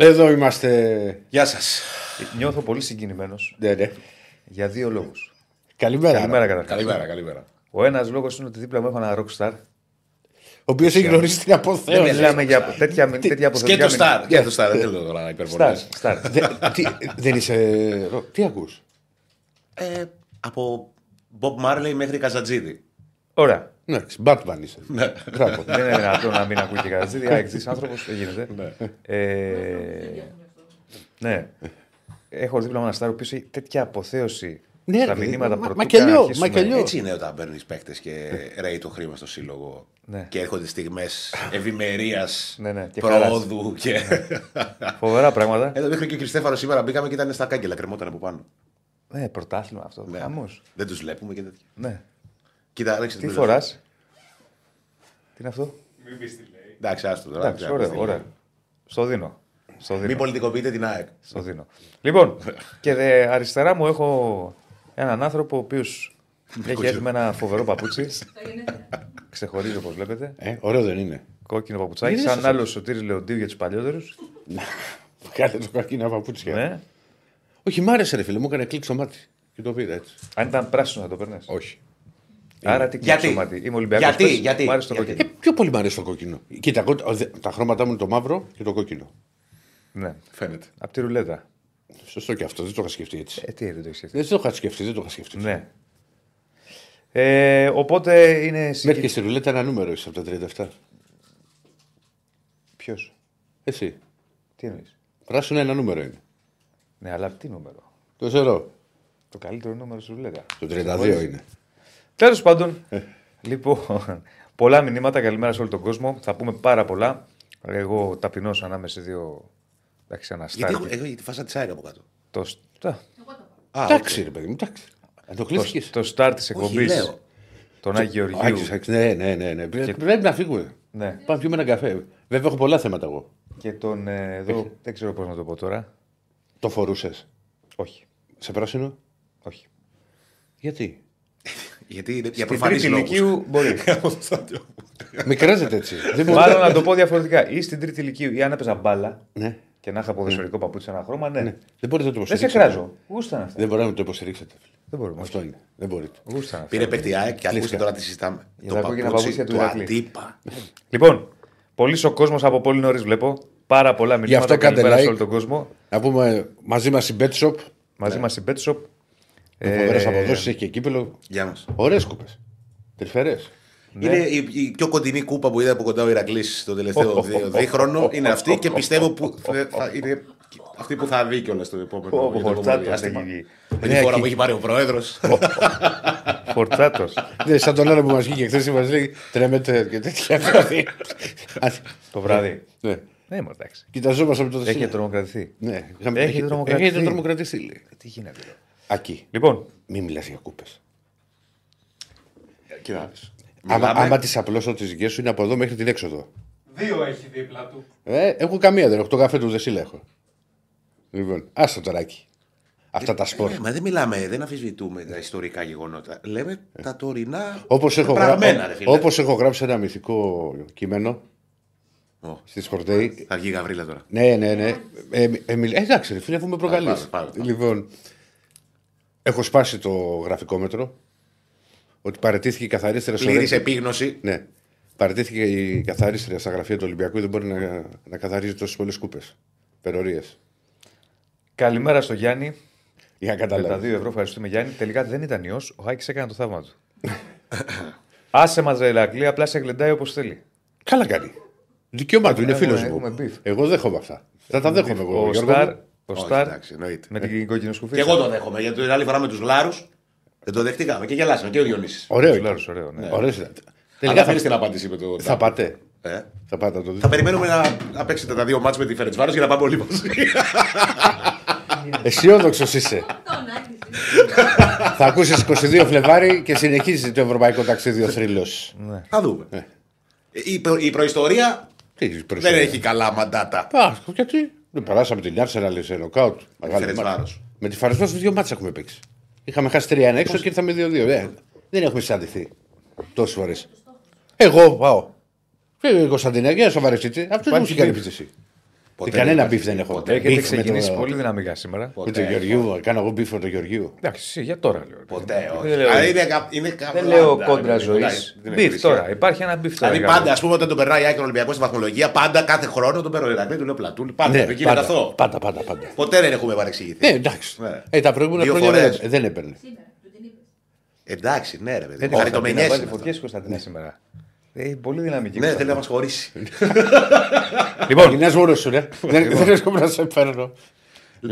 Εδώ είμαστε. Γεια σας. Νιώθω πολύ συγκινημένος Ναι, ναι. για δύο λόγους. Καλημέρα. Καλημέρα καταρχάς. Καλημέρα, καλημέρα. Ο ένας λόγος είναι ότι δίπλα μου έχω ένα rockstar. Ο οποίος έχει γνωρίσει την αποθέωση. Μιλάμε για τέτοια, τέτοια Και αποθετικά. το Star. Και το Star. Δεν θέλω τώρα να Star, υπερβολές. star. Δε- τι- Δεν είσαι. ρο- Τι ακούς; Ε, Από Bob Marley μέχρι Καζατζίδη. Ωραία. Ναι, Batman είσαι. Ναι. Μπράβο. Δεν είναι δυνατόν να μην ακούει και κάτι τέτοιο. Αεξή άνθρωπος δεν γίνεται. Ε, ναι. Έχω δίπλα μου ένα στάρο που έχει τέτοια αποθέωση Ναι, στα ρε, μηνύματα μα- πρωτού μακελιό, καν αρχίσουμε. μακελιό. Έτσι είναι όταν παίρνεις παίκτες και ρέει το χρήμα στο σύλλογο. Ναι. Και έρχονται στιγμές ευημερίας, Ναι, ναι, και προόδου. Και... Φοβερά πράγματα. Εδώ μέχρι και ο Κριστέφαρο σήμερα μπήκαμε και ήταν στα κάγκελα, κρεμόταν από πάνω. Ναι, πρωτάθλημα αυτό. Ναι. Χαμός. Δεν τους βλέπουμε και τέτοια. Ναι. Κοίτα, ρίξε Τι την φοράς; Τι είναι αυτό; Εντάξει, άστο τώρα. Εντάξει, δεν ωραία, ξέρω. ωραία. Στο δίνω. Στο δίνω. Μην πολιτικοποιείτε την ΑΕΚ. Στο δίνω. Λοιπόν, και δε, αριστερά μου έχω έναν άνθρωπο ο οποίος έχει έρθει με ένα φοβερό παπούτσι. Ξεχωρίζει όπως βλέπετε. Ε, ωραίο δεν είναι. Κόκκινο παπουτσάκι. Είναι Σαν σωστό. άλλος σωτήρι Λεοντίου για τους παλιότερους. Κάνε το καρκίνο παπούτσια. Ναι. Όχι, μ' άρεσε ρε φίλε, μου έκανε κλικ στο μάτι. Και το πήρα έτσι. Αν ήταν πράσινο θα το παίρνες. Όχι. Άρα τι Γιατί; κλείσω μάτι; Είμαι Ολυμπιακός. Γιατί, γιατί, Μ' άρεσε το γιατί; Ε, κόκκινο. πιο πολύ μ' αρέσει το κόκκινο. Κοίτα, εγώ- ο- δε- τα χρώματά μου είναι το μαύρο και το κόκκινο. Ναι. Φαίνεται. Απ' τη ρουλέτα. Σωστό και αυτό, δεν το είχα σκεφτεί έτσι. Ε, τι δεν το έχεις σκεφτεί. Δεν το είχα σκεφτεί, δεν το είχα σκεφτεί. Ναι. Ε, οπότε είναι Μέχρι και συγκεκριμένο. στη ρουλέτα ένα νούμερο είσαι από τα 37. Ποιος; Εσύ. Τι εννοείς; Πράσινο ένα νούμερο είναι. Ναι, αλλά τι νούμερο; Το ξέρω. Το καλύτερο νούμερο σου ρουλέτα. Το 32 είναι. Τέλος πάντων, Ε. λοιπόν, πολλά μηνύματα. Καλημέρα σε όλο τον κόσμο. Θα πούμε πάρα πολλά. Εγώ ταπεινώ ανάμεσα σε δύο. Εντάξει, Γιατί αναστάρι. έχω, έχω τη φάσα τη ΑΕΚ από κάτω. Το, τα- Α, Εντάξει, ρε παιδί μου, εντάξει. Αν το το, κλείσει. το start της Όχι, εκπομπής. λέω. Τον Άγιο Γεωργίου. Άκης, Άκης, ναι, ναι, ναι. ναι. Πρέπει να φύγουμε. Ναι. Πάμε να πιούμε ένα καφέ. Βέβαια, έχω πολλά θέματα εγώ. Και τον ε, εδώ. Δεν ξέρω πώς να το πω τώρα. Το φορούσες. Όχι. Σε πράσινο; Όχι. Γιατί; Γιατί είναι για Στην προφανείς τρίτη ηλικίου μπορεί. Με κράζετε έτσι. Δεν μπορώ- Μάλλον να το πω διαφορετικά. Ή στην τρίτη ηλικίου ή αν έπαιζα μπάλα Ναι. και να είχα ποδοσφαιρικό παπούτσι ένα χρώμα, ναι. ναι. Δεν μπορείτε να το Δεν σε υποστηρίξετε. κράζω. Γούσταν αυτά. Δεν μπορείτε να το υποστηρίξετε. φίλε. Δεν μπορούμε. Αυτό είναι. Δεν μπορείτε. Γούσταν αυτά. Πήρε παίκτη ΑΕΚ και ακούστε τώρα τι συζητάμε. Για τα κόκκινα παπούτσι παπούτσια του του Ηρακλή. αντίπα. Λοιπόν, πολύς ο κόσμος από πολύ νωρίς βλέπω. Πάρα πολλά μηνύματα. αυτό κάντε καλημέρα σε like. όλο τον κόσμο. Να πούμε μαζί μας η Bet Shop. Μαζί μας η Bet Shop. Φοβερές Ε, αποδόσεις έχει και κύπελο. Γεια μας. Ωραίες κούπες. Τρυφερές. Είναι η, η πιο κοντινή κούπα που είδα από κοντά ο Ηρακλής το τελευταίο δι- δίχρονο. Είναι αυτή και πιστεύω που θα, θα είναι αυτή που θα δει κιόλας στο επόμενο Ο για το επόμενο Φορτσάτος διάστημα. έχει βγει. Με Ναι, τη φορά εκεί. που έχει πάρει ο πρόεδρος. Φορτσάτος. Ναι, σαν τον άλλο που μας βγήκε χθες μας λέει τρέμετε και τέτοια. το βράδυ. Ναι. Ναι, μα εντάξει. Κοιταζόμαστε από το Έχει δεσίλα. τρομοκρατηθεί. Ναι, είχαμε- Έχει έχει- τρομοκρατηθεί. Έχετε τρομοκρατηθεί. λέει. Τι γίνεται. Εδώ. Ακεί. Λοιπόν, Μην μιλάς για κούπες. Κοίτα. Άμα, Μιλάμε- άμα τις απλώσω τις δικές σου είναι από εδώ μέχρι την έξοδο. Δύο έχει δίπλα του. Ε, έχω καμία δεν έχω. Το καφέ τους Δεσίλα έχω. Λοιπόν, άστο τωράκι. Αυτά τα σπορ. Ε, Μα δεν μιλάμε, δεν αμφισβητούμε τα ιστορικά γεγονότα. Λέμε τα τωρινά. Όπως έχω, πραγμένα, γρα... ρε φίλε. όπως έχω γράψει ένα μυθικό κείμενο Ω, στη Σπορτέη. Θα βγει η Γαβρίλα τώρα. Ναι, ναι, ναι. Ε, ε, μιλ- ε, εντάξει, ρε φίλε, αφού με προκαλείς. Πάμε, πάμε, πάμε. Λοιπόν, έχω σπάσει το γραφικό μέτρο. Ότι παρετήθηκε η καθαρίστρια στο Πλήρης Ρέντινγκ. επίγνωση. Ναι. Παρετήθηκε η καθαρίστρια στα γραφεία του Ολυμπιακού. Δεν μπορεί να, να καθαρίζει τόσες πολλές κούπε. Περορίε. καλημέρα στο Γιάννη. Για να Με τα καταλάβεις. 2 ευρώ ευχαριστούμε Γιάννη. Τελικά δεν ήταν ιός. Ο Χάκη έκανε το θαύμα του. Άσε μα ρε Ηρακλή, απλά σε γλεντάει όπως θέλει. Καλά κάνει. Δικαίωμά του, είναι Έχουμε- φίλος έχουμε μου. beef. Εγώ δέχομαι αυτά. Θα τα δέχομαι εγώ. Ο Γιώργο Σταρ, μου. Ο Όχι, Σταρ εντάξει, εννοείται. με την κόκκινη σκουφί. Και εγώ το δέχομαι γιατί την άλλη φορά με τους Λάρους δεν το δεχτήκαμε και γελάσαμε και ο Διονύσης. Ωραίο. Του ήταν. Λάρους, ωραίο, ναι. Ωραίος ήταν. Αλλά Τελικά θέλει θα, την απάντηση με το. θα πάτε. Ε. Θα πάτε να το Θα δείτε. περιμένουμε να, να παίξετε τα δύο μάτς με τη Φερετσβάρος για να πάμε όλοι μαζί. Αισιόδοξος είσαι. θα ακούσεις 22 Φλεβάρι και συνεχίζει το ευρωπαϊκό ταξίδι ο θρύλος. Θα δούμε. Η, προ- η προϊστορία; δεν έχει καλά μαντάτα. Α, γιατί; Δεν περάσαμε την Άρσενα σε νοκάουτ. Μεγάλη Φερετσβάρος. μάτσα. Με τη Φαρεσβάρο δύο μάτσε έχουμε παίξει. Είχαμε χάσει 3-1 έξω και ήρθαμε 2-2. Ε, δεν έχουμε συναντηθεί τόσες φορές. Εγώ πάω. Και η Κωνσταντινάκη, για να σοβαρευτείτε. Αυτός δεν μου έχει κάνει επίθεση. Ποτέ κανένα δεν μπιφ υπάρχει. δεν έχω. Ποτέ. Έχετε Μπιφ με ξεκινήσει το- πολύ δυναμικά σήμερα. Με Ποτέ. τον Γεωργίου, κάνω εγώ μπιφ με τον Γεωργίου. Εντάξει, εσύ, για τώρα λέω. Ποτέ, όχι. Δεν λέω, Α, Είναι, κα- είναι δεν καβλάντα, λέω ρε κόντρα παιδί μου, ζωής. εντάξει, δεν είναι Μπιφ εκκλησία. τώρα. Υπάρχει ένα μπιφ τώρα. Δηλαδή κάπου. πάντα, ας πούμε, όταν τον περνάει η Άκη Ολυμπιακό στη βαθμολογία, πάντα κάθε χρόνο τον παίρνω Ηρακλή, του λέω πλατούλη. Πάντα Ναι, δεν γίνεται πάντα, αυτό. πάντα, πάντα, πάντα. Ποτέ δεν έχουμε παρεξηγηθεί. Ναι, εντάξει. Ναι. Ε, τα προηγούμενα Δύο χρόνια φορές. δεν, δεν έπαιρνε. Εντάξει, ναι, ρε παιδί. Δεν μου. Χαριτομενιές θα βάλει είναι φωτιές αυτά. Κωνσταντίνα σήμερα. Ε, πολύ δυναμική. Ναι, θέλει να μας χωρίσει. Λοιπόν, Γυρνάς μόνος σου, ρε. Δεν δεν έρχομαι να σε φέρνω.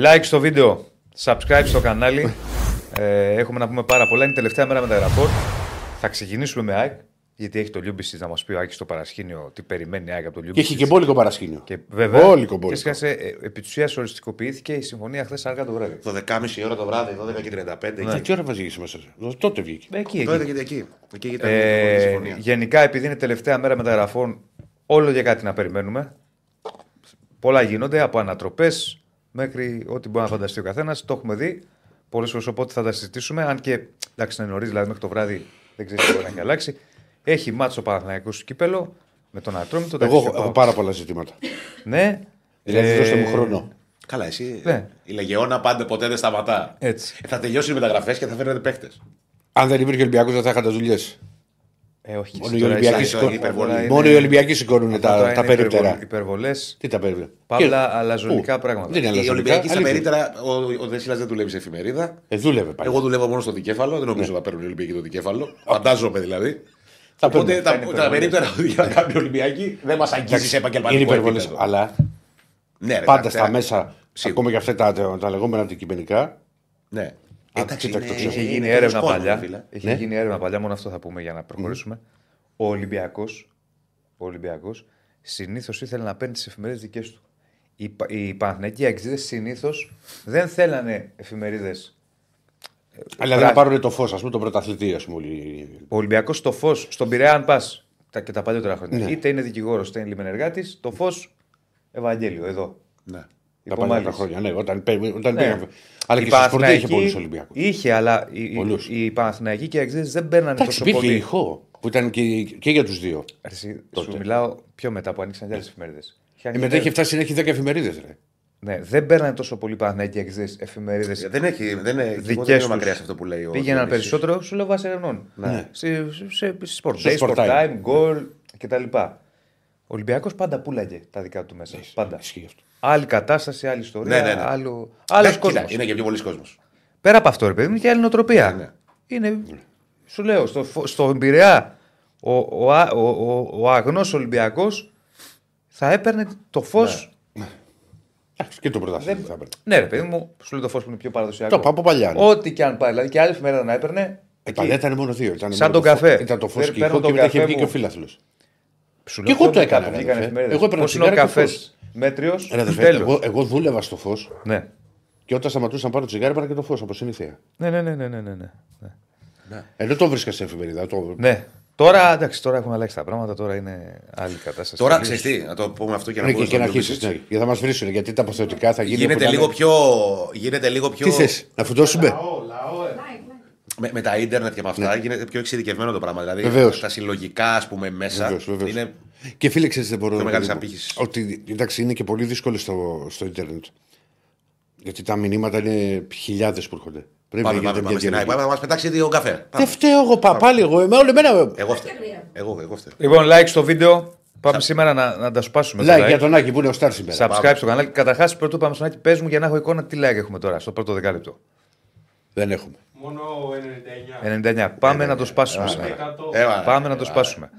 like στο βίντεο, subscribe στο κανάλι. Ε, έχουμε να πούμε πάρα πολλά. Είναι η τελευταία μέρα μεταγραφών. Θα ξεκινήσουμε με ΑΕΚ. Γιατί έχει το Λιούμπισι να μας πει ο Άκης στο παρασκήνιο τι περιμένει η ΑΕΚ από το Και Λιούμπισι. έχει και μπόλικο παρασκήνιο. Και βέβαια, Μπόλικο, και μπόλικο. σκάσε, ε, επί της ουσίας οριστικοποιήθηκε η συμφωνία χθες αργά το βράδυ. Το 10.30 ώρα το βράδυ, 12 και 35. Και εκεί. τι ώρα βάζει βγήκε μέσα. σε- Τότε βγήκε. Ε, Εκεί, Τότε εκεί. και εκεί. Εκεί ήταν η Ε, συμφωνία. γενικά, επειδή είναι τελευταία μέρα μεταγραφών, όλο για κάτι να περιμένουμε. Πολλά γίνονται από ανατροπές μέχρι ό,τι μπορεί να φανταστεί ο καθένας. Το έχουμε δει πολλές φορές, οπότε θα τα συζητήσουμε. Αν και εντάξει, είναι νωρίς, δηλαδή μέχρι το βράδυ δεν ξέρεις τι μπορεί να έχει αλλάξει. Έχει μάτσο Παναθηναϊκός στο κύπελο με τον Ατρόμητο. Εγώ έχω- έχω πάρα πολλά ζητήματα. Ναι. Δηλαδή, Ε, δώστε μου χρόνο. Καλά, εσύ. Ναι. Η Λεγεώνα πάντα ποτέ δεν σταματά. Έτσι. Ε, θα τελειώσει οι μεταγραφές και θα φέρνετε παίχτε. Αν δεν υπήρχε Ολυμπιακός, δεν θα είχατε δουλειές. Ε, όχι. Μόνο οι Ολυμπιακοί είσαι σηκώνουν- υπερβολή. τώρα είναι- Μόνο οι Ολυμπιακοί σηκώνουν αυτά τα, τώρα τα είναι περίπτερα. Υπερβολές. Τι τα περίπτερα; Παύλα, Και- αλαζονικά Πού; πράγματα. Δεν είναι Οι αλαζονικά. Ολυμπιακοί στα αλήθεια. περίπτερα, ο, ο Δεσίλας δεν δουλεύει σε εφημερίδα. Ε, δούλευε πάλι. Εγώ δουλεύω μόνο στο δικέφαλο. Δεν νομίζω να παίρνουν οι Ολυμπιακοί το δικέφαλο. Φαντάζομαι δηλαδή. Θα Οπότε παίρνουν. τα, είναι τα υπερβολή. περίπτερα που για να κάνουν οι Ολυμπιακοί δεν μας αγγίζει σε επαγγελματικό Είναι υπερβολές. επίπεδο. Αλλά Ναι, ρε, πάντα εντάξει, στα ε, μέσα, σίγουρα. ακόμα και αυτά τα, τα λεγόμενα αντικειμενικά, Ναι. Εντάξει, κοίταξε, είναι- το Είχε είναι γίνει είναι έρευνα κόσμος, παλιά. φίλε. Είχε Ναι. γίνει έρευνα παλιά, μόνο αυτό θα πούμε για να προχωρήσουμε. Ο Ολυμπιακός ο Ολυμπιακός, συνήθως ήθελε να παίρνει τις εφημερίδες δικές του. Οι, πα- οι Παναθηναϊκοί αξίδε συνήθως δεν θέλανε εφημερίδες. Αλλά δεν να πάρουν το φως, ας πούμε, τον πρωταθλητή, ας πούμε. όλοι. Ο Ολυμπιακός το φως, στον Πειραιά, αν πας τα, και τα παλιότερα χρόνια, Ναι. είτε είναι δικηγόρος είτε είναι λιμενεργάτης, το φως Ευαγγέλιο εδώ. Ναι. Τα Υπομάλης. παλιά χρόνια, ναι, όταν, πέ- όταν Ναι. πήγαμε. Αλλά Η και στο σπορτί είχε Παναθηναϊκή- πολλούς Ολυμπιακούς. Είχε, αλλά οι, οι, Πολλούς. οι Παναθηναϊκοί και οι Αξίδε δεν παίρνανε Εντάξει, τόσο υπήρχε πολύ. ηχό που ήταν και, και για τους δύο. Εσύ, σου μιλάω πιο μετά που ανοίξαν και άλλες εφημερίδες. Ε, μετά είχε φτάσει να έχει 10 εφημερίδες. Ναι, δεν παίρνανε τόσο πολύ Παναθηναϊκοί Αξίδε εφημερίδες. Δεν έχει. Δεν είναι, Δικές δεν είναι τους. μακριά σε αυτό που λέει ο Πήγαιναν Διονύσης. περισσότερο, σου λέω βάσει ερευνών. Ναι. Σε, σε, σε sport Στο day, sport sport time. time, goal κτλ. Ο Ολυμπιακός πάντα πουλάγε τα δικά του μέσα. Πάντα. Ισχύει αυτό. Άλλη κατάσταση, άλλη ιστορία. Ναι, ναι, ναι. Άλλο άλλος Εντάξει, κοίτα, κόσμος. Είναι και πιο πολλοί κόσμος. Πέρα από αυτό, ρε παιδί μου, και άλλη νοοτροπία. Ναι, ναι. Είναι, σου λέω, στο, φο- στο Πειραιά, ο, ο, Α- ο, ο, ο αγνός Ολυμπιακός θα έπαιρνε το φως. Εντάξει, και το πρωταθλητή Δεν... θα έπαιρνε. Ναι, ρε παιδί μου, σου λέω το φως που είναι πιο παραδοσιακό. Το πάω από παλιά. ναι. Ό,τι και αν πάει, δηλαδή και άλλη εφημερίδα να έπαιρνε. Ε, εκεί. παλιά ήταν μόνο δύο. Ήταν Σαν μόνο τον το φω- καφέ. Ήταν το φως Δεν και παίρνω ηχό και τον μετά είχε καφέ βγει μου. και ο φίλαθλος. Σου Και εγώ πιο το μετά έκανα, που ρε, βγήκαν αδερφέ. εφημερίδες. Εγώ έπαιρνα Πώς είναι ο τσιγάρο και καφές φως. μέτριος, Ρε, αδερφέ, τέλος. εγώ, εγώ δούλευα στο φως Ναι. και όταν σταματούσα να πάρω τσιγάρο έπαιρνα και το φως από συνήθεια. Ναι, ναι, ναι, ναι, ναι, ναι, ναι. Ενώ το βρίσκα στην εφημερίδα. Το... Ναι. Τώρα, εντάξει, τώρα έχουν αλλάξει τα πράγματα, τώρα είναι άλλη κατάσταση. Τώρα Τελείως. ξέρεις τι, να το πούμε αυτό και να Ναι, πούμε και, και να στον αρχίσεις. Λούμπιτς. Ναι, γιατί θα μας βρίσουν. Γιατί τα αποθεωτικά θα γίνουν. Γίνεται που λίγο ήταν- πιο. Γίνεται λίγο πιο. Τι θες, να φουντώσουμε; Λαό, λαό, ε. Με, με τα ίντερνετ και με αυτά γίνεται πιο εξειδικευμένο το πράγμα. Δηλαδή Ναι. Βεβαίως. τα συλλογικά ας πούμε, μέσα Βεβαίως, βεβαίως. είναι. Και φίλε, ξέρεις, δεν μπορώ Πιο να μεγάλης πω. απήχησης. Ότι εντάξει, είναι και πολύ δύσκολο στο, στο Ιντερνετ. Γιατί τα μηνύματα είναι χιλιάδες που έρχονται. Πρέπει Πάμε, να πάμε, γίνεται πάμε μια στην ΑΕΚ. διαλογή. Πάμε να μας πετάξει δύο καφέ. Πάμε. Δεν φταίω εγώ, πα, πάλι εγώ. Είμαι όλο εμένα. Εγώ φταίω. Εγώ, εγώ φταίω. Λοιπόν, like στο βίντεο. Πάμε σήμερα να, να τα σπάσουμε. το Like για τον Άκη που είναι ο Στάρ σήμερα. Subscribe στο κανάλι. Καταρχάς, πρωτού πάμε στον Άκη, πες μου για να έχω εικόνα τι like έχουμε τώρα στο πρώτο δεκάλεπτο. Δεν έχουμε. Μόνο 99. 99. Πάμε να το σπάσουμε σήμερα. 100. Έβα. Πάμε να το σπάσουμε.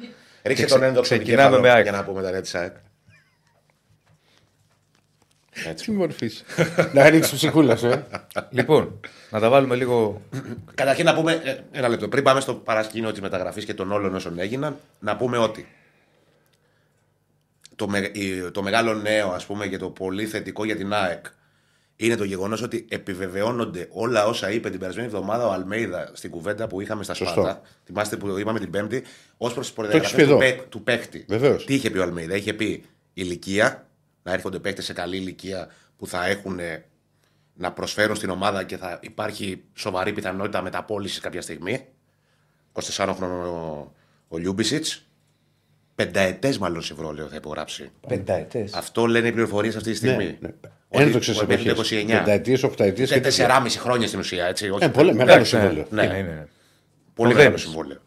Ρίξε Και τον ξε- ένδοξο ξεκινάμε δικέφαλο με ΑΕΚ. για να πούμε τα νέα τη ΑΕΚ. Τι μορφής. Να ανοίξει ψυχούλας σου, ε. λοιπόν, να τα βάλουμε λίγο. Καταρχήν να πούμε ε, ένα λεπτό. Πριν πάμε στο παρασκήνιο της μεταγραφής και των όλων όσων έγιναν, να πούμε ότι το, με- η- το μεγάλο νέο ας πούμε και το πολύ θετικό για την ΑΕΚ είναι το γεγονός ότι επιβεβαιώνονται όλα όσα είπε την περασμένη εβδομάδα ο Αλμέιδα στην κουβέντα που είχαμε στα Σωστό. Σπάτα. Θυμάστε που είπαμε την Πέμπτη, ως προς τις έχεις προδιαγραφές πει του, εδώ. παίκ- του παίκτη. Βεβαίως. Τι είχε πει ο Αλμέιδα, είχε πει ηλικία, να έρχονται παίκτες σε καλή ηλικία που θα έχουν ε, να προσφέρουν στην ομάδα και θα υπάρχει σοβαρή πιθανότητα μεταπόλησης κάποια στιγμή. 24χρονο ο, ο Λιούμπισιτς. Πενταετές μάλλον συμβόλαιο θα υπογράψει. Πενταετές. Αυτό λένε οι πληροφορίες αυτή τη στιγμή. Ναι, ναι. Ότι Ένδοξες ότι μέχρι το εποχέ. 29. Πενταετίες, οχταετίες. Είναι τεσσεράμιση χρόνια στην ουσία. Έτσι, όχι. Ε, πολύ μεγάλο συμβόλαιο. Ναι. Είναι, είναι, είναι. Πολύ Το μεγάλο Δέμις. συμβόλαιο.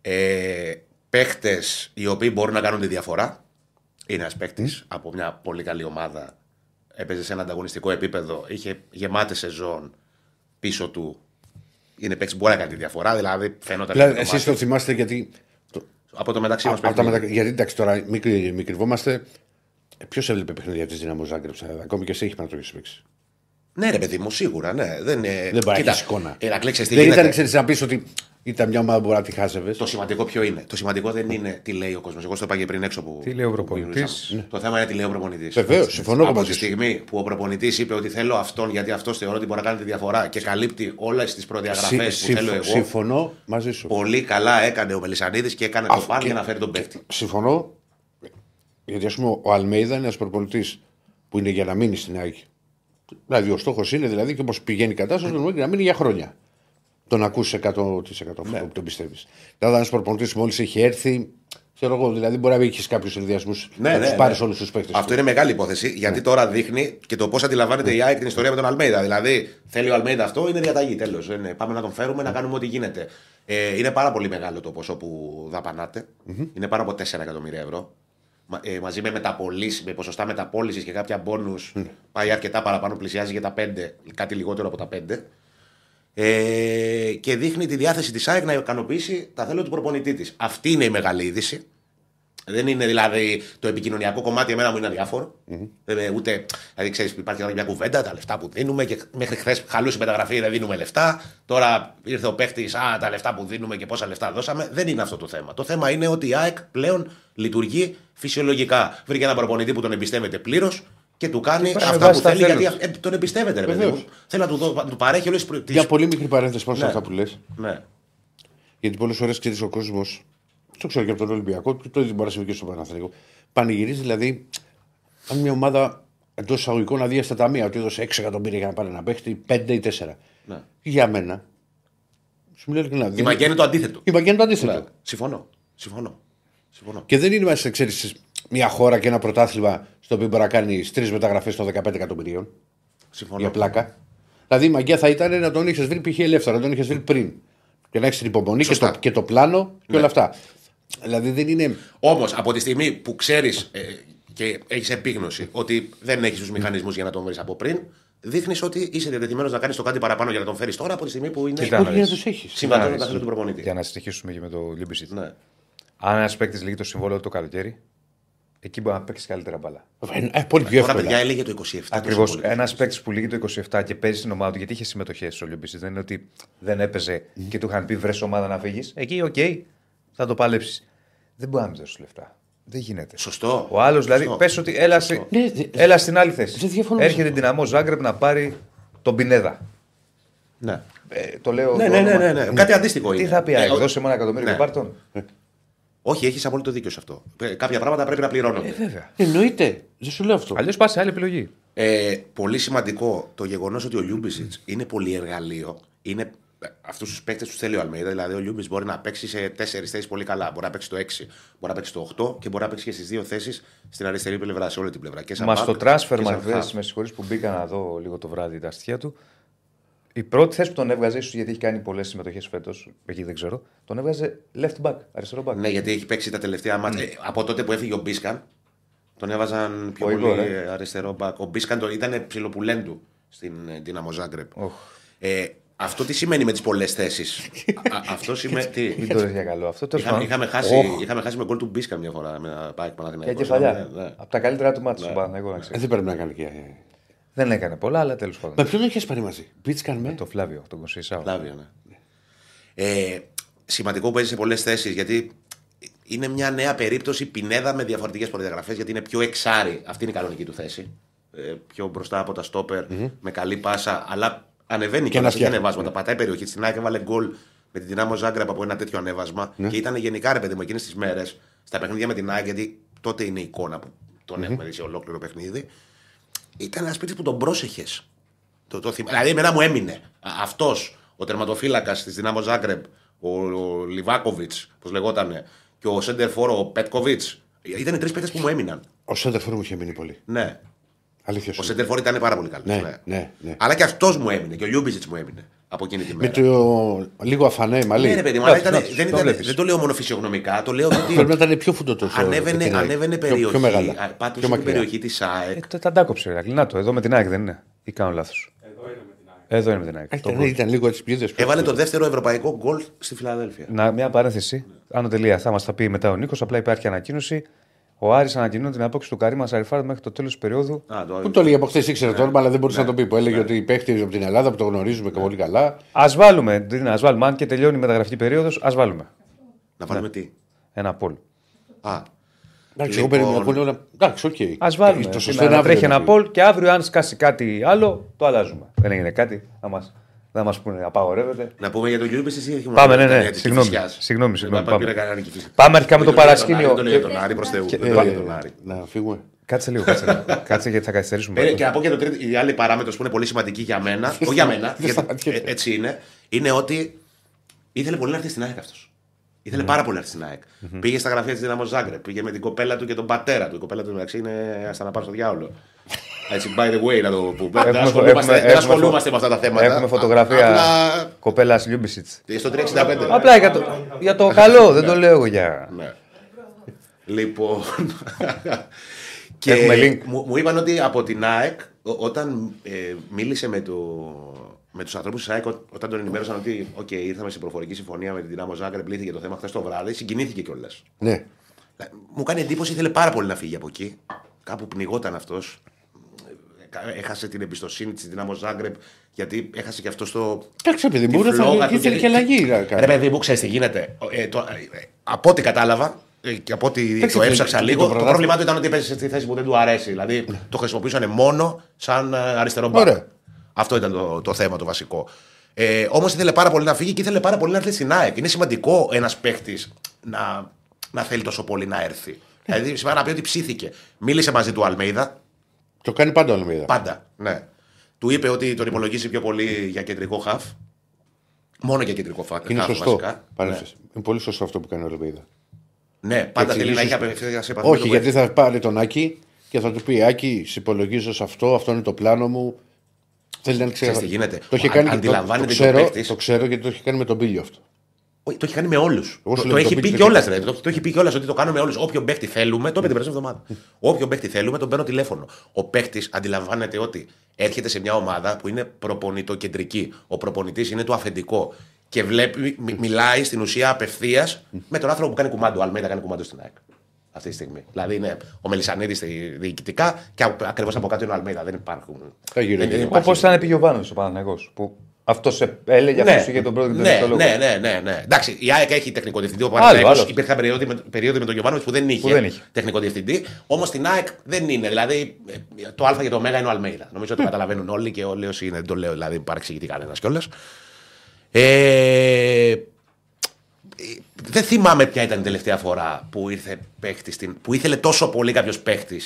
Ε, Παίχτε οι οποίοι μπορούν να κάνουν τη διαφορά. Είναι ένας παίχτη από μια πολύ καλή ομάδα. Έπαιζε σε ένα ανταγωνιστικό επίπεδο. Είχε γεμάτε σεζόν πίσω του. Είναι παίχτη που μπορεί να κάνει τη διαφορά. Δηλαδή φαίνονταν. Δηλαδή, το εσείς μάτι. το θυμάστε γιατί. το- Από το μεταξύ μας από τα μετα- Γιατί εντάξει τώρα, μην, κρυ- μην κρυβόμαστε. Ποιος έβλεπε παιχνίδια της Δυναμό Ζάγκρεπ, ακόμη και εσύ έχει πάνω το έχει παίξει. Ναι, ρε παιδί μου, σίγουρα. Ναι. Δεν, είναι... Δεν μπορεί να Κοίτα, έχει εικόνα. Ε, να κλέξεις τι Δεν γίνεται. ήταν, ξέρεις, να πεις ότι ήταν μια ομάδα που μπορεί να τη χάζευες. Το σημαντικό ποιο είναι; Το σημαντικό δεν είναι τι λέει ο κόσμος. Εγώ στο είπα και πριν έξω που. Τι λέει ο που προπονητής; μιλούσαμε. Το θέμα είναι τι λέει ο προπονητής. Βεβαίως, συμφωνώ Από μαζί τη σου. στιγμή που ο προπονητής είπε ότι θέλω αυτόν γιατί αυτός θεωρώ ότι μπορεί να κάνει τη διαφορά και καλύπτει όλες τις προδιαγραφές Συ- που θέλω συμφω- εγώ. Συμφωνώ μαζί σου. Πολύ καλά έκανε ο Μελισανίδης και έκανε το Αυτό παν και- για να φέρει τον παίκτη. Συμφωνώ. Γιατί ας πούμε ο Αλμέιδα είναι ένας προπονητής που είναι για να μείνει στην ΑΕΚ. Δηλαδή ο στόχος είναι δηλαδή και όπως πηγαίνει η κατάσταση να να μείνει για χρόνια. Τον ακούσει 100% αυτό Ναι. που τον πιστεύεις. Δηλαδή ένας προπονητής μόλις έχει έρθει. Ξέρω εγώ, δηλαδή μπορεί να έχεις κάποιους συνδυασμού Ναι, να ναι, τους πάρεις ναι. όλους τους παίκτες. Αυτό είναι μεγάλη υπόθεση γιατί τώρα δείχνει και το πώς αντιλαμβάνεται η ΑΕΚ την ιστορία με τον Αλμέιδα. Δηλαδή, θέλει ο Αλμέιδα αυτό, είναι διαταγή. Τέλος. Πάμε να τον φέρουμε, να κάνουμε ό,τι γίνεται. Ε, είναι πάρα πολύ μεγάλο το ποσό που δαπανάτε. Είναι πάνω από 4 εκατομμύρια ευρώ. Μα- Ε, μαζί με μεταπολίσει, με ποσοστά μεταπόληση και κάποια μπόνου, πάει αρκετά παραπάνω, πλησιάζει για τα 5, κάτι λιγότερο από τα 5. Ε, και δείχνει τη διάθεση της ΑΕΚ να ικανοποιήσει τα θέλω του προπονητή της. Αυτή είναι η μεγάλη είδηση. Δεν είναι δηλαδή το επικοινωνιακό κομμάτι, εμένα μου είναι αδιάφορο. Δεν, ε, ούτε, δηλαδή ξέρεις, υπάρχει τώρα μια κουβέντα, τα λεφτά που δίνουμε και μέχρι χθες χαλούσε η μεταγραφή, δεν δίνουμε λεφτά. Τώρα ήρθε ο παίχτης, α, τα λεφτά που δίνουμε και πόσα λεφτά δώσαμε. Δεν είναι αυτό το θέμα. Το θέμα είναι ότι η ΑΕΚ πλέον λειτουργεί φυσιολογικά. Βρήκε έναν προπονητή που τον εμπιστεύεται πλήρως και του κάνει Υπάρχει αυτά βάση που θέλει στα γιατί θέλους. ε, τον εμπιστεύεται, ρε παιδί Βεβαίως. μου. Θέλει να του, δω- να του παρέχει όλες τις. Για πολύ μικρή παρένθεση πάνω σε Ναι. αυτά που λες. Ναι. Γιατί πολλές φορές ξέρεις ο κόσμος, το ξέρω και από τον Ολυμπιακό, και το ίδιο μπορεί να συμβεί και στο Παναθηναϊκό. Πανηγυρίζει δηλαδή, αν μια ομάδα εντός εισαγωγικών αδεία στα ταμεία, ότι έδωσε 6 εκατομμύρια για να πάρει ένα παίχτη, 5 ή 4. Ναι. Για μένα. Σου μιλάω ειλικρινά. Η δεν- μαγεία είναι το αντίθετο. Η μαγεία είναι το αντίθετο. Ναι. Συμφωνώ. Συμφωνώ. Συμφωνώ. Και δεν είμαστε, ξέρεις, μια χώρα και ένα πρωτάθλημα στο οποίο μπορεί να κάνει τρεις μεταγραφές των 15 εκατομμυρίων. Συμφωνώ. Για πλάκα. Δηλαδή η μαγεία θα ήταν να τον είχε βρει π.χ. ελεύθερα, να τον είχε βρει πριν. Και να έχεις την υπομονή και Σωστά. το, και το πλάνο και Ναι. όλα αυτά. Δηλαδή δεν είναι. Όμως από τη στιγμή που ξέρεις ε, και έχεις επίγνωση ότι δεν έχεις τους μηχανισμούς για να τον βρεις από πριν, δείχνεις ότι είσαι διατεθειμένος να κάνεις το κάτι παραπάνω για να τον φέρεις τώρα από τη στιγμή που είναι Κοίτα, Όχι για να δεις. τους έχεις. συμβατό με Να τα δεις. θέλω του προπονητή. Για να συνεχίσουμε και με το Λιούμπισιτς. Ναι. Αν ένας παίκτης λύγει το συμβόλαιο του το καλοκαίρι, εκεί μπορεί να παίξεις καλύτερα μπάλα. Ε, πολύ πιο Τώρα, εύκολα. παιδιά, έλεγε το 27. Ακριβώς. τόσο πολύ. Ένας παίκτης που λύγει το 27 και παίζει στην ομάδα του, γιατί είχε συμμετοχές στο Λιούμπισιτς. Δεν είναι ότι δεν έπαιζε και του είχαν πει βρες ομάδα να φύγεις. Εκεί, οκ, θα το παλέψεις. Δεν μπορεί να μην δώσεις λεφτά. Δεν γίνεται. Σωστό. Ο άλλος δηλαδή, Σωστό. πες ότι έλα, σε- Ναι, δε- έλα στην άλλη θέση. δεν διαφωνώ με Έρχεται αυτό. η δυναμό Ζάγκρεπ να πάρει τον Πινέδα. Ναι. Ε, το λέω. Ναι, το ναι, ναι, όνομα. ναι, ναι. Κάτι αντίστοιχο Τι είναι. θα πει, Ε, ΑΕΚ, ο- δώσε μου ένα εκατομμύριο Ναι. και πάρ' τον. Όχι, έχεις απόλυτο δίκιο σε αυτό. Ε, Κάποια πράγματα πρέπει να πληρώνονται. Βέβαια. Εννοείται. Δεν σου λέω αυτό. Αλλιώς πας σε άλλη επιλογή. Ε, πολύ σημαντικό το γεγονός ότι ο Λιούμπισιτς είναι πολυεργαλείο. Είναι αυτούς τους παίκτες τους θέλει ο Αλμέιδα. Δηλαδή, ο Λιούμπισιτς μπορεί να παίξει σε τέσσερις θέσεις πολύ καλά. Μπορεί να παίξει το 6, μπορεί να παίξει το 8 και μπορεί να παίξει και στις δύο θέσεις στην αριστερή πλευρά, σε όλη την πλευρά. Και σαν Μα back στο και transfer σαν market, half. με συγχωρείς που μπήκα να δω λίγο το βράδυ τα στοιχεία του. Η πρώτη θέση που τον έβγαζε, ίσως γιατί έχει κάνει πολλές συμμετοχές φέτος, εκεί δεν ξέρω, τον έβγαζε left back, αριστερό back. Ναι, γιατί έχει παίξει τα τελευταία μάτια. Ε, από τότε που έφυγε ο Μπίσκαν, τον έβαζαν πιο Ο πολύ Ιγκόρ, ε, αριστερό μπακ. Ο Μπίσκαν το, ήταν ψιλοπουλέντου στην ε, Dinamo Zagreb. Οχ. Ε, αυτό τι σημαίνει με τις πολλές θέσεις; αυτό σημαίνει. τι; Μην το λες για καλό αυτό. Τέλος Είχαμε, πάντων. είχαμε, χάσει, Οχ, είχαμε χάσει με γκολ του Μπίσκα μια φορά με ένα πάει Για Παναθηναϊκός. κεφαλιά. Ναι, ναι. Από τα καλύτερα του μάτια στον Παναθηναϊκό, να Ε, ξέρεις. δεν πρέπει να κάνει και. Δεν έκανε πολλά, αλλά τέλος Με πάντων. ποιον έχει πάρει μαζί; Μπίτσκαν με; Το Φλάβιο, τον Κονσέισάο. Φλάβιο, ναι. Ε, σημαντικό που παίζεις σε πολλές θέσεις γιατί είναι μια νέα περίπτωση πινέδα με διαφορετικές προδιαγραφές γιατί είναι πιο εξάρι. Αυτή είναι η κανονική του θέση. Ε, πιο μπροστά από τα στοπερ με καλή πάσα, αλλά ανεβαίνει και να να έχει φτιάχνει. ανεβάσματα. Πατάει περιοχή. Στην ΑΕΚ έβαλε γκολ με την δυνάμω Ζάγκραπ από ένα τέτοιο ανέβασμα. Και ήταν γενικά ρε παιδί μου εκείνες τις μέρες στα παιχνίδια με την ΑΕΚ, γιατί τότε είναι η εικόνα που τον έχουμε δει σε ολόκληρο παιχνίδι. Ήταν ένα σπίτι που τον πρόσεχες. Το, το θυμ- Δηλαδή, εμένα μου έμεινε. Αυτός ο τερματοφύλακας της Δυναμό Ζάγκρεπ, ο, ο Λιβάκοβιτς, πώς λεγότανε, και ο Σέντερφορ, ο Πέτκοβιτς. Ήταν οι τρεις παίκτες που μου έμειναν. Ο Σέντερφορ μου είχε μείνει πολύ. Ναι. Αλήθεια Ο σου. Σέντερφορ ήταν πάρα πολύ καλός. Ναι, ναι, ναι. Αλλά και αυτός μου έμεινε και ο Λιούμπισιτς μου έμεινε από εκείνη τη Με μέρα. το λίγο αφανέ μαλλί. Ναι, ρε παιδί μου, αλλά Εντάξει, ήταν, εντάξει, δεν, το ήταν, βλέπεις. δεν το λέω μόνο φυσιογνωμικά, το λέω ότι Πρέπει να ήταν πιο φουντωτό. ανέβαινε, ανέβαινε Πιο, περιοχή. πιο μεγάλα. α, Πάτησε πιο την μακριά. περιοχή της ΑΕΚ. Ε, τα- τα αντάκοψε, ρε. Κλεινά το. Εδώ με την ΑΕΚ δεν είναι. Ή κάνω λάθος. Εδώ είναι με την ΑΕΚ. Εδώ είναι με την ΑΕΚ. Α, Το Ήταν, ήταν λίγο έτσι πιέδε. Έβαλε το δεύτερο ευρωπαϊκό γκολ στη Φιλαδέλφια. Να, μια παρένθεση. Άνω τελεία. Θα μας τα πει μετά ο Νίκος. Απλά υπάρχει ανακοίνωση. Ο Άρης ανακοινώνει την απόκτηση του Καρύμα Σαριφάρ μέχρι το τέλος τη περίοδου. Α, το- Πού το έλεγε από χθες ήξερε το όνομα, αλλά δεν μπορούσε Ναι. να το πει. Που έλεγε ότι οι παίχτε από την Ελλάδα που το γνωρίζουμε και πολύ καλά. Α βάλουμε. Τι είναι, ας βάλουμε. Αν και τελειώνει η μεταγραφική περίοδος, ας βάλουμε. Να βάλουμε τι; Ένα πόλ. Α, Εντάξει, εγώ Λοιπόν. περίμενα να πούνε όλα. Εντάξει, οκ. Α βάλουμε. Το Τι σωστό να- είναι να αύριο τρέχει να ένα πει. πόλ και αύριο, αν σκάσει κάτι άλλο, το αλλάζουμε. Δεν έγινε κάτι. Θα μα θα μας πούνε, απαγορεύεται. να πούμε για τον Λιούμπιτζιτ ή έχει Πάμε, ναι, ναι. για τη Συγγνώμη. Κηφισιάς. Συγγνώμη, συγγνώμη, Δεν πάμε. πήρε κανένα Κηφισιά. Πάμε αρχικά με Δεν το το λέει τον Άρη, παρασκήνιο. Δεν το λέει για τον Άρη προς Θεού. Και, Δεν το λέει για ε, τον Άρη. Να φύγουμε. Κάτσε λίγο, κάτσε λίγο. κάτσε γιατί θα καθυστερήσουμε. Ε, και να πω και το τρίτο, η άλλη παράμετρο που είναι πολύ σημαντική για μένα, όχι για μένα, γιατί, σταματιέται. ε, έτσι είναι, είναι ότι ήθελε πολύ να έρθει στην ΑΕΚ αυτός. Ήθελε πάρα πολύ να έρθει στην ΑΕΚ. Πήγε στα γραφεία της Δυναμό Ζάγκρεπ, πήγε με την κοπέλα του και τον πατέρα του. Η κοπέλα του μεταξύ είναι άστα να πάω στο διάολο. Έτσι, by the way, να το πούμε. Δεν Έχουμε- ασχολούμαστε, έχουμε- δεν ασχολούμαστε έχουμε- με αυτά τα θέματα. Έχουμε φωτογραφία Απλά κοπέλας Λιούμπισιτς. στο 365. Απλά για το, για το καλό, δεν το λέω εγώ για. Ναι. Λοιπόν. και Έχουμε link. Μου, μου είπαν ότι από την ΑΕΚ, ό- όταν ε, μίλησε με, το, με τους ανθρώπους της ΑΕΚ, ό- όταν τον ενημέρωσαν ότι okay, ήρθαμε σε προφορική συμφωνία με την Δυνάμο Ζάγκρεπ, λύθηκε το θέμα χθες το βράδυ, συγκινήθηκε κιόλας. Ναι. Μου κάνει εντύπωση, ήθελε πάρα πολύ να φύγει από εκεί. Κάπου πνιγόταν αυτός. Έχασε την εμπιστοσύνη της Δυνάμο Ζάγκρεπ, γιατί έχασε και αυτό το. Εντάξει, παιδί τη μου, δεν φλόγα θα του ήθελε και αλλαγή. να κάνει. Ρε παιδί μου, ξέρεις τι γίνεται. Ε, το, ε, από ό,τι κατάλαβα ε, και από ό,τι Εντάξει, το το- έψαξα το λίγο, το, πρωτάθλημα- πρόβλημά του ήταν ότι έπεσε στη θέση που δεν του αρέσει. Δηλαδή το χρησιμοποιούσαν μόνο σαν ε, αριστερό μπακ. Ωραία. Αυτό ήταν το, το θέμα το βασικό. Ε, Όμως ήθελε πάρα πολύ να φύγει και ήθελε πάρα πολύ να έρθει στην ΑΕΚ. Είναι σημαντικό ένας παίχτη να, να θέλει τόσο πολύ να έρθει. Δηλαδή σημαίνει να πει ότι ψήθηκε. Μίλησε μαζί του Αλμέιδα, Το κάνει πάντα ο Αλμίδα. πάντα. Ναι. Του είπε ότι τον υπολογίζει πιο πολύ για κεντρικό χαφ. Μόνο για κεντρικό χαφ. Είναι χαφ, σωστό. βασικά. Παρένθεση. Είναι πολύ σωστό αυτό που κάνει ο Αλμίδα. Ναι, πάντα Έτσι, θέλει να ίσως- έχει απευθεία σε επαφή. με Όχι, τον γιατί παίκτη. θα πάρει τον Άκη και θα του πει Άκη, σε υπολογίζω σε αυτό, αυτό είναι το πλάνο μου. Θέλει να είναι Ξέρεις ξεκάθαρο. τι γίνεται. Το είχε Αν- κάνει και το, αντιλαμβάνεται το, και ο ξέρω, παίκτης. το ξέρω γιατί το είχε κάνει με τον Πίλιο αυτό. Όχι, το έχει κάνει με όλους. Εγώ Το, σου το λέω, έχει το πει πήγε κιόλας, και- ρε. Το, το έχει πει κιόλας ότι το κάνουμε όλους. Όποιον παίκτη θέλουμε, το είπε την περασμένη εβδομάδα. Όποιον παίκτη θέλουμε, τον παίρνω τηλέφωνο. Ο παίκτη αντιλαμβάνεται ότι έρχεται σε μια ομάδα που είναι προπονητοκεντρική. Ο προπονητής είναι το αφεντικό. Και βλέπει, μι- μιλάει στην ουσία απευθείας με τον άνθρωπο που κάνει κουμάντο. Ο Αλμέιδα κάνει κουμάντο στην ΑΕΚ. Αυτή τη στιγμή. Δηλαδή είναι ο Μελισανίδης διοικητικά και ακριβώς από κάτω είναι ο Αλμέιδα. Δεν υπάρχουν. Θα γύρω δεν- γύρω. δεν υπάρχει- Όπω ήταν επί Γιωβάνο ο Παναγό. Που αυτός έλεγε, αυτός είχε τον πρώτο και τον ναι, δεύτερο λόγο. ναι, ναι, ναι, ναι. Εντάξει, η ΑΕΚ έχει τεχνικό διευθυντή. Ο Άλλο, Παναθηναϊκός άλλο. υπήρχαν περίοδοι με, περίοδοι με τον Γιωβάνοβιτς που δεν είχε, Που δεν είχε. τεχνικό διευθυντή. Όμως στην ΑΕΚ δεν είναι. Δηλαδή ε, το Α και το Ω είναι ο Αλμέιδα. Νομίζω ότι το καταλαβαίνουν όλοι και όλοι όσοι είναι. Δεν το λέω, δηλαδή παρεξηγητή κανένας κιόλας. Ε, δεν θυμάμαι ποια ήταν η τελευταία φορά που, ήρθε παίχτης στην, που ήθελε τόσο πολύ κάποιος παίχτη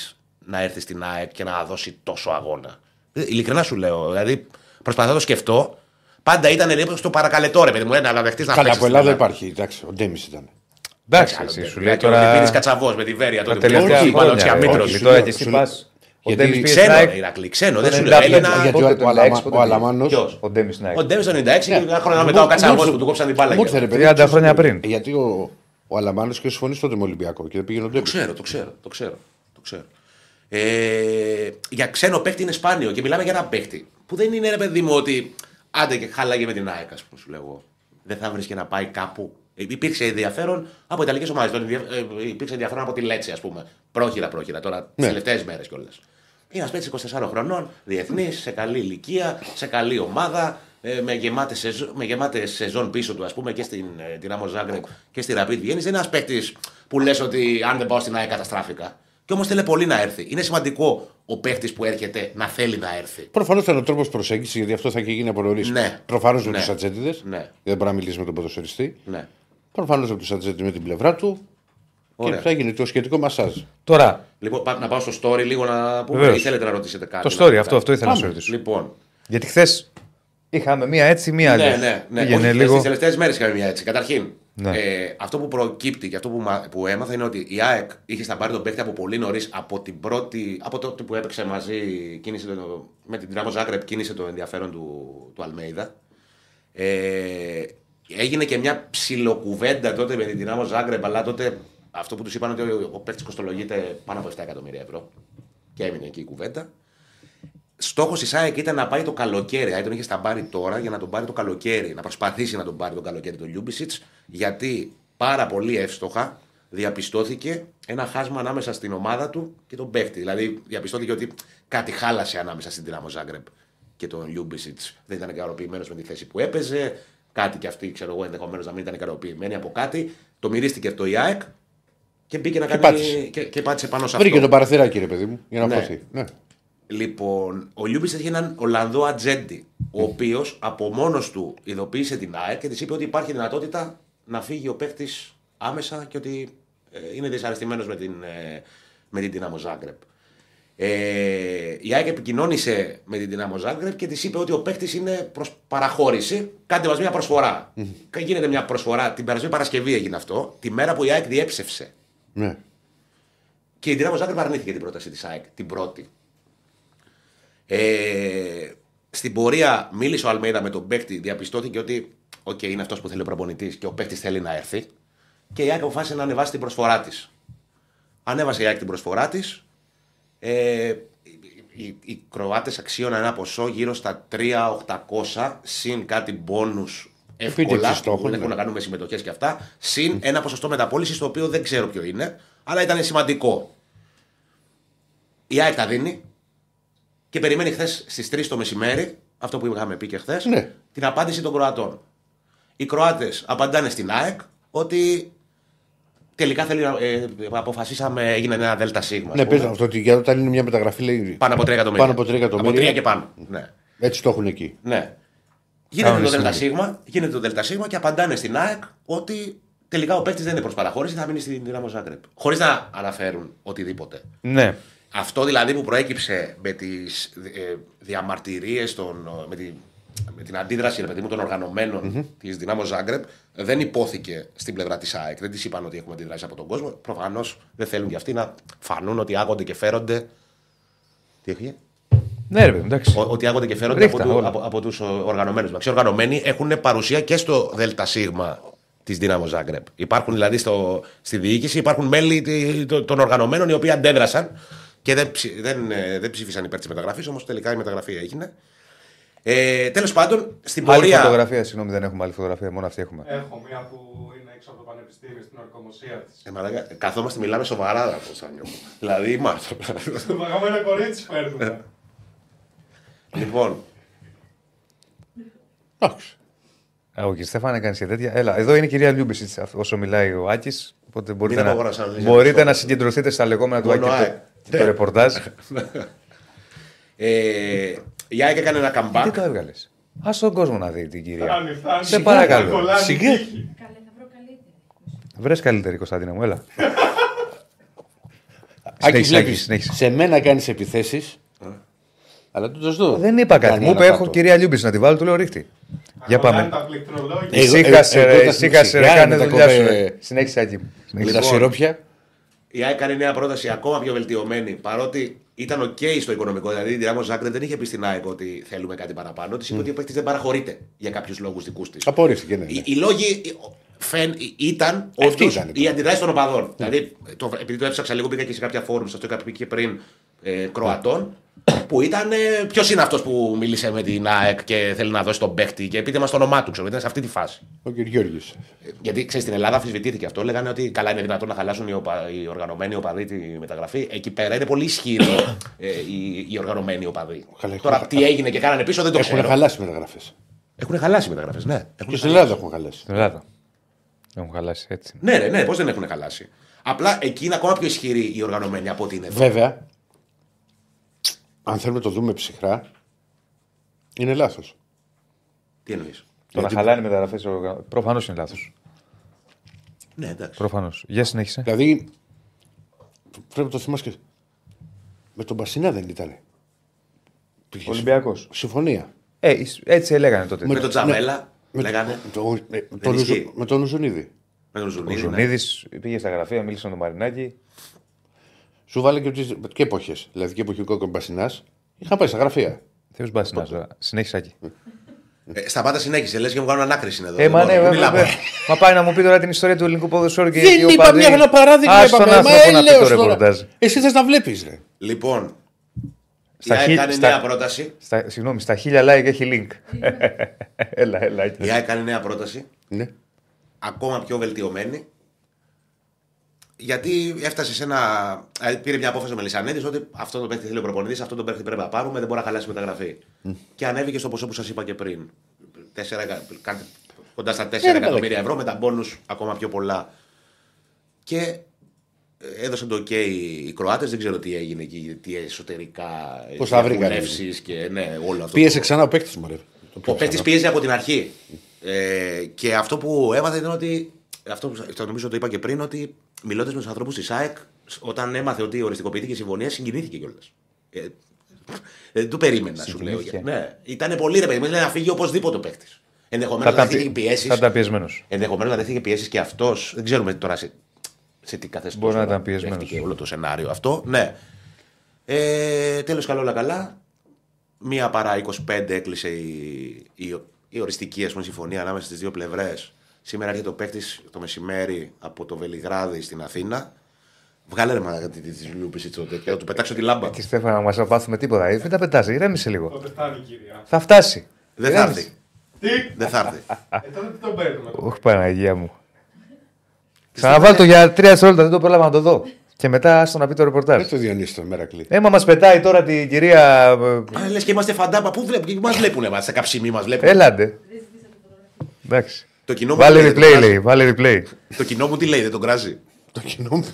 να έρθει στην ΑΕΚ και να δώσει τόσο αγώνα. Ε, Ειλικρινά σου λέω. Δηλαδή, προσπαθώ να το σκεφτώ. Πάντα ήταν λίγο στο παρακαλετό, ρε παιδί μου, ε, να δεχτείς να Καλά, παίξεις από στην Ελλάδα Ελλάδα. υπάρχει. Εντάξει, ο Ντέμις ήταν. Εντάξει, Άλλο εσύ δεν. σου Δηλαδή, λέει και ο τώρα. Λιβύης Κατσαβός με τη Βέρεια Τα τότε. τελευταία Όχι, μάλλον χρόνια. Τσιαμίτρος. ρε. σου Τώρα λέω- και εσύ σου πα. λέω- Ο γιατί Ντέμις πήγε Ξένο, στην ρε, ΑΕΚ. Ηρακλή, ξένο. Το Δεν σου λέω. 95, Έλληνα. Γιατί πότε ο, το ο, 96, Αλαμα- πότε ο πήγε. Αλαμάνος... Ποιος; Ο Ντέμις στην ΑΕΚ. Ο Ντέμις το 96 και ένα χρόνο μετά ο Μου- Κατσαβός μου- που του κόψαν την μπάλα. Μου ήρθε, ρε παιδί, 30 ξέρεις χρόνια τι- πριν. Γιατί ο, ο Αλαμάνος και συμφωνεί τότε με Ολυμπιακό και δεν πήγαινε ο Το Ντέμις. ξέρω, το ξέρω, το ξέρω. Το ξέρω. Ε, για ξένο παίχτη είναι σπάνιο και μιλάμε για ένα παίχτη που δεν είναι ρε παιδί μου ότι άντε και χάλαγε με την ΑΕΚ, ας πούμε, σου λέω εγώ. Δεν θα βρεις και να πάει κάπου. Ε, Υπήρξε ενδιαφέρον από ιταλικές ομάδες. Υπήρξε ενδιαφέρον από τη Λέτση, ας πούμε. Πρόχειρα, πρόχειρα τώρα, τις Ναι. τελευταίες μέρες κιόλας. Είναι ένας παίκτης 24 χρονών, διεθνής, σε καλή ηλικία, σε καλή ομάδα, ε, με γεμάτε σεζόν, με γεμάτες σεζόν πίσω του, ας πούμε, και στην ε, Δυνάμο Ζάγκρεπ και στη Rapid Viennese. Δεν είναι ένας παίκτης που λες ότι αν δεν πάω στην ΑΕΚ καταστράφηκα. Και όμως θέλει πολύ να έρθει. Είναι σημαντικό ο παίκτη που έρχεται να θέλει να έρθει. Προφανώς ήταν ο τρόπος προσέγγισης, γιατί αυτό θα και γίνει από νωρίς. Ναι. Προφανώς με Ναι. τους ατζέντιδες. Ναι. Δεν μπορεί να μιλήσει με τον ποδοσφαιριστή. Ναι. Προφανώς με τους ατζέντιδες με την πλευρά του. Ωραία. Και θα γίνει το σχετικό μασάζ. Τώρα, Λοιπόν, πά- να πάω στο story λίγο να πούμε. Βεβαίως. Ή θέλετε να ρωτήσετε κάτι. το story, αυτό, αυτό ήθελα να σου Πάμε. ρωτήσω. Λοιπόν. Γιατί χθες είχαμε μία έτσι, μία άλλη. Ναι, ναι, ναι. Πήγαινε Όχι, λίγο. Στι τελευταίες μέρες είχαμε μια έτσι. Καταρχήν, Ναι. Ε, αυτό που προκύπτει και αυτό που, μα- που έμαθα είναι ότι η ΑΕΚ είχε στα πάρει τον παίκτη από πολύ νωρίς, από την πρώτη. από τότε που έπαιξε μαζί, κίνησε το, με την Δυνάμο Ζάγκρεπ, κίνησε το ενδιαφέρον του, του Αλμέιδα. Ε, έγινε και μια ψιλοκουβέντα τότε με την Δυνάμο Ζάγκρεπ, αλλά τότε αυτό που τους είπαν ότι ο, ο παίκτης κοστολογείται πάνω από 7 εκατομμύρια ευρώ. Και έμεινε εκεί η κουβέντα. Στόχος της ΑΕΚ ήταν να πάει το καλοκαίρι. Η ΑΕΚ τον είχε στα πάρει τώρα για να τον πάρει το καλοκαίρι. Να προσπαθήσει να τον πάρει το καλοκαίρι τον Λιούμπισιτς. Γιατί πάρα πολύ εύστοχα διαπιστώθηκε ένα χάσμα ανάμεσα στην ομάδα του και τον παίκτη. Δηλαδή διαπιστώθηκε ότι κάτι χάλασε ανάμεσα στην Δυνάμο Ζάγκρεπ και τον Λιούμπισιτς. Δεν ήταν ικανοποιημένος με τη θέση που έπαιζε. Κάτι και αυτή, ξέρω εγώ, ενδεχομένως να μην ήταν ικανοποιημένοι από κάτι. Το μυρίστηκε το η ΑΕΚ και μπήκε να κάνει. πάτησε. Και, και πάτησε πάνω σε Βρήκε αυτό. το παραθυράκι, ρε παιδί μου, για να Ναι. χωθεί. Ναι. Λοιπόν, ο Λιούμπισιτς είχε έναν Ολλανδό ατζέντη, ο οποίος από μόνος του ειδοποίησε την ΑΕΚ και της είπε ότι υπάρχει δυνατότητα να φύγει ο παίκτης άμεσα και ότι ε, είναι δυσαρεστημένος με την, ε, με την Δυνάμο Ζάγκρεπ. Ε, η ΑΕΚ επικοινώνησε με την Δυνάμο Ζάγκρεπ και της είπε ότι ο παίκτης είναι προς παραχώρηση. Κάντε μας μια προσφορά. Γίνεται μια προσφορά. Την περασμένη Παρασκευή έγινε αυτό, τη μέρα που η ΑΕΚ διέψευσε. ναι. Και η Δυνάμο Ζάγκρεπ αρνήθηκε την πρόταση της ΑΕΚ, την πρώτη. Ε, στην πορεία μίλησε ο Αλμέιδα με τον παίκτη, διαπιστώθηκε ότι οκ, είναι αυτός που θέλει ο προπονητής και ο παίκτης θέλει να έρθει. Και η ΑΕΚ αποφάσισε να ανεβάσει την προσφορά της. Ανέβασε η ΑΕΚ την προσφορά της. Ε, οι, οι, οι Κροάτες αξίωναν ένα ποσό γύρω στα 3.800 συν κάτι μπόνους εύκολα Επίτευξη στόχων, που έχουν ναι. να κάνουν με συμμετοχές και αυτά. Συν ένα ποσοστό μεταπόλησης το οποίο δεν ξέρω ποιο είναι, αλλά ήταν σημαντικό. Η ΑΕΚ τα δίνει και περιμένει χθες στις 3 το μεσημέρι, αυτό που είχαμε πει και χθες, Ναι. την απάντηση των Κροατών. Οι Κροάτες απαντάνε στην ΑΕΚ ότι τελικά θέλει, να- ε, αποφασίσαμε, έγινε ένα ΔΣ. Ναι, πες αυτό ότι για όταν είναι μια μεταγραφή λέει. Πάνω από 3 εκατομμύρια. Πάνω από 3 εκατομμύρια. Από 3 και πάνω. Ναι. Έτσι το έχουν εκεί. ναι. Γίνεται το Κανονιστική. ΔΣ, γίνεται το ΔΣ και απαντάνε στην ΑΕΚ ότι τελικά ο παίκτης δεν είναι προς παραχώρηση, θα μείνει στην Δυνάμο Ζάγκρεπ. Χωρίς να αναφέρουν οτιδήποτε. Ναι. Αυτό δηλαδή που προέκυψε με τις ε, διαμαρτυρίες, με, τη, με την αντίδραση ρε παιδί μου, των οργανωμένων mm-hmm. της Δυνάμω Ζάγκρεπ, δεν υπόθηκε στην πλευρά της ΑΕΚ. Δεν της είπαν ότι έχουμε αντιδράσει από τον κόσμο. Προφανώς δεν θέλουν και αυτοί να φανούν ότι άγονται και φέρονται. Τι έφυγε; Ναι, ρε παιδί, εντάξει. Ο- Ότι άγονται και φέρονται Ρίχτα, από, του, όλα. από, από τους οργανωμένους. Οι οργανωμένοι έχουν παρουσία και στο ΔΣ της Δύναμος Ζάγκρεπ. Υπάρχουν δηλαδή στο, στη διοίκηση, υπάρχουν μέλη τη- το- των οργανωμένων οι οποίοι αντέδρασαν και δεν, ψη- δεν, ε, δεν ψήφισαν υπέρ της μεταγραφής, όμως τελικά η μεταγραφή έγινε. Ε, Τέλος πάντων, στην Άλλη πορεία. φωτογραφία, συγγνώμη, δεν έχουμε άλλη φωτογραφία, μόνο αυτή έχουμε. Έχω μία που είναι έξω από το πανεπιστήμιο στην ορκομοσία της. Ε, μαλάκα, καθόμαστε, μιλάμε σοβαρά από Σάνιο. δηλαδή, είμαστε. Το παγωμένο κορίτσι φέρνουμε. λοιπόν, Εντάξει. Α, όχι, Στέφανε, κάνει και τέτοια. Έλα, εδώ είναι η κυρία Λιούμπισιτ όσο μιλάει ο Άκης. Οπότε μπορείτε, Μην να, απαγοράσαμε, Λίζα, μπορείτε αυτό. να συγκεντρωθείτε στα λεγόμενα του Άκη Μόνο και ΑΕΚ. Το, και το ρεπορτάζ. ε, η ΑΕΚ έκανε ένα Τι comeback. το έβγαλες; Α τον κόσμο να δει την κυρία. Φτάνει, φτάνει. Σε παρακαλώ. Κολλάνε Σιγά. τύχη. Καλέ, θα βρω καλύτερη. Βρες καλύτερη, Κωνσταντίνα μου, έλα. Άκη, Συνέχισε, βλέπεις, Άκη, συνέχισε. σε μένα κάνεις επιθέσεις. Αλλά τους δω. Δεν είπα κάτι. Κάνει Μου είπε: ένα Έχω κάτω. κυρία Λιούμπισιτ να τη βάλω, του λέω ρίχτη. Για Κολλάνε πάμε. τα πληκτρολόγια. Ε, Εγώ- Ησύχασε, εγώ ρε, τα ησύχασε, ρε, σιγά κάνε με τα δουλειά σου. κοπέ- ρε. Συνέχισε, Άκη μου. Με τα Συνέχισε. σιρόπια. Η ΑΕΚ κάνει νέα πρόταση ακόμα πιο βελτιωμένη. Παρότι ήταν οκ στο οικονομικό. Δηλαδή η Δυνάμο Ζάγκρεπ δεν είχε πει στην ΑΕΚ ότι θέλουμε κάτι παραπάνω. Της είπε ότι ο παίκτης δεν παραχωρείται για κάποιους λόγους δικούς της. Απορρίφθηκε, ναι. ναι. Οι, οι λόγοι ε, φεν, ήταν Αυτή όντως ήταν. οι αντιδράσεις των οπαδών. Δηλαδή, το, επειδή το έψαξα λίγο, πήγα και σε κάποια φόρουμ, αυτό είχα πει και πριν, ε, Κροατών, που ήταν. Ποιος είναι αυτός που μίλησε με την ΑΕΚ και θέλει να δώσει τον παίκτη και πείτε μας το όνομά του, ξέρω, ήταν σε αυτή τη φάση. Ο κ. Γιώργης. Γιατί ξέρεις, στην Ελλάδα αμφισβητήθηκε αυτό. Λέγανε ότι καλά είναι δυνατόν να χαλάσουν οι, οπα... οι οργανωμένοι οπαδοί τη μεταγραφή. Εκεί πέρα είναι πολύ ισχυροί ε, οι, οι οργανωμένοι οπαδοί. Καλά, Τώρα έχουν- τι έγινε και κάνανε πίσω δεν το Έχουν ξέρω. χαλάσει μεταγραφές. Έχουν χαλάσει οι μεταγραφές, ναι. Έχουν Και στην Ελλάδα έχουν χαλάσει. Στην Ελλάδα. Έχουν χαλάσει έτσι. Ναι, ναι, ναι, πώς δεν έχουν χαλάσει. Απλά εκεί είναι ακόμα πιο ισχυροί οι οργανωμένοι από ότι είναι εδώ. Βέβαια, αν θέλουμε να το δούμε ψυχρά, είναι λάθος. Τι εννοείς; Το να χαλάνε μεταγραφές. Προφανώς είναι λάθος. Ναι, εντάξει. Προφανώς. Για συνέχισε. Δηλαδή, πρέπει να το θυμάσαι. Με τον Μπασινά δεν ήταν. Ολυμπιακός. Συμφωνία. Ε, έτσι λέγανε τότε. Με τον Τζαμέλα Με, λέγανε. το- με, τον ισχύει. Ουζο- με τον Ουζουνίδη. Με τον Ο Ζουνίδη. ναι. Ζουνίδη πήγε στα γραφεία, μίλησε με τον Μαρινάκη. Σου βάλε και, τις- και εποχές. Δηλαδή και εποχικό κομπασινά. Είχα πάει στα γραφεία. Θεός Μπάσινα τώρα. Συνέχισε Άκη. Ε, σταμάτα συνέχισε, λες και μου κάνουν ανάκριση εδώ. Ε, Δεν μα μπορώ, ναι, πού βέβαια. μιλάμε. Μα πάει να μου πει τώρα την ιστορία του ελληνικού ποδοσφαίρου και Δεν οι είπα οπαδοί. μια, ένα παράδειγμα. Ας τον είπαμε. Μα άνθρωπο να πει έλεος το τώρα. ρεπορτάζ. Εσύ θες να βλέπεις, ρε. Λοιπόν, Στα η ΑΕΚ χι- κάνει στα- νέα πρόταση. Στα, συγγνώμη, στα χίλια like έχει link. έλα, έλα. Άκη. Η ΑΕΚ κάνει νέα πρόταση. Ναι. ακόμα πιο βελτιωμένη. Γιατί έφτασε σε ένα. δηλαδή Πήρε μια απόφαση με Λισανίδη ότι αυτό το παίχτη θέλει ο προπονητής, αυτό το παίχτη πρέπει να πάρουμε, δεν μπορεί να χαλάσει μεταγραφή. Και ανέβηκε στο ποσό που σας είπα και πριν. 4, κάντε- κοντά στα 4 ρε, εκατομμύρια ευρώ με τα μπόνους ακόμα πιο πολλά. Και ε, έδωσαν το OK οι Κροάτες, δεν ξέρω τι έγινε εκεί, τι εσωτερικά. Πώς τα βρήκαν. διαβουλεύσεις και ναι, όλο αυτό. Πίεσε το- ξανά ο παίκτης μου, ρε. Το πιο ο παίκτης ξανά. πίεζε από την αρχή. Ε, και αυτό που έμαθε ήταν ότι. Αυτό που το νομίζω το είπα και πριν, ότι μιλώντας με τους ανθρώπους της ΑΕΚ, όταν έμαθε ότι οριστικοποιήθηκε η συμφωνία, συγκινήθηκε κιόλας. Ε, ε, δεν το περίμενα, σου λέω. Συγκινήθηκε. Ναι, ήταν πολύ ρε παιδί, μου, ήθελε να φύγει οπωσδήποτε ο παίκτης. Ενδεχομένως Θα να ήταν δέχτηκε πι- πιέσεις. θα ήταν πιεσμένο. Ενδεχομένως να δέχτηκε πιέσεις και αυτός. Δεν ξέρουμε τώρα σε, σε τι καθεστώς. Μπορεί να ήταν πιεσμένος. Δέχτηκε όλο το σενάριο αυτό. Ναι. Ε, Τέλος καλό, όλα καλά. Μία παρά 25 έκλεισε η, η, η οριστική ας πούμε, συμφωνία ανάμεσα στις δύο πλευρές. Σήμερα έρχεται ο παίκτης το μεσημέρι από το Βελιγράδι στην Αθήνα. Βγάλε ρε μα τη, τη, τη λούπηση το τέτοιο, να του πετάξω τη λάμπα. Τι Στέφανα, να μας πάθουμε τίποτα. Ε, Μην τα πετάζει, ηρέμησε λίγο. Τότε φτάνει, κυρία. Θα φτάσει. Δεν θα Ηρέμησε. έρθει. Τι! Δεν θα έρθει. Ε, τότε τι τον παίρνουμε. Όχι Παναγία μου. Ξαναβάλω το για τρία δευτερόλεπτα, δεν το πρόλαβα να το δω. Και μετά άστο να πει το ρεπορτάζ. Δεν το Διονύση το Μερακλή. Έμα μας πετάει τώρα την κυρία. ε, Α, λες και είμαστε φαντάπα. Πού βλέπουν, μας βλέπουν εμά, σε καψίμι μας βλέπουν. Έλαντε. Εντάξει. Το κοινό μου Βάλε τι λέει, δεν replay, τον λέει. Βάλε replay. Το κοινό μου τι λέει, δεν τον κράζει. Το κοινό μου.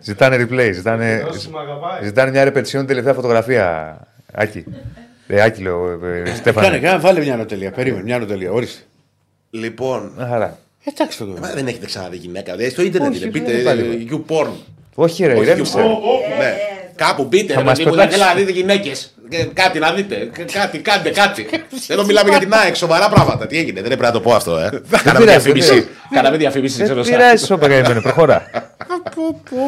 Ζητάνε replay. Ζητάνε, Όσο με αγαπάει. ζητάνε μια ρεπετσιόν τελευταία φωτογραφία. Άκη. Ε, Άκη λέω. ε, ε, Κάνε, Στέφανε. κάνε, βάλε μια ανωτελεία. Περίμενε, μια ανωτελεία. Όρισε. Λοιπόν, Μια χαρά. Εντάξει το μα δεν έχετε ξαναδεί γυναίκα. Δηλαδή, στο ίντερνετ Όχι, είναι. δεν Πείτε είναι πάλι. ε, you porn. Όχι, ρε, Όχι ηρέμησε. you porn. Ναι. Κάπου μπείτε, Θα ρε μας παιδί μου, πετάξεις. θέλετε να δείτε γυναίκες. Κάτι να δείτε. Κα- Κάτι, κάντε κάτι. Εδώ μιλάμε για την ΑΕΚ, σοβαρά πράγματα. Τι έγινε, δεν πρέπει να το πω αυτό, ε. Κάναμε πειράζει, δεν διαφήμιση. πειράζει. Κάναμε διαφήμιση, Δεν ξέρω πειράζει, όπα καημένο, προχώρα.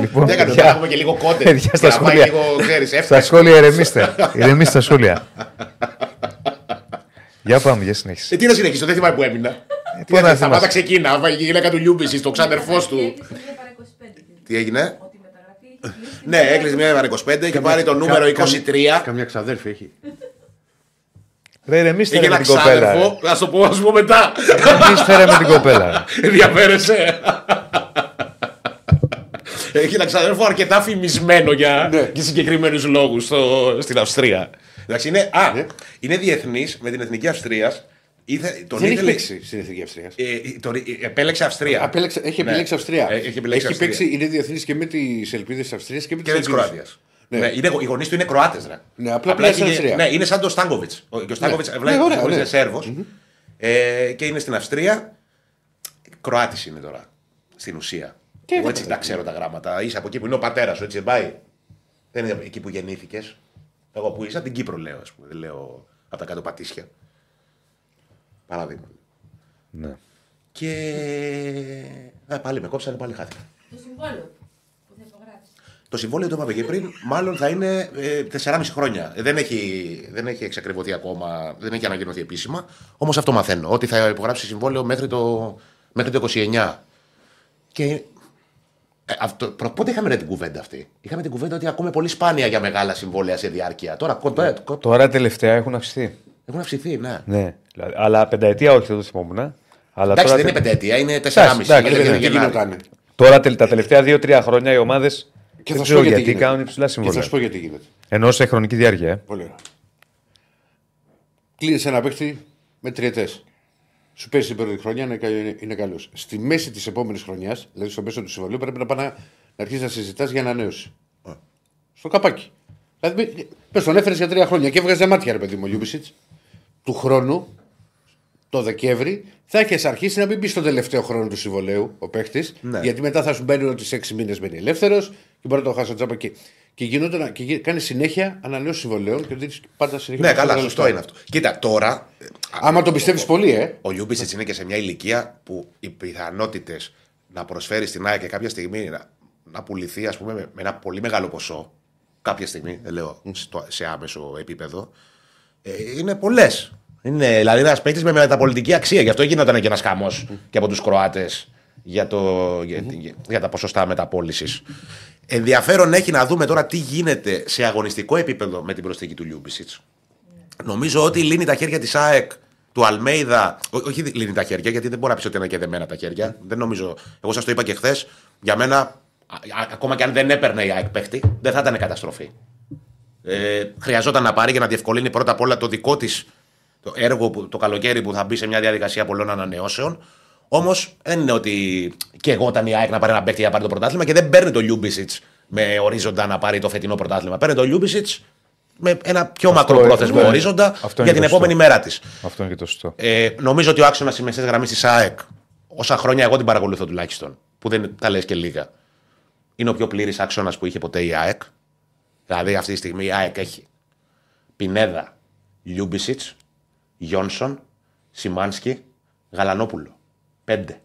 Λοιπόν, Δεν έκανε παιδιά, να έχουμε και λίγο κόντε. παιδιά, στα Να πάει σχόλια. λίγο, ξέρεις, Στα εύκολα. σχόλια ηρεμήστε. Ηρεμήστε στα σχόλια. Για πάμε, για συνέχιση. Ε, τι να συνεχίσω, δεν θυμάμαι που έμεινα. πού να Τι, θυμάσαι. Σταμάτα ξεκίνα, βάγει η γυναίκα του Λιούμπηση, το ξάδερφό του. Τι έγινε, Ναι, έκλεισε μια ημέρα 25 και πάρει το νούμερο 23. Καμιά ξαδέρφη έχει. Ρε, ηρεμήστε Είχε ρε με ένα την κοπέλα. ξάδερφο, να σου το πω, να σου πω μετά. Ηρεμήστε ρε με την κοπέλα. Ενδιαφέρεσαι. Έχει ένα ξαδέρφο αρκετά φημισμένο για, Ναι. για συγκεκριμένους λόγους στην Αυστρία. Εντάξει, είναι, α, είναι διεθνής με την εθνική Αυστρίας. Ήθε, τον Δεν έχει ήθελε- παίξει στην Εθνική Αυστρίας. Ε, τον- ε, επέλεξε Αυστρία. Απέλεξε, έχει Ναι. επιλέξει Αυστρία. Ε, έχει επιλέξει Αυστρία. παίξει, είναι διεθνής και με τις ελπίδες της Αυστρίας και με και τις με της Κροατία. Ναι. Ναι. είναι, οι γονείς του είναι Κροάτες. Ναι, απλά πήγε στην Αυστρία. Ναι, είναι σαν τον Στάνκοβιτς. Και ο Στάνκοβιτς Ναι. βλέπει Ναι, ωραία, ότι ναι. είναι Σέρβος. Ε, και είναι στην Αυστρία. Κροάτης είναι τώρα. Στην ουσία. Και Εγώ δεν έτσι τα τα ξέρω τα γράμματα. Είσαι από εκεί που είναι ο πατέρας σου, έτσι δεν πάει; Δεν είναι εκεί που γεννήθηκες. Εγώ που είσαι από την Κύπρο λέω, ας πούμε. Δεν λέω από τα κάτω πατήσια. Παράδειγμα. Ναι. Και. Α, πάλι με κόψανε, πάλι χάθηκα. Το συμβόλαιο που θα υπογράψεις. Το συμβόλαιο το είπαμε και πριν, μάλλον θα είναι ε, 4,5 χρόνια. Δεν έχει, δεν έχει εξακριβωθεί ακόμα, δεν έχει ανακοινωθεί επίσημα. Όμως αυτό μαθαίνω, ότι θα υπογράψει συμβόλαιο μέχρι το, μέχρι το 29. Και ε, αυτό, προ- πότε είχαμε ρε την κουβέντα αυτή; Είχαμε την κουβέντα ότι ακούμε πολύ σπάνια για μεγάλα συμβόλαια σε διάρκεια. Τώρα κοντά, κοντά Τώρα τελευταία έχουν αυξηθεί. Έχουν αυξηθεί, ναι. Ναι. Δηλαδή, Αλλά πενταετία όχι, δεν το θυμόμουν. Αλλά Εντάξει, τώρα, δεν είναι πενταετία, είναι 4,5. εντάξει, Είναι δεν το Τι Γενάρη. γινότανε. τώρα τε- τα τελευταία δύο-τρία χρόνια οι ομάδες Και δεν θα σου ξέρω πω γιατί γιατί γίνεται. κάνουν υψηλά Και θα συμβόλαια. σου πω γιατί γίνεται. Ενώ σε χρονική διάρκεια. Ε. Πολύ ωραία. Κλείνεις ένα παίχτη με τριετές. Σου παίζει την πρώτη χρονιά είναι, είναι, είναι καλός. Στη μέση της επόμενης χρονιάς, δηλαδή στο μέσο του συμβολίου, πρέπει να πάει να, να αρχίσεις να συζητάς για ανανέωση. Στο καπάκι. Δηλαδή, πες τον έφερες για τρία χρόνια και έβγαζε μάτια, ρε παιδί μου, ο Λιούμπισιτς. Του χρόνου, το Δεκέμβρη, θα έχεις αρχίσει να μην μπει στον τελευταίο χρόνο του συμβολαίου ο παίχτης. Ναι. Γιατί μετά θα σου μπαίνει ότι σε έξι μήνες μπαίνει ελεύθερος και μπορεί να το χάσει τζάμπα εκεί. και, γινόταν, και γι- κάνει συνέχεια ανανέωση συμβολαίων και δίνει πάντα συνέχεια. Ναι, καλά, περισσότερα σωστό λεφτά. είναι αυτό. Κοίτα, τώρα Άμα το πιστεύεις πολύ, ε. ο Λιούμπισιτς είναι και σε μια ηλικία που οι πιθανότητες να προσφέρει στην ΑΕΚ και κάποια στιγμή να, να πουληθεί ας πούμε, με, με ένα πολύ μεγάλο ποσό, κάποια στιγμή, δεν λέω στο- σε άμεσο επίπεδο, ε, είναι πολλές. Είναι δηλαδή ένας παίκτης με μεταπολιτική αξία. Γι' αυτό γινόταν και ένας χαμός και από τους Κροάτες για, το, για, για- για τα ποσοστά μεταπόλησης. Ενδιαφέρον έχει να δούμε τώρα τι γίνεται σε αγωνιστικό επίπεδο με την προσθήκη του Λιούμπισιτς. Νομίζω ότι λύνει τα χέρια της ΑΕΚ, του Αλμέιδα. Ό, όχι λύνει τα χέρια, γιατί δεν μπορεί να πει ότι είναι και δεμένα τα χέρια. Δεν νομίζω. Εγώ σας το είπα και χθες. Για μένα, α- α- ακόμα και αν δεν έπαιρνε η ΑΕΚ παίχτη, δεν θα ήταν καταστροφή. Ε, χρειαζόταν να πάρει για να διευκολύνει πρώτα απ' όλα το δικό της το έργο που, το καλοκαίρι που θα μπει σε μια διαδικασία πολλών ανανεώσεων. Όμως δεν είναι ότι και εγώ ήταν η ΑΕΚ να πάρει ένα παίκτη για να πάρει το πρωτάθλημα και δεν παίρνει το Λιούμπισιτς με ορίζοντα να πάρει το φετινό πρωτάθλημα. Παίρνει το Λιούμπισιτς με ένα πιο μακροπρόθεσμο είναι- ορίζοντα αυτό για είναι την το επόμενη σωστό. μέρα της. Αυτό είναι και το σωστό. Ε, νομίζω ότι ο άξονας της μεσαίας γραμμής της ΑΕΚ, όσα χρόνια εγώ την παρακολουθώ τουλάχιστον, που δεν τα λες και λίγα, είναι ο πιο πλήρης άξονας που είχε ποτέ η ΑΕΚ. Δηλαδή αυτή τη στιγμή η ΑΕΚ έχει Πινέδα, Λιούμπισιτς, Γιόνσον, Σιμάνσκι, Γαλανόπουλο. Πέντε.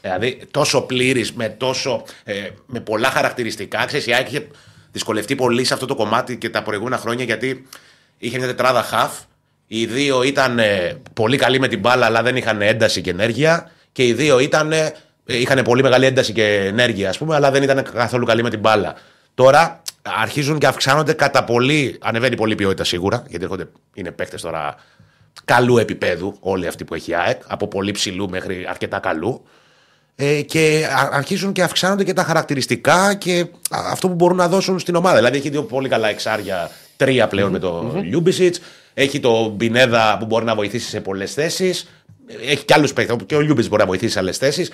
Δηλαδή τόσο πλήρης, με, τόσο, ε, με πολλά χαρακτηριστικά. Ξέρεις, η ΑΕΚ είχε δυσκολευτεί πολύ σε αυτό το κομμάτι και τα προηγούμενα χρόνια γιατί είχε μια τετράδα χαφ. Οι δύο ήταν ε, πολύ καλοί με την μπάλα, αλλά δεν είχαν ένταση και ενέργεια. Και οι δύο ήταν, ε, είχαν πολύ μεγάλη ένταση και ενέργεια, ας πούμε, αλλά δεν ήταν καθόλου καλοί με την μπάλα. Τώρα αρχίζουν και αυξάνονται κατά πολύ. Ανεβαίνει πολύ η ποιότητα σίγουρα, γιατί έρχονται, είναι παίχτε τώρα καλού επίπεδου, όλοι αυτοί που έχει η ΑΕΚ, από πολύ ψηλού μέχρι αρκετά καλού. Ε, και α- αρχίζουν και αυξάνονται και τα χαρακτηριστικά και α- αυτό που μπορούν να δώσουν στην ομάδα. Δηλαδή έχει δύο πολύ καλά εξάρια, τρία πλέον με το Λιούμπισιτς. Έχει το Πινέδα που μπορεί να βοηθήσει σε πολλές θέσεις. Έχει και άλλους παίκτες. Και ο Λιούμπισιτς μπορεί να βοηθήσει σε άλλες θέσεις.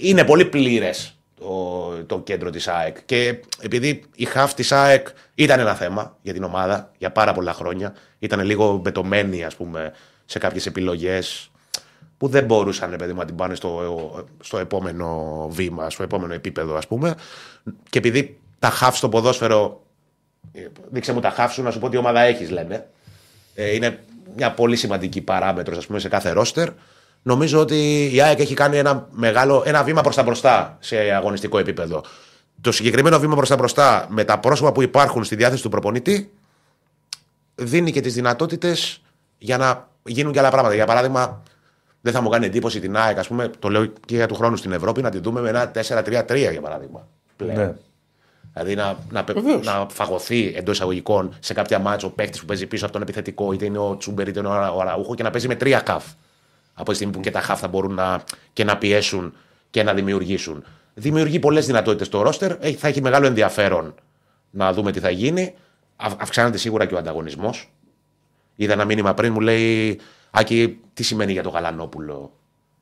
Είναι πολύ πλήρες το, το κέντρο της ΑΕΚ. Και επειδή η χαφ της ΑΕΚ ήταν ένα θέμα για την ομάδα για πάρα πολλά χρόνια, ήταν λίγο μπετωμένη, ας πούμε, σε κάποιες επιλογές που δεν μπορούσαν ρε παιδί μου, να την πάνε στο, στο επόμενο βήμα, στο επόμενο επίπεδο, ας πούμε. Και επειδή τα χαφ στο ποδόσφαιρο. ε, Δείξε μου τα χαφ σου να σου πω τι ομάδα έχεις, λένε. Ε, είναι μια πολύ σημαντική παράμετρος, ας πούμε, σε κάθε ρόστερ. Νομίζω ότι η ΑΕΚ έχει κάνει ένα, μεγάλο, ένα βήμα προς τα μπροστά σε αγωνιστικό επίπεδο. Το συγκεκριμένο βήμα προς τα μπροστά με τα πρόσωπα που υπάρχουν στη διάθεση του προπονητή δίνει και τις δυνατότητες για να γίνουν και άλλα πράγματα. Για παράδειγμα, δεν θα μου κάνει εντύπωση την ΑΕΚ, ας πούμε, το λέω και για του χρόνου στην Ευρώπη, να τη δούμε με ένα 4-3-3 για παράδειγμα. Πλέον. Ναι. Δηλαδή να, να, πε- Βεβαίως. να φαγωθεί εντός εισαγωγικών σε κάποια μάτσο ο παίχτη που παίζει πίσω από τον επιθετικό, είτε είναι ο Τσούμπερ είτε είναι ο Αρα- ο Αραούχο και να παίζει με τρία χαφ. Από τη στιγμή που και τα χαφ θα μπορούν να, και να πιέσουν και να δημιουργήσουν. Δημιουργεί πολλές δυνατότητες το ρόστερ. Έχει- Θα έχει μεγάλο ενδιαφέρον να δούμε τι θα γίνει. Αυ- αυξάνεται σίγουρα και ο ανταγωνισμός. Είδα ένα μήνυμα πριν μου λέει Άκη, τι σημαίνει για το Γαλανόπουλο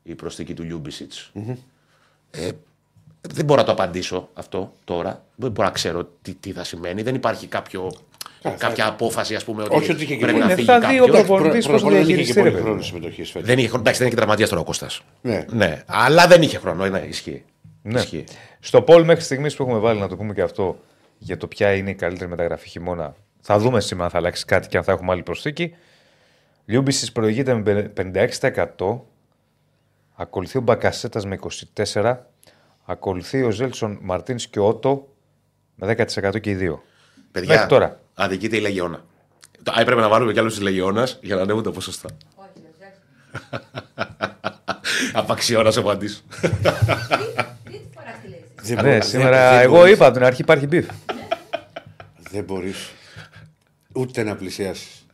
η προσθήκη του λιουμπισιτ Ε, δεν μπορώ να το απαντήσω αυτό τώρα. Δεν μπορώ να ξέρω τι, τι θα σημαίνει. Δεν υπάρχει κάποιο, κάποια απόφαση, ας πούμε, ότι, Όχι ότι είχε και πρέπει πολύ. να Είναι φύγει στα δύο κάποιος. προπο- Προπονητής πώς το δεν είχε και διαχειριστεί, πολύ ρε παιδί χρόνο μου; συμμετοχής φέτος. Δεν είχε, εντάξει, δεν είναι και τραυματία τώρα ο Κώστας. Ναι. ναι. Αλλά δεν είχε χρόνο. Ναι, ισχύει. Ναι. ισχύει. Στο poll μέχρι στιγμής που έχουμε βάλει, να το πούμε και αυτό, για το ποια είναι η καλύτερη μεταγραφή χειμώνα. Θα δούμε σήμερα αν θα αλλάξει κάτι και αν θα έχουμε άλλη προσθήκη. Λιούμπισης προηγείται με 56%. Ακολουθεί ο Μπακασέτας με 24%. Ακολουθεί ο Ζέλσον Μαρτίνς και ο Ότο με 10% και οι δύο. Παιδιά, Μέχρι τώρα. Αδικείται η Λεγιώνα. Το- Α, έπρεπε να βάλουμε κι άλλους της Λεγιώνας για να ανέβουν τα ποσοστά. Όχι, δεν ξέρω. Απαξιώνας ο απαντήσω. Τρίτη φοράς τη λέξη. Δεν Ναι, μπο- σήμερα δεν- δεν εγώ μπορείς- είπα από την αρχή υπάρχει μπιφ. Δεν μπορείς ούτε να πλησιάσεις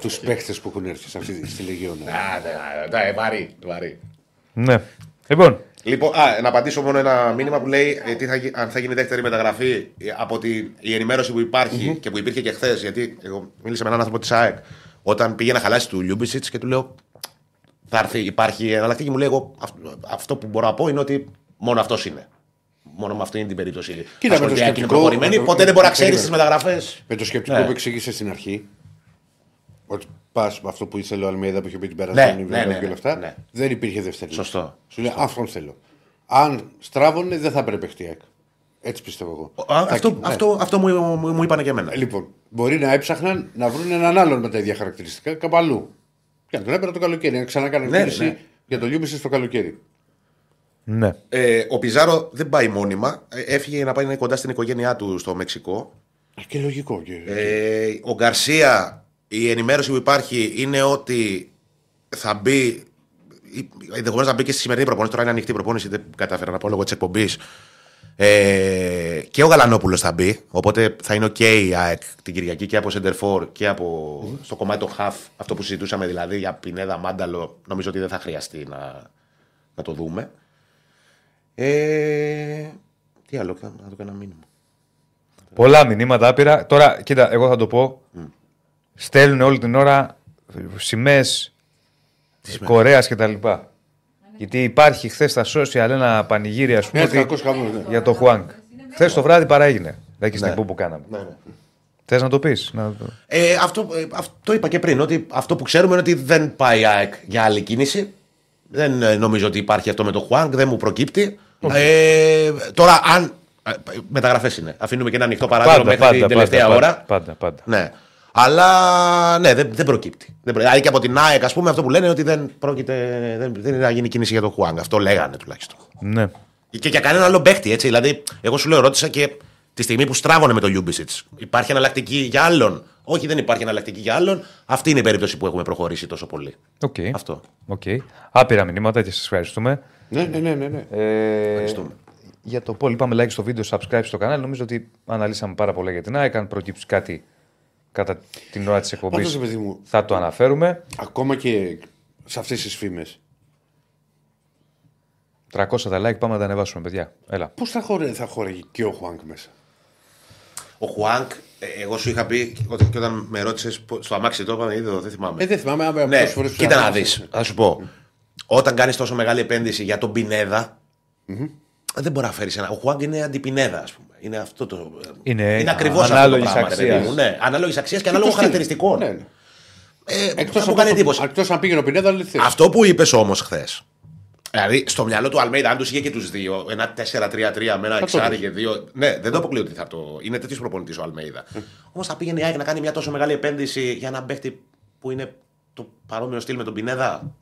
τους παίχτες που έχουν έρθει σε αυτή, στη Λεγιώνα. Α, ναι, ναι, ναι, βαρύ, βαρύ. ναι. Λοιπόν, Λοιπόν, α, να απαντήσω μόνο ένα μήνυμα που λέει ε, τι θα, γι- αν θα γίνει δεύτερη μεταγραφή ε, από τη, η ενημέρωση που υπαρχει και που υπήρχε και χθες. Γιατί εγώ μίλησα με έναν άνθρωπο της ΑΕΚ όταν πήγε να χαλάσει του Λιούμπισιτς και του λέω θα έρθει, υπάρχει εναλλακτική. Μου λέει εγώ αυτό, αυτό που μπορώ να πω είναι ότι μόνο αυτός είναι. Μόνο με αυτή είναι την περίπτωση. Κοίτα, με το Ασχολείται η ΑΕΚ, είναι σκεπτικό- προχωρημένη, με το- ποτέ δεν μπορεί να ξέρεις περίμενε. τις μεταγραφές. Με το σκεπτικό Ναι. που εξήγησε στην αρχή, ότι πας με αυτό που ήθελε ο Αλμέδα που είχε πει την Ναι, περασμένη ναι, βραδιά ναι, και ναι, όλα αυτά, ναι. δεν υπήρχε δεύτερη. Σωστό. Σου λέει αυτόν θέλω. Αν στράβωνε, δεν θα έπρεπε παιχτή ΑΕΚ. Έτσι πιστεύω εγώ. Α, Θα- αυτό, ναι. αυτό, αυτό μου, μου, μου είπανε και εμένα. Λοιπόν, μπορεί να έψαχναν να βρουν έναν άλλον με τα ίδια χαρακτηριστικά κάπου αλλού. Και να τον έπαιρνε το καλοκαίρι. Να ξανακάνουν Ναι, κίνηση ναι. για το Λιούμπισι στο καλοκαίρι. Ναι. Ε, ο Πιζάρο δεν πάει μόνιμα. Ε, Έφυγε να πάει να είναι κοντά στην οικογένειά του στο Μεξικό. Α, Και λογικό. Και... Ε, ο Γκαρσία, η ενημέρωση που υπάρχει είναι ότι θα μπει. Ενδεχομένως να μπει και στη σημερινή προπόνηση. Τώρα είναι ανοιχτή προπόνηση, δεν κατάφερα να πω λόγω της εκπομπής. Ε, και ο Γαλανόπουλος θα μπει. Οπότε θα είναι ο και η ΑΕΚ την Κυριακή και από Σεντερφόρ και από στο κομμάτι το Χαφ. Αυτό που συζητούσαμε δηλαδή για Πινέδα Μάνταλο. Νομίζω ότι δεν θα χρειαστεί να, να το δούμε. Ε, τι άλλο, να το κάνω ένα μήνυμα. Πολλά μηνύματα άπειρα. Τώρα, κοίτα, εγώ θα το πω. Στέλνουν όλη την ώρα σημαίες Κορέας κτλ. Γιατί υπάρχει χθες στα social ένα πανηγύρι, ας πούμε, Ναι, ότι- κακός χαμός, ναι. για το Χουάνκ. Χθες το βράδυ παράγινε. Δεν στην εκπομπή που κάναμε. Ναι, ναι. Θες να το πεις. Να... το- Ε, αυτό, ε, αυτό είπα και πριν. Ότι αυτό που ξέρουμε είναι ότι δεν πάει η ΑΕΚ για άλλη κίνηση. Δεν ε, νομίζω ότι υπάρχει αυτό με το Χουάνκ, δεν μου προκύπτει. Ε, τώρα, αν. Μεταγραφές είναι. Αφήνουμε και ένα ανοιχτό παράδειγμα μέχρι την τελευταία πάντα, ώρα. Πάντα, πάντα. Ναι. Αλλά ναι, δεν, δεν προκύπτει. Δεν προ... Δηλαδή και από την ΑΕΚ, ας πούμε, αυτό που λένε είναι ότι δεν, πρόκειται, δεν, δεν είναι να γίνει κίνηση για το Χουάνκ. Αυτό λέγανε τουλάχιστον. Ναι. Και για κανέναν άλλο παίχτη, έτσι. Δηλαδή, εγώ σου λέω, ρώτησα και τη στιγμή που στράβωνε με το Λιούμπισιτς. Υπάρχει εναλλακτική για άλλον; Όχι, δεν υπάρχει εναλλακτική για άλλον. Αυτή είναι η περίπτωση που έχουμε προχωρήσει τόσο πολύ. Οκ. Αυτό. Οκ. Άπειρα μηνύματα και σας ευχαριστούμε. Ναι, ναι, ναι. ναι, ναι. Ε, Ευχαριστούμε. Για το poll, είπαμε like στο βίντεο, subscribe στο κανάλι. Νομίζω ότι αναλύσαμε πάρα πολλά για την ΑΕΚ. Αν προκύψει κάτι κατά την ώρα της εκπομπής, Πάντως, ρε παιδί μου, θα το αναφέρουμε. ακόμα και σε αυτές τις φήμες. 300 τα like, πάμε να τα ανεβάσουμε, παιδιά. Έλα. Πώς θα, χωρέ, θα χωρέγει και ο Χουάνκ μέσα; Ο Χουάνκ, ε, εγώ σου είχα πει και όταν- και όταν με ρώτησες στο αμάξι το είπαμε, είδε, δεν θυμάμαι. Ε, δεν θυμάμαι. άμα Ναι, πόσες φορές κοίτα να ξανά- δει. Θα σου πω. Όταν κάνεις τόσο μεγάλη επένδυση για τον πινεδα δεν μπορεί να φέρεις ένα. Ο Χουάνγκ είναι αντιπινέδα, ας πούμε. Είναι αυτό το. Είναι ακριβώς αυτό το ανάλογης πράγμα. ρε παιδί αξίας. μου. Ναι, ανάλογης αξίας και Και ανάλογο το στυλ. χαρακτηριστικών. Ναι, ναι. Ε, Εκτός θα μου κάνει εντύπωση. αν πήγαινε ο Πινέδα, δεν θες. Αυτό που είπες όμως χθες. Δηλαδή, στο μυαλό του Αλμέιδα, αν τους είχε και τους δύο, ένα 4-3-3 με ένα το εξάρι πεις. και δύο. Ναι, δεν το αποκλείω ότι θα το. Είναι τέτοιος προπονητής ο Αλμέιδα. Όμως θα πήγαινε η ΑΕΚ να κάνει μια τόσο μεγάλη επένδυση για έναν παίχτη που είναι το παρόμοιο στυλ με τον Πινέδα;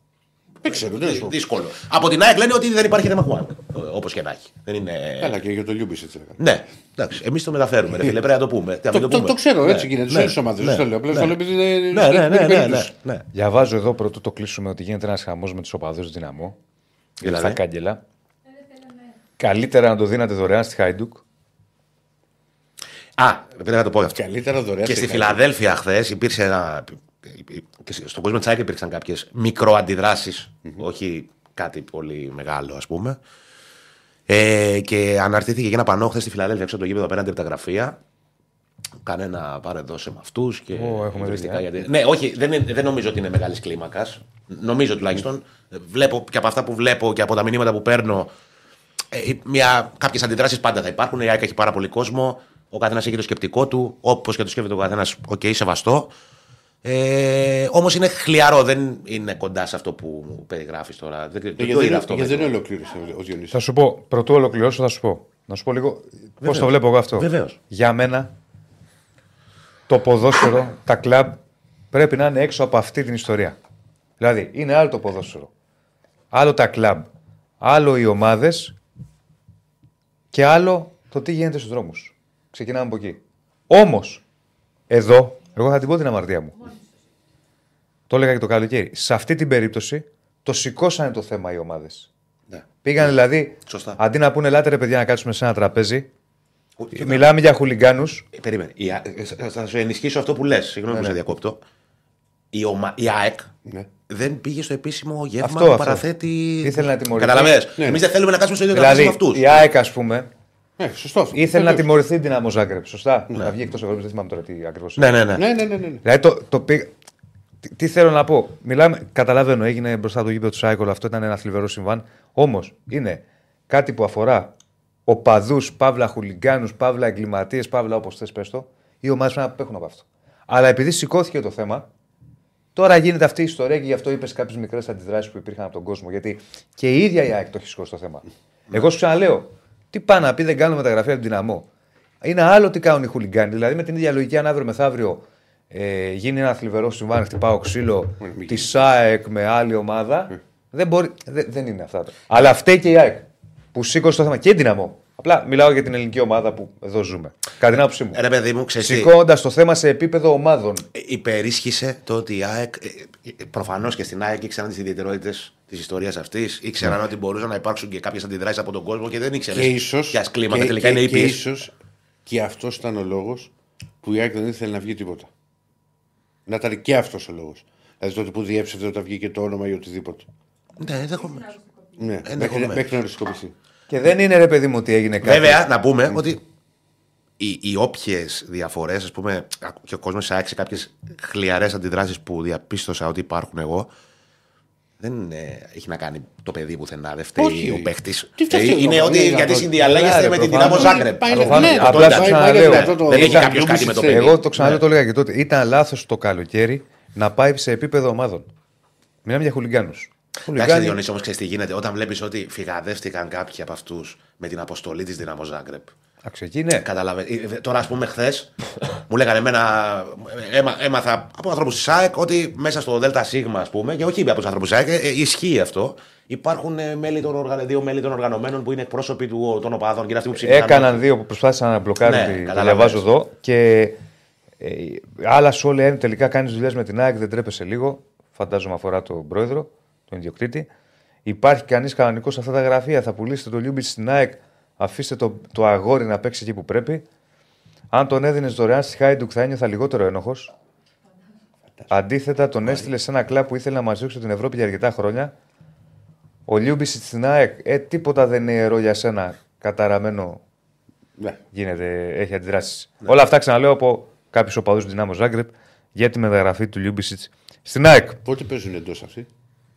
Δεν ξέρω, δεν Δυ- σου. Δύσκολο. Από την ΑΕΚ λένε ότι δεν υπάρχει θέμα Χουάνκ. Όπως και να έχει. Δεν είναι. Καλά, και για το Λιούμπισιτς. έτσι έκανε. Ναι, εντάξει. Εμείς το μεταφέρουμε. Ρε, φίλε, πρέπει να το πούμε. Τι, να μην Το, το, πούμε. το ξέρω, Ναι, έτσι γίνεται. Σε ναι, όλες τις ομάδες. ναι, Δεν το λέω. Απλά ναι. το λέω επειδή δεν Ναι, ναι, ναι, ναι, ναι, ναι. Διαβάζω εδώ πρωτού το κλείσουμε ότι γίνεται ένας χαμός με τους οπαδούς Δυναμό. Δηλαδή; Στα κάγκελα. Καλύτερα να το δίνατε δωρεάν στη Χάιντουκ. Α, πρέπει να το πω αυτό. Καλύτερα δωρεάν. Και σε στη κάτι. Φιλαδέλφια χθες υπήρξε ένα. Και στον κόσμο της ΑΕΚ υπήρξαν κάποιες μικροαντιδράσεις, όχι κάτι πολύ μεγάλο, ας πούμε. Ε, και αναρτήθηκε και ένα πανό χθες στη Φιλαδέλφια έξω από το γήπεδο απέναντι από τα γραφεία. Κανένα πάρε δώσε με αυτούς. Και Ω, έχουμε ιδρυτικά δει, ε. γιατί... Ναι, όχι, δεν, είναι- δεν νομίζω ότι είναι μεγάλης κλίμακας. Νομίζω τουλάχιστον. Βλέπω και από αυτά που βλέπω και από τα μηνύματα που παίρνω. Ε, μια, κάποιες αντιδράσεις πάντα θα υπάρχουν. Η ΑΕΚ έχει πάρα πολύ κόσμο. Ο καθένας έχει το σκεπτικό του. Όπως και το σκέφτεται ο καθένας, οκ, σεβαστό. Ε, Όμως είναι χλιαρό, δεν είναι κοντά σε αυτό που περιγράφεις τώρα. Δεν, Ε, δεν το Γιατί είδα δεν- αυτό. γιατί με δεν το- ολοκλήρωσε ο- ο Διονύσης; Θα σου πω, πρωτού ολοκληρώσω, θα σου πω. Να σου πω λίγο πώς το βλέπω εγώ αυτό. Βεβαίως. Για μένα, το ποδόσφαιρο, τα κλαμπ πρέπει να είναι έξω από αυτή την ιστορία. Δηλαδή, είναι άλλο το ποδόσφαιρο. Άλλο τα κλαμπ. Άλλο οι ομάδες και άλλο το τι γίνεται στους δρόμους. Ξεκινάμε από εκεί. Όμως, εδώ, εγώ θα την πω την αμαρτία μου. Το έλεγα και το καλοκαίρι. Σε αυτή την περίπτωση το σηκώσανε το θέμα οι ομάδες. Ναι. Πήγαν δηλαδή, Σωστά. αντί να πούνε ελάτε ρε παιδιά να κάτσουμε σε ένα τραπέζι, Ούτε- μιλάμε για χουλιγκάνους. Ε, Περίμενε. Η Α- ε, θα- Θα σου ενισχύσω αυτό που λες. Συγγνώμη Ναι, που σε ναι. διακόπτω. Η, ομα... η ΑΕΚ Ναι. δεν πήγε στο επίσημο γεύμα Αυτό, που αυτό. παραθέτει. Ήθελε να τιμωρηθεί. Καταλαβες. Ναι, Εμείς ναι. δεν θέλουμε να κάτσουμε στο ίδιο τραπέζι Δηλαδή, με αυτούς. η ΑΕΚ, ας πούμε, Ναι, σωστός αυτό. ήθελε να Βεβαίως. τιμωρηθεί την Δυναμό Ζάγκρεπ. Σωστά; Να βγει εκτός Ευρώπη, δεν θυμάμαι τώρα τι ακριβώς. Ναι, ναι, ναι. Ναι, ναι, ναι. ναι. Δηλαδή, το, το πήγα- τι, τι θέλω να πω; Μιλάμε, καταλαβαίνω, έγινε μπροστά από το γήπεδο του Σάικολ, αυτό ήταν ένα θλιβερό συμβάν. Όμως είναι κάτι που αφορά οπαδούς, παύλα χουλιγκάνους, παύλα εγκληματίες, παύλα όπως θες πες το. Οι ομάδες πρέπει να απέχουν από αυτό. Αλλά επειδή σηκώθηκε το θέμα, τώρα γίνεται αυτή η ιστορία και γι' αυτό είπες κάποιες μικρές αντιδράσεις που υπήρχαν από τον κόσμο. Γιατί και η ίδια η ΑΕΚ το έχει σηκώσει το θέμα. Εγώ σου ξαναλέω, Τι πάνε να πει, δεν κάνουν μεταγραφή από την δυναμό. Είναι άλλο τι κάνουν οι χουλιγκάνοι. Δηλαδή με την ίδια λογική, αν αύριο μεθαύριο ε, γίνει ένα θλιβερό συμβάν, χτυπάω ξύλο της ΣΑΕΚ με άλλη ομάδα. Δεν, μπορεί, δεν, δεν είναι αυτά. Αλλά φταίει και η ΑΕΚ που σήκωσε το θέμα και η δυναμό. Απλά μιλάω για την ελληνική ομάδα που εδώ ζούμε. Κατά την άποψή μου. Ρε παιδί μου, ξέρεις τι, Σηκώνοντα το θέμα σε επίπεδο ομάδων. ε, υπερίσχυσε το ότι η ΑΕΚ. Προφανώς και στην ΑΕΚ ήξεραν τις ιδιαιτερότητες της ιστορίας αυτής. Ήξεραν ότι μπορούσαν να υπάρξουν και κάποιες αντιδράσεις από τον κόσμο και δεν ήξερες. Και ίσως. Ποια κλίματα τελικά είναι και, ήπιες. ίσως και αυτός ήταν ο λόγος που η ΑΕΚ δεν ήθελε να βγει τίποτα. Να ήταν και αυτός ο λόγος. Δηλαδή τότε που διέψευδε όταν βγήκε το όνομα ή οτιδήποτε. Ναι, ενδεχομένως. Ναι, μέχρι, Ενδεχομένως. μέχρι να οριστικοποιηθεί. Και δεν είναι ρε παιδί μου ότι έγινε κάτι. Βέβαια, να πούμε ότι οι, οι όποιες διαφορές, ας πούμε, και ο κόσμος άξιζε κάποιες χλιαρές αντιδράσεις που διαπίστωσα ότι υπάρχουν εγώ. Δεν ε, έχει να κάνει το παιδί πουθενά. Δεν φταίει Όχι. ο παίχτης. Τι φταίει ο είναι Παπαδόπουλος, ότι για γιατί το- συνδιαλέγεστε Καλά, με ρε, την προφανώς. δυναμό Ζάγκρεπ. Πάει- Προφανώς. ναι, Αυτό απλά ήταν. σου πάει- ξαναλέω, πάει- αυτό το- δεν έχει ήταν κάποιος κάτι με το Λούμπισιτς, παιδί. Εγώ το ξαναλέω το λέγα και τότε. Ήταν λάθος το καλοκαίρι να πάει σε επίπεδο ομάδων. Μιλάμε για χουλιγκάνους. Εντάξει, Διονύση, όμως ξέρεις τι γίνεται. Όταν βλέπεις ότι φυγαδεύτηκαν κάποιοι από αυτούς με την αποστολή της Δυναμό Ζάγκρεπ. Εκεί ναι. Κατάλαβε. Ε, Τώρα, ας πούμε, χθες μου λέγανε εμένα. Έμα, έμαθα από ανθρώπους της ΣΑΕΚ ότι μέσα στο ΔΣ, ας πούμε, και όχι από τους ανθρώπους της ΣΑΕΚ, ε, ε, ισχύει αυτό. Υπάρχουν ε, μέλη των οργα... δύο μέλη των οργανωμένων που είναι εκπρόσωποι του, των οπαδών και είναι αυτοί που ψήφισαν. Έκαναν δύο που προσπάθησαν να μπλοκάρουν. Ναι, τη- το καταλαβαίνεις. διαβάζω εδώ. Και ε, άλλα σου όλοι λένε τελικά κάνεις δουλειές με την ΑΕΚ, δεν τρέπεσαι λίγο. Φαντάζομαι αφορά τον πρόεδρο, τον ιδιοκτήτη. Υπάρχει κανείς κανονικός σε αυτά τα γραφεία. Θα πουλήσετε το Λιούμπισιτς στην ΑΕΚ, αφήστε το, το αγόρι να παίξει εκεί που πρέπει. Αν τον έδινες δωρεάν στη Χάιντουκ, θα ένιωθα λιγότερο ένοχος. Αντίθετα, τον έστειλε σε ένα κλαμπ που ήθελε να μας δείξει την Ευρώπη για αρκετά χρόνια. Ο Λιούμπισιτς στην ΑΕΚ, ε, τίποτα δεν είναι ιερό για σένα. Καταραμένο Ναι. γίνεται, έχει αντιδράσεις. Όλα αυτά ξαναλέω από κάποιους οπαδούς του Ντιναμό Ζάγκρεμπ για τη μεταγραφή του Λιούμπισιτς στην ΑΕΚ. Πότε παίζουν εντός αυτοί.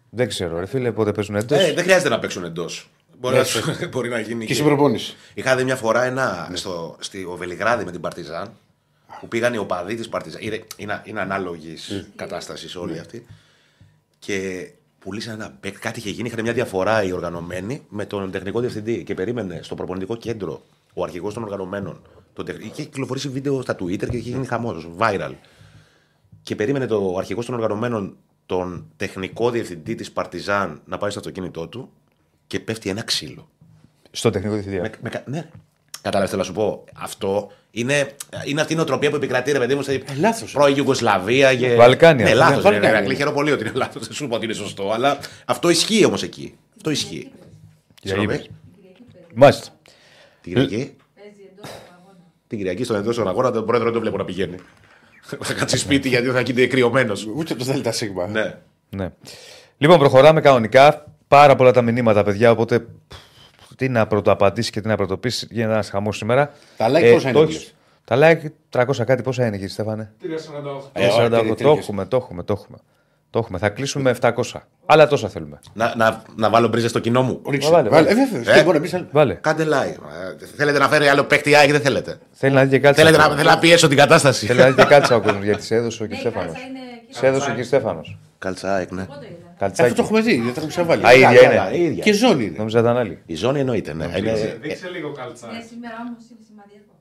Δεν ξέρω, ρε φίλε, πότε παίζουν εντός. Ε, δεν χρειάζεται να παίξουν εντός. Μπορεί, Ναι, να σου- μπορεί να γίνει. Και στην προπόνηση. Είχα δει μια φορά ένα στο, στη ο Βελιγράδι με την Παρτιζάν που πήγαν οι οπαδοί της Παρτιζάν. Είναι, είναι, είναι ανάλογης κατάστασης όλη αυτή. Και πουλήσαν ένα παίκτη. Κάτι είχε γίνει. Είχαν μια διαφορά οι οργανωμένοι με τον τεχνικό διευθυντή και περίμενε στο προπονητικό κέντρο ο αρχηγός των οργανωμένων. Τον τεχ... Είχε κυκλοφορήσει βίντεο στα Twitter και είχε γίνει χαμός, viral. Και περίμενε το αρχηγός των οργανωμένων τον τεχνικό διευθυντή της Παρτιζάν να πάει στο αυτοκίνητό του και πέφτει ένα ξύλο. Στο τεχνικό διευθυντή. Με, με, κα- ναι. Κατάλαβες, θέλω να σου πω. Αυτό είναι, είναι αυτή η νοοτροπία που επικρατεί, ρε παιδί μου, σε λάθος. πρώην Ιουγκοσλαβία. Και... Βαλκάνια. Ναι, Ναι, λάθος. Βαλκάνια. Ναι, ναι, χαίρομαι πολύ ότι είναι λάθος. Δεν σου είπα ότι είναι σωστό. Αλλά αυτό ισχύει όμως εκεί. Αυτό ισχύει. Για Συγγνώμη. είπες. Μάλιστα. Την Κυριακή. Παίζει εντός του αγώνα. Την Κυριακή στον εντός στον αγώνα τον πρόεδρο δεν το βλέπω να πηγαίνει. Θα κάτσει σπίτι γιατί θα γίνει κρυωμένος. Ούτε το Δέλτα Σίγμα. Ναι. Ναι. Λοιπόν, προχωράμε κανονικά. Πάρα πολλά τα μηνύματα, παιδιά. Οπότε πφ, τι να πρωτοαπαντήσεις και τι να πρωτοποιήσει. Γίνεται ένας χαμός σήμερα. Τα like πόσα είναι, το κύριε; έχεις- Τα like 300 κάτι πόσα είναι, κύριε Στέφανε; 3,48. Ε, 48. όχι, το τρίχες. έχουμε, το έχουμε, το έχουμε. Το έχουμε. Θα κλείσουμε με 700. Άλλα τόσα θέλουμε. Να, να, να βάλω μπρίζες στο κοινό μου. Ρίξε. Βάλε, Βάλε. βάλε. Ε, βέβαια. Ε; Τι μπορεί να πεις άλλο. Βάλε. Κάντε like. Ε, Θέλετε να φέρει άλλο παίκτη ΑΕΚ, δεν θέλετε. Θέλει να δει και κάτι. Θέλετε να, θέλω να πιέσω την κατάσταση. Θέλει να δει και κάτι ο κόσμος γιατί σε έδωσε ο Ναι, κ. η Στέφανο. κάλτσα είναι εκεί. Σε έδωσε ο κ. Στέφανο. Καλτσά ΑΕΚ, ναι. Εγώ το είδα. Αυτό το Καλτσάκι. έχουμε δει. Δεν το έχουμε ξαναβάλει. Α, η ίδια Καλά, είναι. η ίδια. Και ζώνη είναι. Νόμιζα ήταν άλλη. Η ζώνη εννοείται, ναι. Είναι- Δείξε- Δείξε λίγο καλτσάκι. Ναι, σήμερα όμως είναι σημαντικό.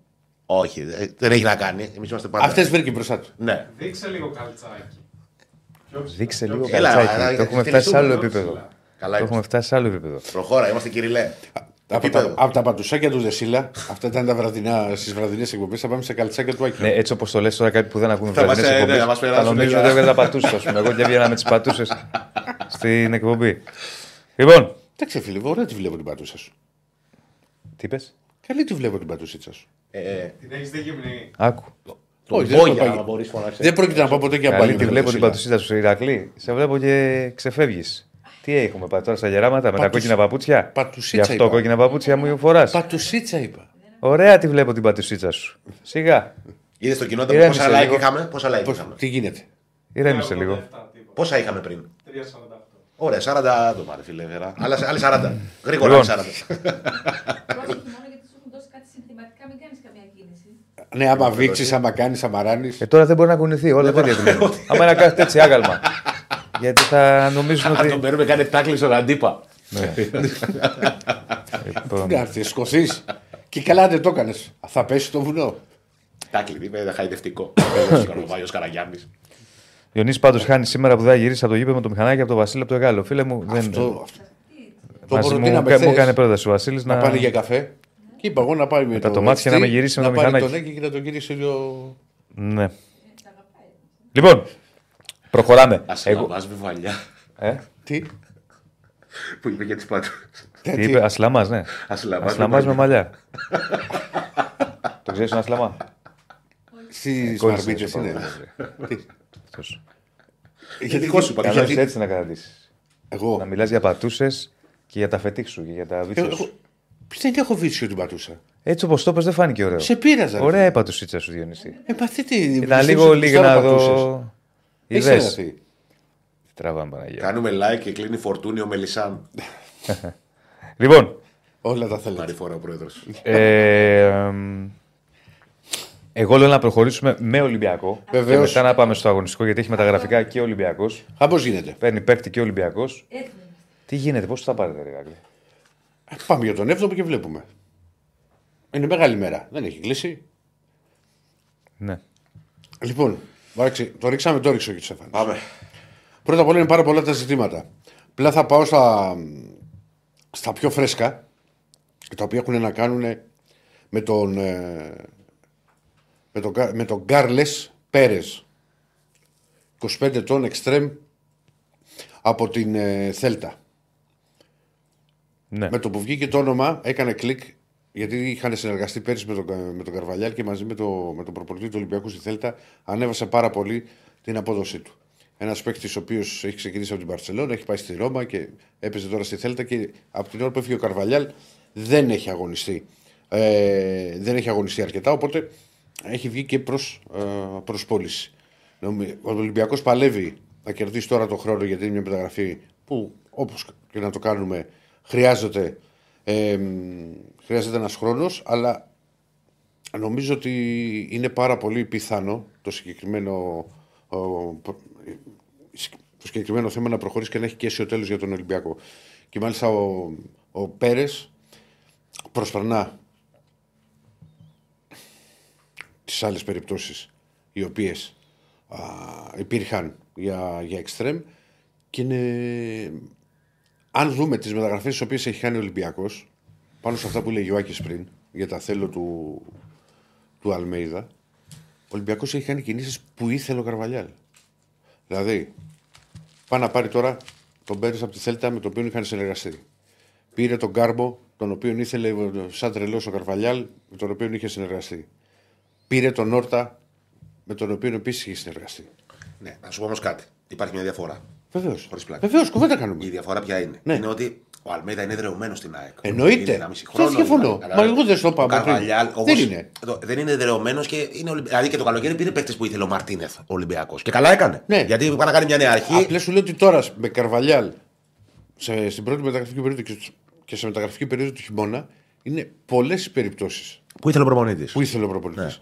Όχι, δε- δεν έχει να κάνει. Εμείς είμαστε πάντα. Αυτές βρήκε μπροστά του. Ναι. Δείξε λίγο καλτσάκι. Πιο ψηλά, Δείξε πιο λίγο ψηλά. Έλα, καλτσάκι. έλα, Το έχουμε στελιστούμε, φτάσει σε άλλο πιο επίπεδο. ψηλά. Καλά Το έχουμε είμαστε. φτάσει σε άλλο επίπεδο. Προχώρα, είμαστε κυριλέ. Από Επίπεδο. τα, από τα πατουσάκια του Δεσίλα, αυτά ήταν τα βραδινά, στις βραδινές εκπομπές. Θα πάμε σε καλτσάκια του Άκη. Ναι, έτσι όπως το λες τώρα, κάποιοι που δεν ακούν Θα μας, βραδινές ε, ναι, εκπομπές, θα μας θα περάσουν νομίζουν για- ότι έβγαλε τα πατούσες. Α πούμε, εγώ και έβγαινα με τις πατούσες στην εκπομπή. Λοιπόν, Εντάξει, φίλε, ωραία τη βλέπω την πατούσα σου. τι είπες; Καλή τη βλέπω την πατουσίτσα σου. Ε, Την έχεις δει γυμνή. Άκου. Τον Όχι, δεν Βόγια, έχω άμα πάει. μπορείς φωνάξε. Δεν πρόκειται να πάω ποτέ για Καλή μπάνιο. τη με βλέπω το την Δεσίλα. πατουσίτα σου, Ηρακλή. Σε βλέπω και ξεφεύγεις. Τι έχουμε πάει τώρα στα γεράματα με τα Πατουσ- κόκκινα παπούτσια; Γι' Πατουσίτσα αυτό είπα. κόκκινα παπούτσια μου φοράς. Πατουσίτσα είπα. Ωραία τη βλέπω την πατουσίτσα σου. Σιγά. Είδες στο κοινό Ηρέμησε πόσα like λίγο. είχαμε. Πόσα like Πώς, είχαμε. τι γίνεται; Ηρέμησε λίγο. 87, τίποτα. Πόσα είχαμε πριν; 3,48. Ωραία, 40 άτομα, ρε φίλε. βέρα. Άλλα- Άλλοι 40. Γρήγορα, Λοιπόν. άλλοι 40. Πρόσεχε μόνο γιατί σου έχουν δώσει κάτι συνθηματικά, μην κάνει καμία κίνηση. Ναι, άμα βήξεις, άμα κάνεις, άμα ράνεις. Ε, τώρα δεν μπορεί να κουνηθεί. Όλα τέτοια δουλεύουν. Άμα να κάνετε έτσι άγαλμα. Γιατί θα νομίζουν Αν τον ότι. παίρνουμε, κάνει τάκλι στον αντίπα. Λοιπόν, Να έρθει, σκοθείς. Και καλά δεν το έκανες. Θα πέσει το βουνό. Τάκλι, είπε χαϊδευτικό. Ο Βάιο Καραγιάννης. Ιωνής πάντως χάνει σήμερα που δεν θα γυρίσει από το γήπεδο με το μηχανάκι από το Βασίλη από το Γάλλο. Φίλε μου, δεν. Αυτό, αυτό. Το Μαζί μου, προτείναμε μου χθες. έκανε πρόταση ο Βασίλης να να. πάνε για καφέ. Και είπα εγώ να πάει με, τα το τομάτια XT, να με γυρίσει με να το πάρει μηχανάκι. τον Έγκη και να τον γυρίσει λίγο. Ναι. Λοιπόν, προχωράμε. Α Εγώ... λαμβάς βιβαλιά Ε, Τι; που είπε για τις πάντου. τι είπε, Ασλαμά, ναι. Ασλαμάς Ασλαμά με με μαλλιά. το ξέρεις τον Ασλαμά. Στις Κόλλησε, μαρμίτσε σε είναι. παρακαλώ. Τι; Αυτός. Γιατί δικό σου, γιατί- Παντελή. Καλώς έτσι να κρατήσει. Να Εγώ. μιλάς για πατούσες και για τα φετίχ σου και για τα βίτσια εγώ- σου. Δεν έχω βίτσιο την πατούσα. Έτσι όπως το είπες δεν φάνηκε ωραίο. Σε πείραζα. Ωραία η πατουσίτσα σου, Διονύση. Ε, μα τι, τι, Ήταν πιστεύεις λίγο ότι λίγα πιστεύω να πατούσες; δω. Έχεις Είδες. έρθει. Τι Τραβάμε Παναγία. Κάνουμε like και κλείνει φορτούνι ο Μελισάν. Λοιπόν, Όλα τα θέλετε. Πάρει φορά ο πρόεδρος. ε, εμ, εγώ λέω να προχωρήσουμε με Ολυμπιακό. Βεβαίως. Και μετά να πάμε στο αγωνιστικό γιατί έχει μεταγραφικά και Ολυμπιακός. Α, πώς γίνεται. Παίρνει παίκτη και Ολυμπιακός. Έτοιμοι είμαστε. Τι γίνεται, πώς θα πάρετε, ρε Ηράκλη; Ε, Πάμε για τον 7ο και βλέπουμε. Είναι μεγάλη μέρα. Δεν έχει κλείσει. Ναι. Λοιπόν, εντάξει, το ρίξαμε, το ρίξω και Στέφανος. Πάμε. Πρώτα απ' όλα είναι πάρα πολλά τα ζητήματα. Απλά θα πάω στα, στα πιο φρέσκα, τα οποία έχουν να κάνουν με τον, ε, με τον, Κα- με τον Γκάρλες Πέρες. 25 ετών εξτρέμ από την ε, Θέλτα. Ναι. Με το που βγήκε το όνομα έκανε κλικ γιατί είχαν συνεργαστεί πέρυσι με τον, Κα- με τον Καρβαλιάλ και μαζί με, το, με τον προπονητή του Ολυμπιακού στη Θέλτα ανέβασε πάρα πολύ την απόδοσή του. Ένας παίκτης ο οποίος έχει ξεκινήσει από την Παρσελόνα, έχει πάει στη Ρώμα και έπαιζε τώρα στη Θέλτα και από την ώρα που έφυγε ο Καρβαλιάλ δεν έχει αγωνιστεί. Ε, δεν έχει αγωνιστεί αρκετά, οπότε έχει βγει και προς προς πώληση. Νομι- Ο Ολυμπιακός παλεύει να κερδίσει τώρα το χρόνο γιατί είναι μια μεταγραφή που όπως και να το κάνουμε χρειάζεται, ε, χρειάζεται ένας χρόνος, αλλά νομίζω ότι είναι πάρα πολύ πιθανό το συγκεκριμένο, ο, προ- το συγκεκριμένο θέμα να προχωρήσει και να έχει και αίσιο τέλος για τον Ολυμπιακό. Και μάλιστα ο, ο Πέρες προσπερνά τις άλλες περιπτώσεις οι οποίες α, υπήρχαν για, για εξτρέμ και είναι αν δούμε τις μεταγραφές τις οποίες έχει κάνει ο Ολυμπιακός πάνω σε αυτά που λέει ο Άκης πριν για τα θέλω του, του Αλμέιδα ο Ολυμπιακός έχει κάνει κινήσεις που ήθελε ο Καρβαλιάλ δηλαδή πάει να πάρει τώρα τον Πέρες από τη Θέλτα με τον οποίο είχαν συνεργαστεί πήρε τον Κάρμπο τον οποίο ήθελε σαν τρελός ο Καρβαλιάλ με τον οποίο είχε συνεργαστεί πήρε τον Όρτα με τον οποίο επίσης είχε συνεργαστεί. Ναι, να σου πω όμως κάτι. Υπάρχει μια διαφορά. Βεβαίως. Χωρίς πλάκα. Βεβαίως, κουβέντα κάνουμε. Η διαφορά ποια είναι; Ναι. Είναι ότι ο Αλμέιδα είναι δρεωμένος στην ΑΕΚ. Εννοείται. Είναι ένα μισή Δεν χρόνο. διαφωνώ. είναι, Μα καταλάβες. εγώ δεν στο είπα Ο από πριν. Καρβαλιάλ, Δεν όπως- είναι. το- Δεν είναι δρεωμένος και είναι. Ολυμπ- Δηλαδή και το καλοκαίρι πήρε παίκτες που ήθελε ο Μαρτίνεθ, ο Ολυμπιακός. Και καλά έκανε. Ναι. Γιατί πάει να κάνει μια νέα αρχή. Απλά σου λέω ότι τώρα με Καρβαλιάλ σε, στην πρώτη μεταγραφική περίοδο και, και σε μεταγραφική περίοδο του χειμώνα είναι πολλές οι περιπτώσεις Που ήθελε ο προπονητής. που ήθελε ο προπονητής. Ναι.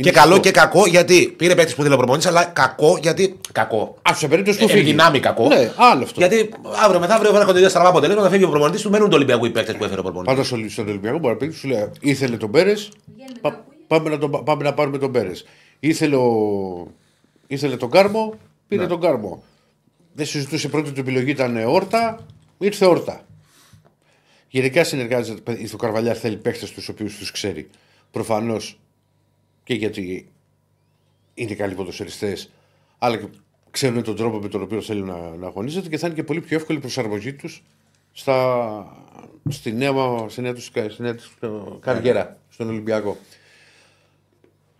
Και καλό και κακό γιατί πήρε παίκτη που ήθελε ο προπονητή, αλλά κακό γιατί. Κακό. Α, σε περίπτωση που Ε, φύγει. δυνάμει κακό. Ναι, άλλο αυτό. Γιατί αύριο μεθαύριο έρχονται δύο στραβά αποτελέσματα, φεύγει ο προπονητής του, μένουν του Ολυμπιακού οι παίκτες που έφερε ο προπονητής. Πάντως στον Ολυμπιακό μπορεί να πει, σου λέει, ήθελε τον Πέρες, Βγαίνει πα, μετά που πάμε, να τον, πάμε να πάρουμε τον Πέρες. Ήθελε, ο, ήθελε τον Κάρμο, πήρε Ναι. τον Κάρμο. Δεν συζητούσε πρώτη του επιλογή, ήταν Όρτα, ήρθε Όρτα. Γενικά συνεργάζεται, ο Καρβαλιά θέλει παίχτε τους οποίους τους ξέρει. Προφανώς και γιατί είναι καλοί ποδοσφαιριστές, αλλά και ξέρουν τον τρόπο με τον οποίο θέλουν να, να αγωνίζεται και θα είναι και πολύ πιο εύκολη η προσαρμογή τους στη νέα, στη νέα τους, στη νέα τους, ε, καριέρα στον Ολυμπιακό.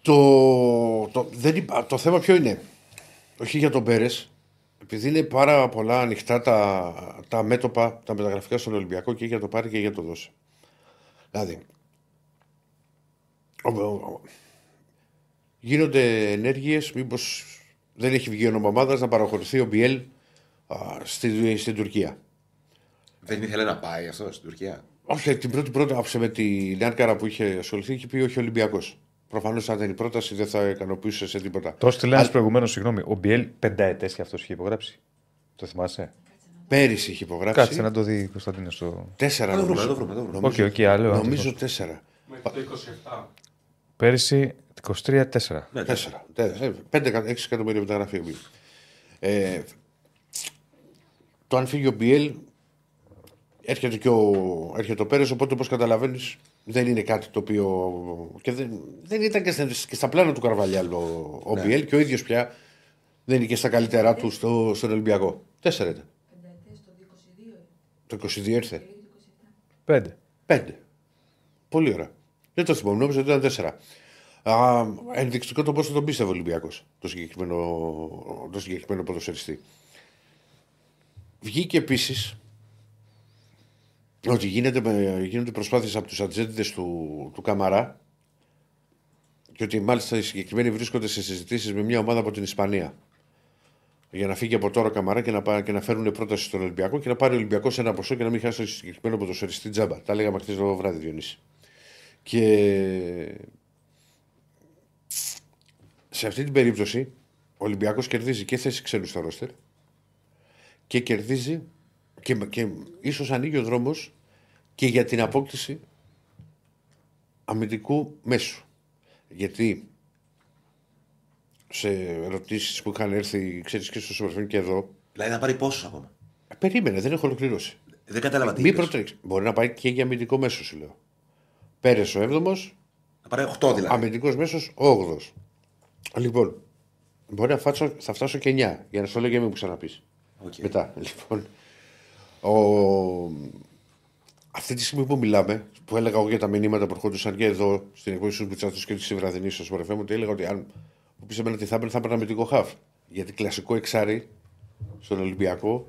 Το, το, δεν, είπα- το θέμα ποιο είναι; Όχι για τον Πέρες, επειδή είναι πάρα πολλά ανοιχτά τα, τα μέτωπα, τα μεταγραφικά στον Ολυμπιακό και για το πάρει και για το δώσει. Δηλαδή, ο- ο- ο- γίνονται ενέργειες, μήπως δεν έχει βγει όνομα ομάδας να παραχωρηθεί ο Μπιέλ α, στη, στην Τουρκία. Δεν ήθελε να πάει αυτό στην Τουρκία; Όχι, την πρώτη πρόταση με την Άνκαρα που είχε ασχοληθεί είχε πει όχι Ολυμπιακός. Προφανώς, αν δεν η πρόταση, δεν θα ικανοποιούσε σε τίποτα. Το έστειλε ένας προηγουμένω, συγγνώμη. Ο Μπιέλ πενταετές και αυτός είχε υπογράψει. Το θυμάσαι; Κάτσε να Πέρυσι είχε υπογράψει. Κάτσε να το δει η Κωνσταντίνα στο. Τέσσερα Να το βρούμε, νομίζω. να το βρούμε, να το βρούμε. Νομίζω- OK, OK, άλλο, Νομίζω άλλο. τέσσερα. Μέχρι το 27. Πέρυσι 23-4. Ναι, Τέσσερα. Τέσσερα. Πέντε, εκα- έξι εκατομμύρια μεταγραφή. μπήκε. Ε, το αν φύγει ο Μπιέλ έρχεται και ο, έρχεται ο Πέρες, οπότε όπως καταλαβαίνεις δεν είναι κάτι το οποίο. και δεν, δεν ήταν και στα, και στα πλάνα του Καρβαλιάλ ο, ο Μπιέλ και ο ίδιος πια δεν είναι και στα καλύτερά του στο, στον Ολυμπιακό. Τέσσερα ήταν. Πενταετές το 22. Το 22 ήρθε. Λίγη το 27. Πέντε. Πέντε. Πολύ ωραία. Δεν το θυμόμαι, νόμιζα ότι ήταν τέσσερα. Α, ενδεικτικό το πόσο τον πίστευε ο Ολυμπιακός το συγκεκριμένο, το συγκεκριμένο ποδοσφαιριστή. Βγήκε επίσης ότι γίνεται, με- γίνονται προσπάθειες από τους ατζέντιδες του, του Καμαρά και ότι μάλιστα οι συγκεκριμένοι βρίσκονται σε συζητήσεις με μια ομάδα από την Ισπανία για να φύγει από τώρα ο Καμαρά και να, πά- και να φέρουν πρόταση στον Ολυμπιακό και να πάρει ο Ολυμπιακός ένα ποσό και να μην χάσει το συγκεκριμένο ποδοσφαιριστή τζάμπα. Τα λέγαμε χθες το βράδυ, Διονύση. Και σε αυτή την περίπτωση ο Ολυμπιακός κερδίζει και θέση ξένου στο ρόστερ και κερδίζει και, και ίσως ανοίγει ο δρόμος και για την απόκτηση αμυντικού μέσου. Γιατί σε ερωτήσεις που είχαν έρθει, ξέρεις και στο Σοφροφέν και εδώ, Δηλαδή θα πάρει πόσο ακόμα; ε, περίμενε, δεν έχω ολοκληρώσει. Δεν κατάλαβα τι. Μην είπες. προτρέξεις. Μπορεί να πάει και για αμυντικό μέσο, σου λέω. Πέρε ο 7ο, Θα πάρει 8 δηλαδή. αμυντικός μέσος ο 8ο. Λοιπόν, μπορεί να φτάσω, θα φτάσω και 9 για να σου λέω και μην μου ξαναπείς. Οκ. Μετά, λοιπόν. Ο... Αυτή τη στιγμή που μιλάμε, που έλεγα εγώ για τα μηνύματα που ερχόντουσαν και εδώ στην εκπομπή του Muchachos και της βραδινή στο Sport FM, ότι έλεγα ότι αν μου πει εμένα τι θα έπαιρνε, θα έπαιρνα αμυντικό χαφ. Γιατί κλασικό εξάρι στον Ολυμπιακό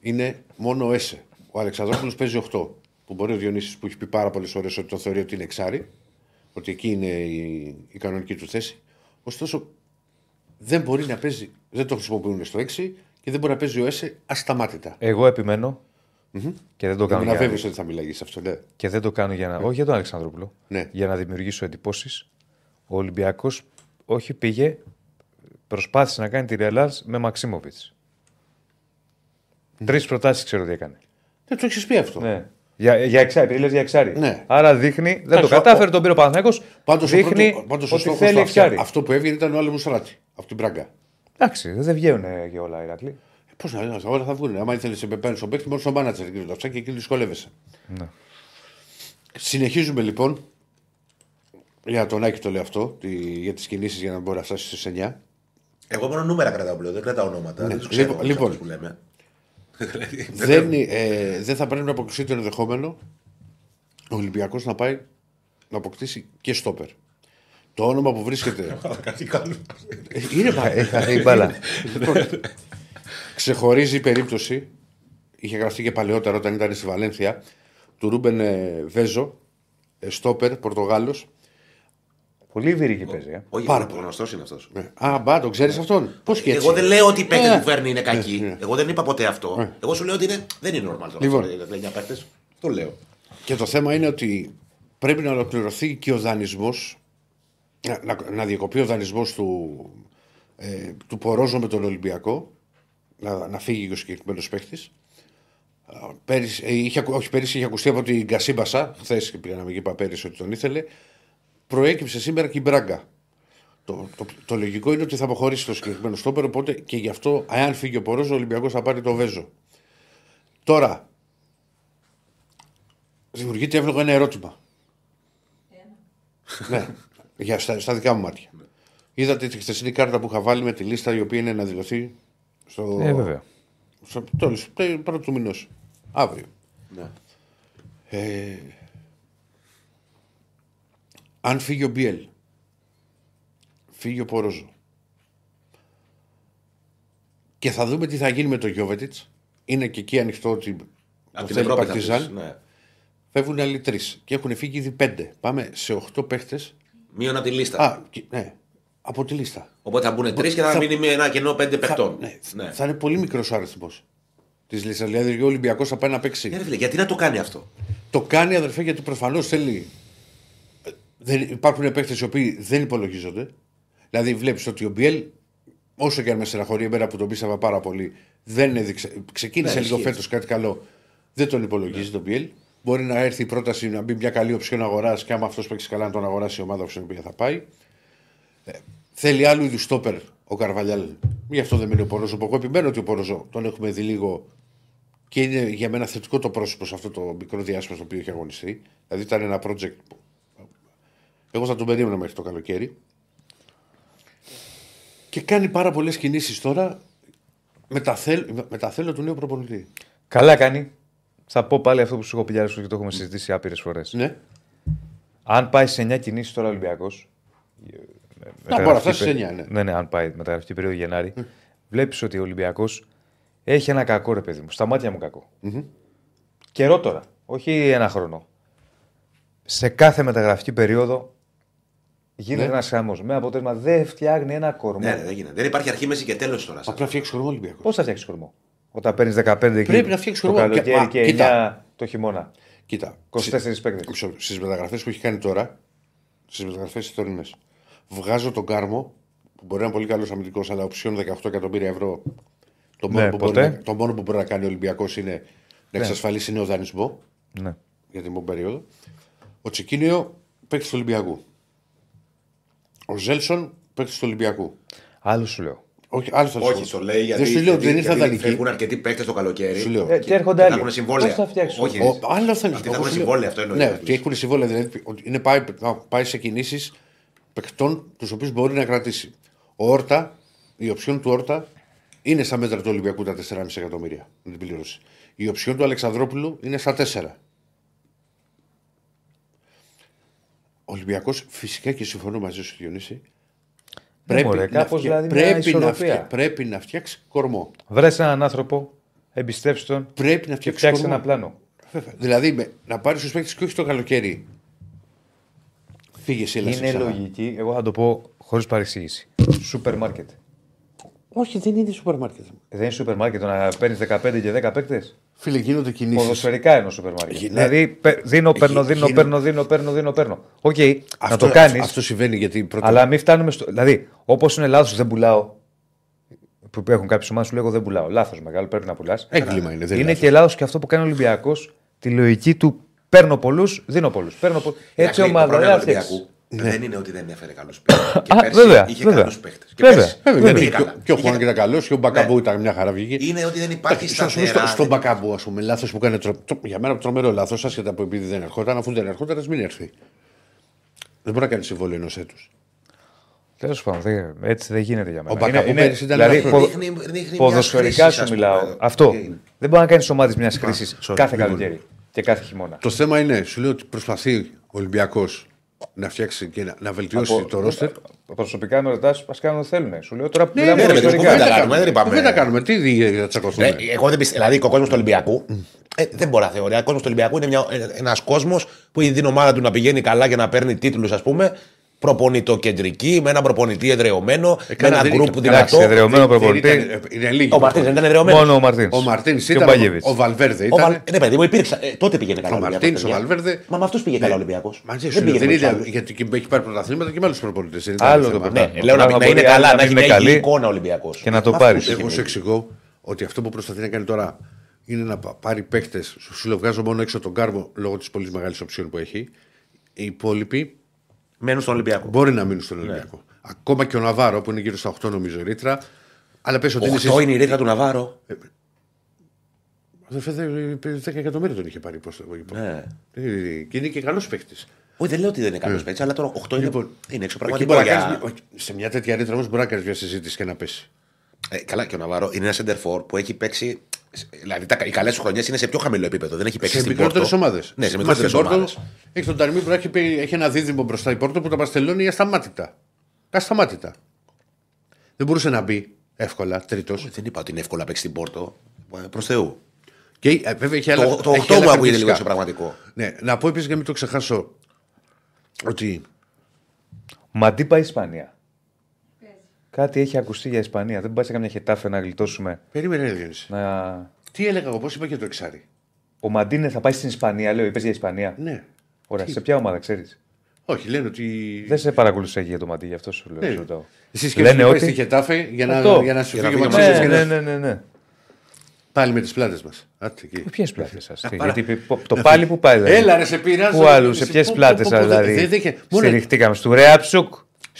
είναι μόνο ο Έσε. Ο Αλεξανδρόπουλος παίζει 8. Που μπορεί ο Διονύσης που έχει πει πάρα πολλές ώρες ότι το θεωρεί ότι είναι εξάρι, ότι εκεί είναι η, η κανονική του θέση. Ωστόσο, δεν μπορεί να παίζει, δεν το χρησιμοποιούν στο 6 και δεν μπορεί να παίζει ο Έσε ασταμάτητα. Εγώ επιμένω και δεν το κάνω Να για βέβαιος ότι θα μιλάει σε αυτό, ναι. Και δεν το κάνω για να. Όχι για τον Αλεξανδρόπουλο. Ναι. Για να δημιουργήσω εντυπώσεις. Ο Ολυμπιακός όχι πήγε, προσπάθησε να κάνει τη Ρεαλάρ με Μαξίμοβιτς. Τρεις προτάσεις ξέρω τι έκανε. Δεν το έχεις πει αυτό. Ναι. Για, για εξάρι, λες για εξάρι. Ναι. Άρα δείχνει, δεν το Εντάξει, κατάφερε, ο- τον πήρε ο Παναθηναϊκός, Πάντως, δείχνει ο πρώτο, πάντως ο ότι στόχος θέλει του αυτό, εξάρι. αυτό που έβγαινε ήταν ο άλλο Μουσράτη από την Πράγκα. Εντάξει, δεν βγαίνουν και όλα οι Ηρακλή. Πώς να είναι, όλα θα βγουν. Άμα ήθελε σε πεπένει στον παίκτη, μόνο στον μάνατζερ και αυτά και εκεί δυσκολεύεσαι. Ναι. Συνεχίζουμε λοιπόν. Για τον Άκη το λέω αυτό, τη, για τις κινήσεις για να μπορεί να φτάσει στις 9. Εγώ μόνο νούμερα κρατάω πλέον, δεν κρατάω ονόματα. Ναι. Δεν τους ξέρω Λοιπόν, αυτούς λοιπόν. που λέμε. Δεν, ε, δεν θα πρέπει να αποκλειστεί το ενδεχόμενο ο Ολυμπιακός να πάει να αποκτήσει και στόπερ. Το όνομα που βρίσκεται. Κάτι καλό. Ε, είναι πα- Έχασε η μπάλα. Λοιπόν, ξεχωρίζει η περίπτωση. Είχε γραφτεί και παλαιότερα όταν ήταν στη Βαλένθια του Ρούμπεν ε, Βέζο, ε, στόπερ, Πορτογάλος. Πολύ βυρική παίζει. ε. Όχι, Πάρα γνωστός είναι αυτός. Α, μπα, τον ξέρεις αυτόν. Πώς και έτσι. Εγώ δεν λέω ότι οι παίκτε Ε. που φέρνει είναι κακοί. Ναι, ναι. Εγώ δεν είπα ποτέ αυτό. Εγώ σου λέω ότι είναι... δεν είναι normal τώρα. Λοιπόν. αυτός, για παίκτες. Το λέω. Και το θέμα είναι ότι πρέπει να ολοκληρωθεί και ο δανεισμός. Να, να, να διακοπεί ο δανεισμός του, ε, του Πορόζο με τον Ολυμπιακό. Να, να φύγει και ο συγκεκριμένος παίχτη. Πέρυσι, ε, είχε, ακου- όχι, πέρυσι είχε ακουστεί από την Κασίμπασα, χθες πήγαμε και είπα πέρυσι ότι τον ήθελε. Προέκυψε σήμερα και η Μπράγκα. Το, το, το λογικό είναι ότι θα αποχωρήσει το συγκεκριμένο στόπερ, οπότε και γι' αυτό, αν φύγει ο Πορόζο, ο Ολυμπιακό θα πάρει το Βέζο. Τώρα, δημιουργείται εύλογα ένα ερώτημα. ναι, για, στα, στα δικά μου μάτια. Είδατε τη χθεσινή κάρτα που είχα βάλει με τη λίστα η οποία είναι να δηλωθεί στο, Ε, βέβαια. στο τέλος, τε- πρώτο του μηνό. Αύριο. Ναι. Ε, αν φύγει ο Μπιέλ, φύγει ο Πορόζο και θα δούμε τι θα γίνει με τον Γιώβετιτς. Είναι και εκεί ανοιχτό ότι το Από την θέλει Ευρώπη θα Παρτιζάν. πεις, ναι. Φεύγουν άλλοι τρεις και έχουν φύγει ήδη πέντε. Πάμε σε οχτώ παίχτες. Μείον από τη λίστα. Α, και- ναι, από τη λίστα. Οπότε θα μπουν τρεις και θα, θα- μείνει με ένα κενό πέντε Θα, παιχτών. ναι, Ναι. θα είναι πολύ μικρός ο αριθμός της λίστας. Δηλαδή ο Ολυμπιακός θα πάει να παίξει. Ναι, ρε φίλε, γιατί να το κάνει αυτό; Το κάνει αδερφέ γιατί προφανώς θέλει. Ε, Δεν, υπάρχουν παίχτε οι οποίοι δεν υπολογίζονται. Δηλαδή βλέπεις ότι ο Μπιέλ, όσο και αν με στεναχωρεί εμένα που τον πίστευα πάρα πολύ, Δεν έδειξε. Ξεκίνησε Ναι, λίγο ισχύει. φέτος κάτι καλό. Δεν τον υπολογίζει τον Πιέλ. Μπορεί να έρθει η πρόταση να μπει μια καλή οψιόν αγοράς και άμα αυτός παίξει καλά να τον αγοράσει η ομάδα στην οποία θα πάει. Ε, θέλει άλλου είδους στόπερ ο Καρβαλιάλ. Γι' αυτό δεν μένει ο Πορόζο. που Εγώ επιμένω ότι ο Πορόζο τον έχουμε δει λίγο και είναι για μένα θετικό το πρόσωπο σε αυτό το μικρό διάστημα στο οποίο έχει αγωνιστεί. Δηλαδή ήταν ένα project που εγώ θα τον περίμενα μέχρι το καλοκαίρι. Και κάνει πάρα πολλές κινήσεις τώρα με τα, θέλ, με τα θέλω του νέου προπονητή. Καλά κάνει. Θα πω πάλι αυτό που σου έχω πει και το έχουμε συζητήσει άπειρες φορές. Ναι. Αν πάει σε 9 κινήσεις τώρα ο Ολυμπιακός. Να μπορεί να φτάσει σε 9, ναι. Ναι, ναι, αν πάει μεταγραφική περίοδο Γενάρη. Βλέπεις ότι ο Ολυμπιακός έχει ένα κακό ρε παιδί μου. Στα μάτια μου κακο Καιρό τώρα. Όχι ένα χρόνο. Σε κάθε μεταγραφική περίοδο γίνεται Ναι. ένας χαμός. Με αποτέλεσμα δεν φτιάχνει ένα κορμό. Ναι, ναι, δεν γίνεται. Δεν υπάρχει αρχή, μέση και τέλος τώρα. Απλά φτιάξεις χρόνο Ολυμπιακός. Πώς θα φτιάξεις κορμό; Όταν παίρνεις 15 εκεί Πρέπει να φτιάξεις το κορμό. καλοκαίρι Μα, και, 9 κοίτα. το χειμώνα. Κοίτα. 24 παίκτες. Στις μεταγραφές που έχει κάνει τώρα, στις μεταγραφές της τωρινέ, βγάζω τον Κάρμο, που μπορεί να είναι πολύ καλός αμυντικός, αλλά οψιόν 18 εκατομμύρια ευρώ. Το μόνο, Ναι, που, ποτέ. μπορεί να, το μόνο που μπορεί να κάνει ο Ολυμπιακός είναι να εξασφαλίσει νέο δανεισμό Ναι. για την επόμενη περίοδο. Ο Τσικίνιο παίκτη του Ολυμπιακού. Ο Ζέλσον παίκτης του Ολυμπιακού. Άλλο σου λέω. Όχι, άλλο θα σου Όχι, πω. το λέει γιατί, Δεν σου λέω ότι δεν γιατί- ήρθαν γιατί δανεικοί. Φεύγουν αρκετοί παίκτες το καλοκαίρι. Σου λέω. Ε, και έρχονται θα άλλοι. έχουν συμβόλαια. Πώς θα φτιάξουν; Όχι, Ο, άλλο θα Αυτοί θα εγώ έχουν σου λέω- συμβόλαια, αυτό εννοεί. Ναι, ότι έχουν συμβόλαια. Δηλαδή ότι είναι πάει, να πάει σε κινήσεις παικτών τους οποίους μπορεί να κρατήσει. Ο Όρτα, η οψιόν του Όρτα είναι στα μέτρα του Ολυμπιακού τα 4,5 εκατομμύρια με την πλήρωση. Η οψιόν του Αλεξανδρόπουλου είναι στα 4. Ο Ολυμπιακός φυσικά και συμφωνώ μαζί σου, Διονύση. Ναι, μωρέ, κάπως φτια- δηλαδή μια πρέπει, να ισορροπία. φτια- πρέπει να φτιάξεις κορμό. Βρες έναν άνθρωπο, εμπιστεύσει τον Πρέπει να και φτιάξει φτιάξει κορμό. ένα πλάνο. Βέβαια. Δηλαδή με, να πάρεις τους παίκτες και όχι το καλοκαίρι. Φύγε εσύ, έλα σε Είναι ξανά. λογική, εγώ θα το πω χωρίς παρεξήγηση. Σούπερ μάρκετ. Όχι, δεν είναι σούπερ μάρκετ. Δεν είναι σούπερ μάρκετ το να παίρνεις 15 και 10 παίκτες; Φίλε, γίνονται κινήσεις. Ποδοσφαιρικά εννοώ σούπερ μάρκετ. Γι- ναι. Δηλαδή πε- δίνω, παίρνω, δίνω, γίνω- παίρνω, δίνω, παίρνω, δίνω, παίρνω. Οκ, να το κάνεις. Αυτό συμβαίνει γιατί πρώτα. Αλλά μην φτάνουμε στο. Δηλαδή, όπως είναι λάθος, δεν πουλάω. Που έχουν κάποιες ομάδες που λέγω δεν πουλάω. Λάθος μεγάλο, πρέπει να πουλάς. Έγκλημα είναι. Δεν Είναι λάθος. και λάθος και αυτό που κάνει ο Ολυμπιακός. Τη λογική του παίρνω πολλούς, δίνω πολλούς. Παίρνω πολλούς. Έτσι Εντάξει, το ομάδα πρόβλημα δεν του θα φτιάξει. Ολυμπιακού δεν είναι ότι δεν έφερε καλούς παίκτες. Και Α, πέρσι βέβαια, είχε βέβαια. καλούς παίκτες. Βέβαια. Βέβαια, Βέβαια. γιατί καλά. και- Και ο Είχε- Χουάνκ ήταν καλός και ο Μπακαμπού Ναι. ήταν μια χαρά βγήκε. Είναι ότι δεν υπάρχει Στο, στο, σταθερά. στον Μπακαμπού, ας πούμε, λάθος που κάνει. τρο- τρο- για μένα τρομερό λάθος, άσχετα από επειδή δεν ερχόταν, αφού δεν ερχόταν, ας μην έρθει. Δεν μπορεί να κάνει συμβόλαιο ενός έτους. Τέλος πάντων, δεν- έτσι δεν γίνεται για μένα. Ο Μπακαμπού Είναι- πέρυσι ήταν δηλαδή, ένα πο- Δείχνει- δείχνει μιας ποδοσφαιρικά χρήσης, σου ας μιλάω. πούμε. Αυτό. Οκ. Δεν μπορεί να κάνεις ομάδες μιας χρήσης sorry. κάθε Λοιπόν. καλοκαίρι και κάθε χειμώνα. Το θέμα είναι, σου λέω ότι προσπαθεί ο Ολυμπιακός να φτιάξει και να, να βελτιώσει Από- το ρόστερ. Προσωπικά με ρωτά, ας κάνουν ό,τι θέλουν. Σου λέω τώρα που Ναι, μιλάμε ναι, ρε, παιδί μου, ποδοσφαιρικά. κουβέντα κάνουμε, δεν είπαμε. Κουβέντα κάνουμε. Τι δι- θα τσακωθούμε. Ε, εγώ δεν πιστεύω. Δηλαδή, ο κόσμος του Ολυμπιακού ε, δεν μπορεί να θεωρεί. Ο κόσμος του Ολυμπιακού είναι ένας κόσμος που έχει την ομάδα του να πηγαίνει καλά και να παίρνει τίτλους, ας πούμε. Προπονητοκεντρική, με ένα προπονητή εδρεωμένο, με καλά, ένα δεν γκρουπ ήταν- δυνατό. εντάξει, εδρεωμένο Δεν- δεν προπονητή. ήταν- ε, Είναι λίγοι. Ο Μαρτίνς δεν ήταν εδρεωμένος. Μόνο ο Μαρτίνς. Ο Μαρτίνς και ήταν. ο Μπαγεβιτ. Ο Βαλβέρδε Ο ήταν. Βαλ... Ναι, παιδί μου, υπήρξε. Ε, τότε πήγαινε καλά. Ο Ολυμπιακός, Μαρτίνς, ο παιδιά. Βαλβέρδε. Μα με αυτού πήγε καλά ο Ολυμπιακό. Μαζί σου λέω, δεν είναι γιατί και έχει πάρει πρωταθλήματα και με άλλους προπονητές. Άλλο το Ναι, πράγμα. λέω να, Πράγμα να είναι μπορεί καλά, να να έχει μην είναι μια υγιή καλή εικόνα ο Ολυμπιακός. και να το πάρεις. Εγώ σου εξηγώ ότι αυτό που προσπαθεί να κάνει τώρα είναι να πα- πάρει παίχτες. Σου λέω, βγάζω μόνο έξω τον κάρβο λόγω της πολύ μεγάλης οψιόν που έχει. Οι υπόλοιποι Μένουν στον Ολυμπιακό. μπορεί να μείνουν Ναι. στον Ολυμπιακό. Ακόμα και ο Ναβάρο που είναι γύρω στα 8 νομίζω η ρήτρα. Αλλά πες ότι είναι. Αυτό είναι η ρήτρα του Ναβάρο. Αδερφέ, δε- 10 εκατομμύρια τον είχε πάρει. Πώς το είπα. Ναι. Ε, Και είναι και καλός παίχτη. Όχι, δεν λέω ότι δεν είναι καλός παίκτης, αλλά τώρα 8 είναι, Λοιπόν, είναι έξω Εκεί πραγματικό. μπορεί να Για... κάνεις μια- όχι, σε μια τέτοια ρήτρα όμως μπορεί να κάνεις μια συζήτηση και να πέσει. Ε, καλά, και ο Ναβάρο είναι ένα center for που έχει παίξει. Δηλαδή, τα, οι καλές χρονιές είναι σε πιο χαμηλό επίπεδο. Δεν έχει παίξει Σε στην μικρότερες Πόρτο. ομάδες. Ναι, σε μικρότερες ομάδες. Έχει τον Ταρμί που έχει, πει- έχει ένα δίδυμο μπροστά η Πόρτο που τα παστελώνει ασταμάτητα. Ασταμάτητα. Δεν μπορούσε να μπει εύκολα τρίτος. Δεν είπα ότι είναι εύκολο να παίξει στην Πόρτο. Προς Θεού. Και ε, βέβαια έχει άλλα. Το, το έχει 8 άλλα μου ακούγεται λίγο χαρακτηριστικά. σε πραγματικό. Ναι, να πω επίσης για να μην το ξεχάσω ότι Μαντί πάει Ισπανία. Παίζει. Κάτι έχει ακουστεί για Ισπανία. Δεν πάει σε καμιά χετάφε να γλιτώσουμε. Περίμενε, ρε Διονύση. Να... Τι έλεγα εγώ, πώς είπα και το εξάρι; Ο Μαντίνες θα πάει στην Ισπανία, λέω. Είπες για Ισπανία. Ναι. Ωραία, σε ποια ομάδα ξέρεις; Όχι, λένε ότι. Δεν σε παρακολουθήσα για το Μαντί, γι' αυτό σου λέω. Ναι. σε ρωτάω. Εσύ σκέφτεσαι Λένε να πάει ότι- στη Χετάφε για να, Αυτό. για να σου Για να φύγει ο φύγει ο Μαξίμου Ναι, και ναι, να- ναι, ναι, ναι. Πάλι με τις πλάτες μας. Ποιες πλάτες σα. Γιατί π- το πάλι που πάει. δηλαδή. Έλα, ρε, σε πειράζω. Πού αλλού, σε Σε ποιες πού- πλάτες πού- πού- δεν- δηλαδή. δεν είχε- μόνο- Στηριχτήκαμε.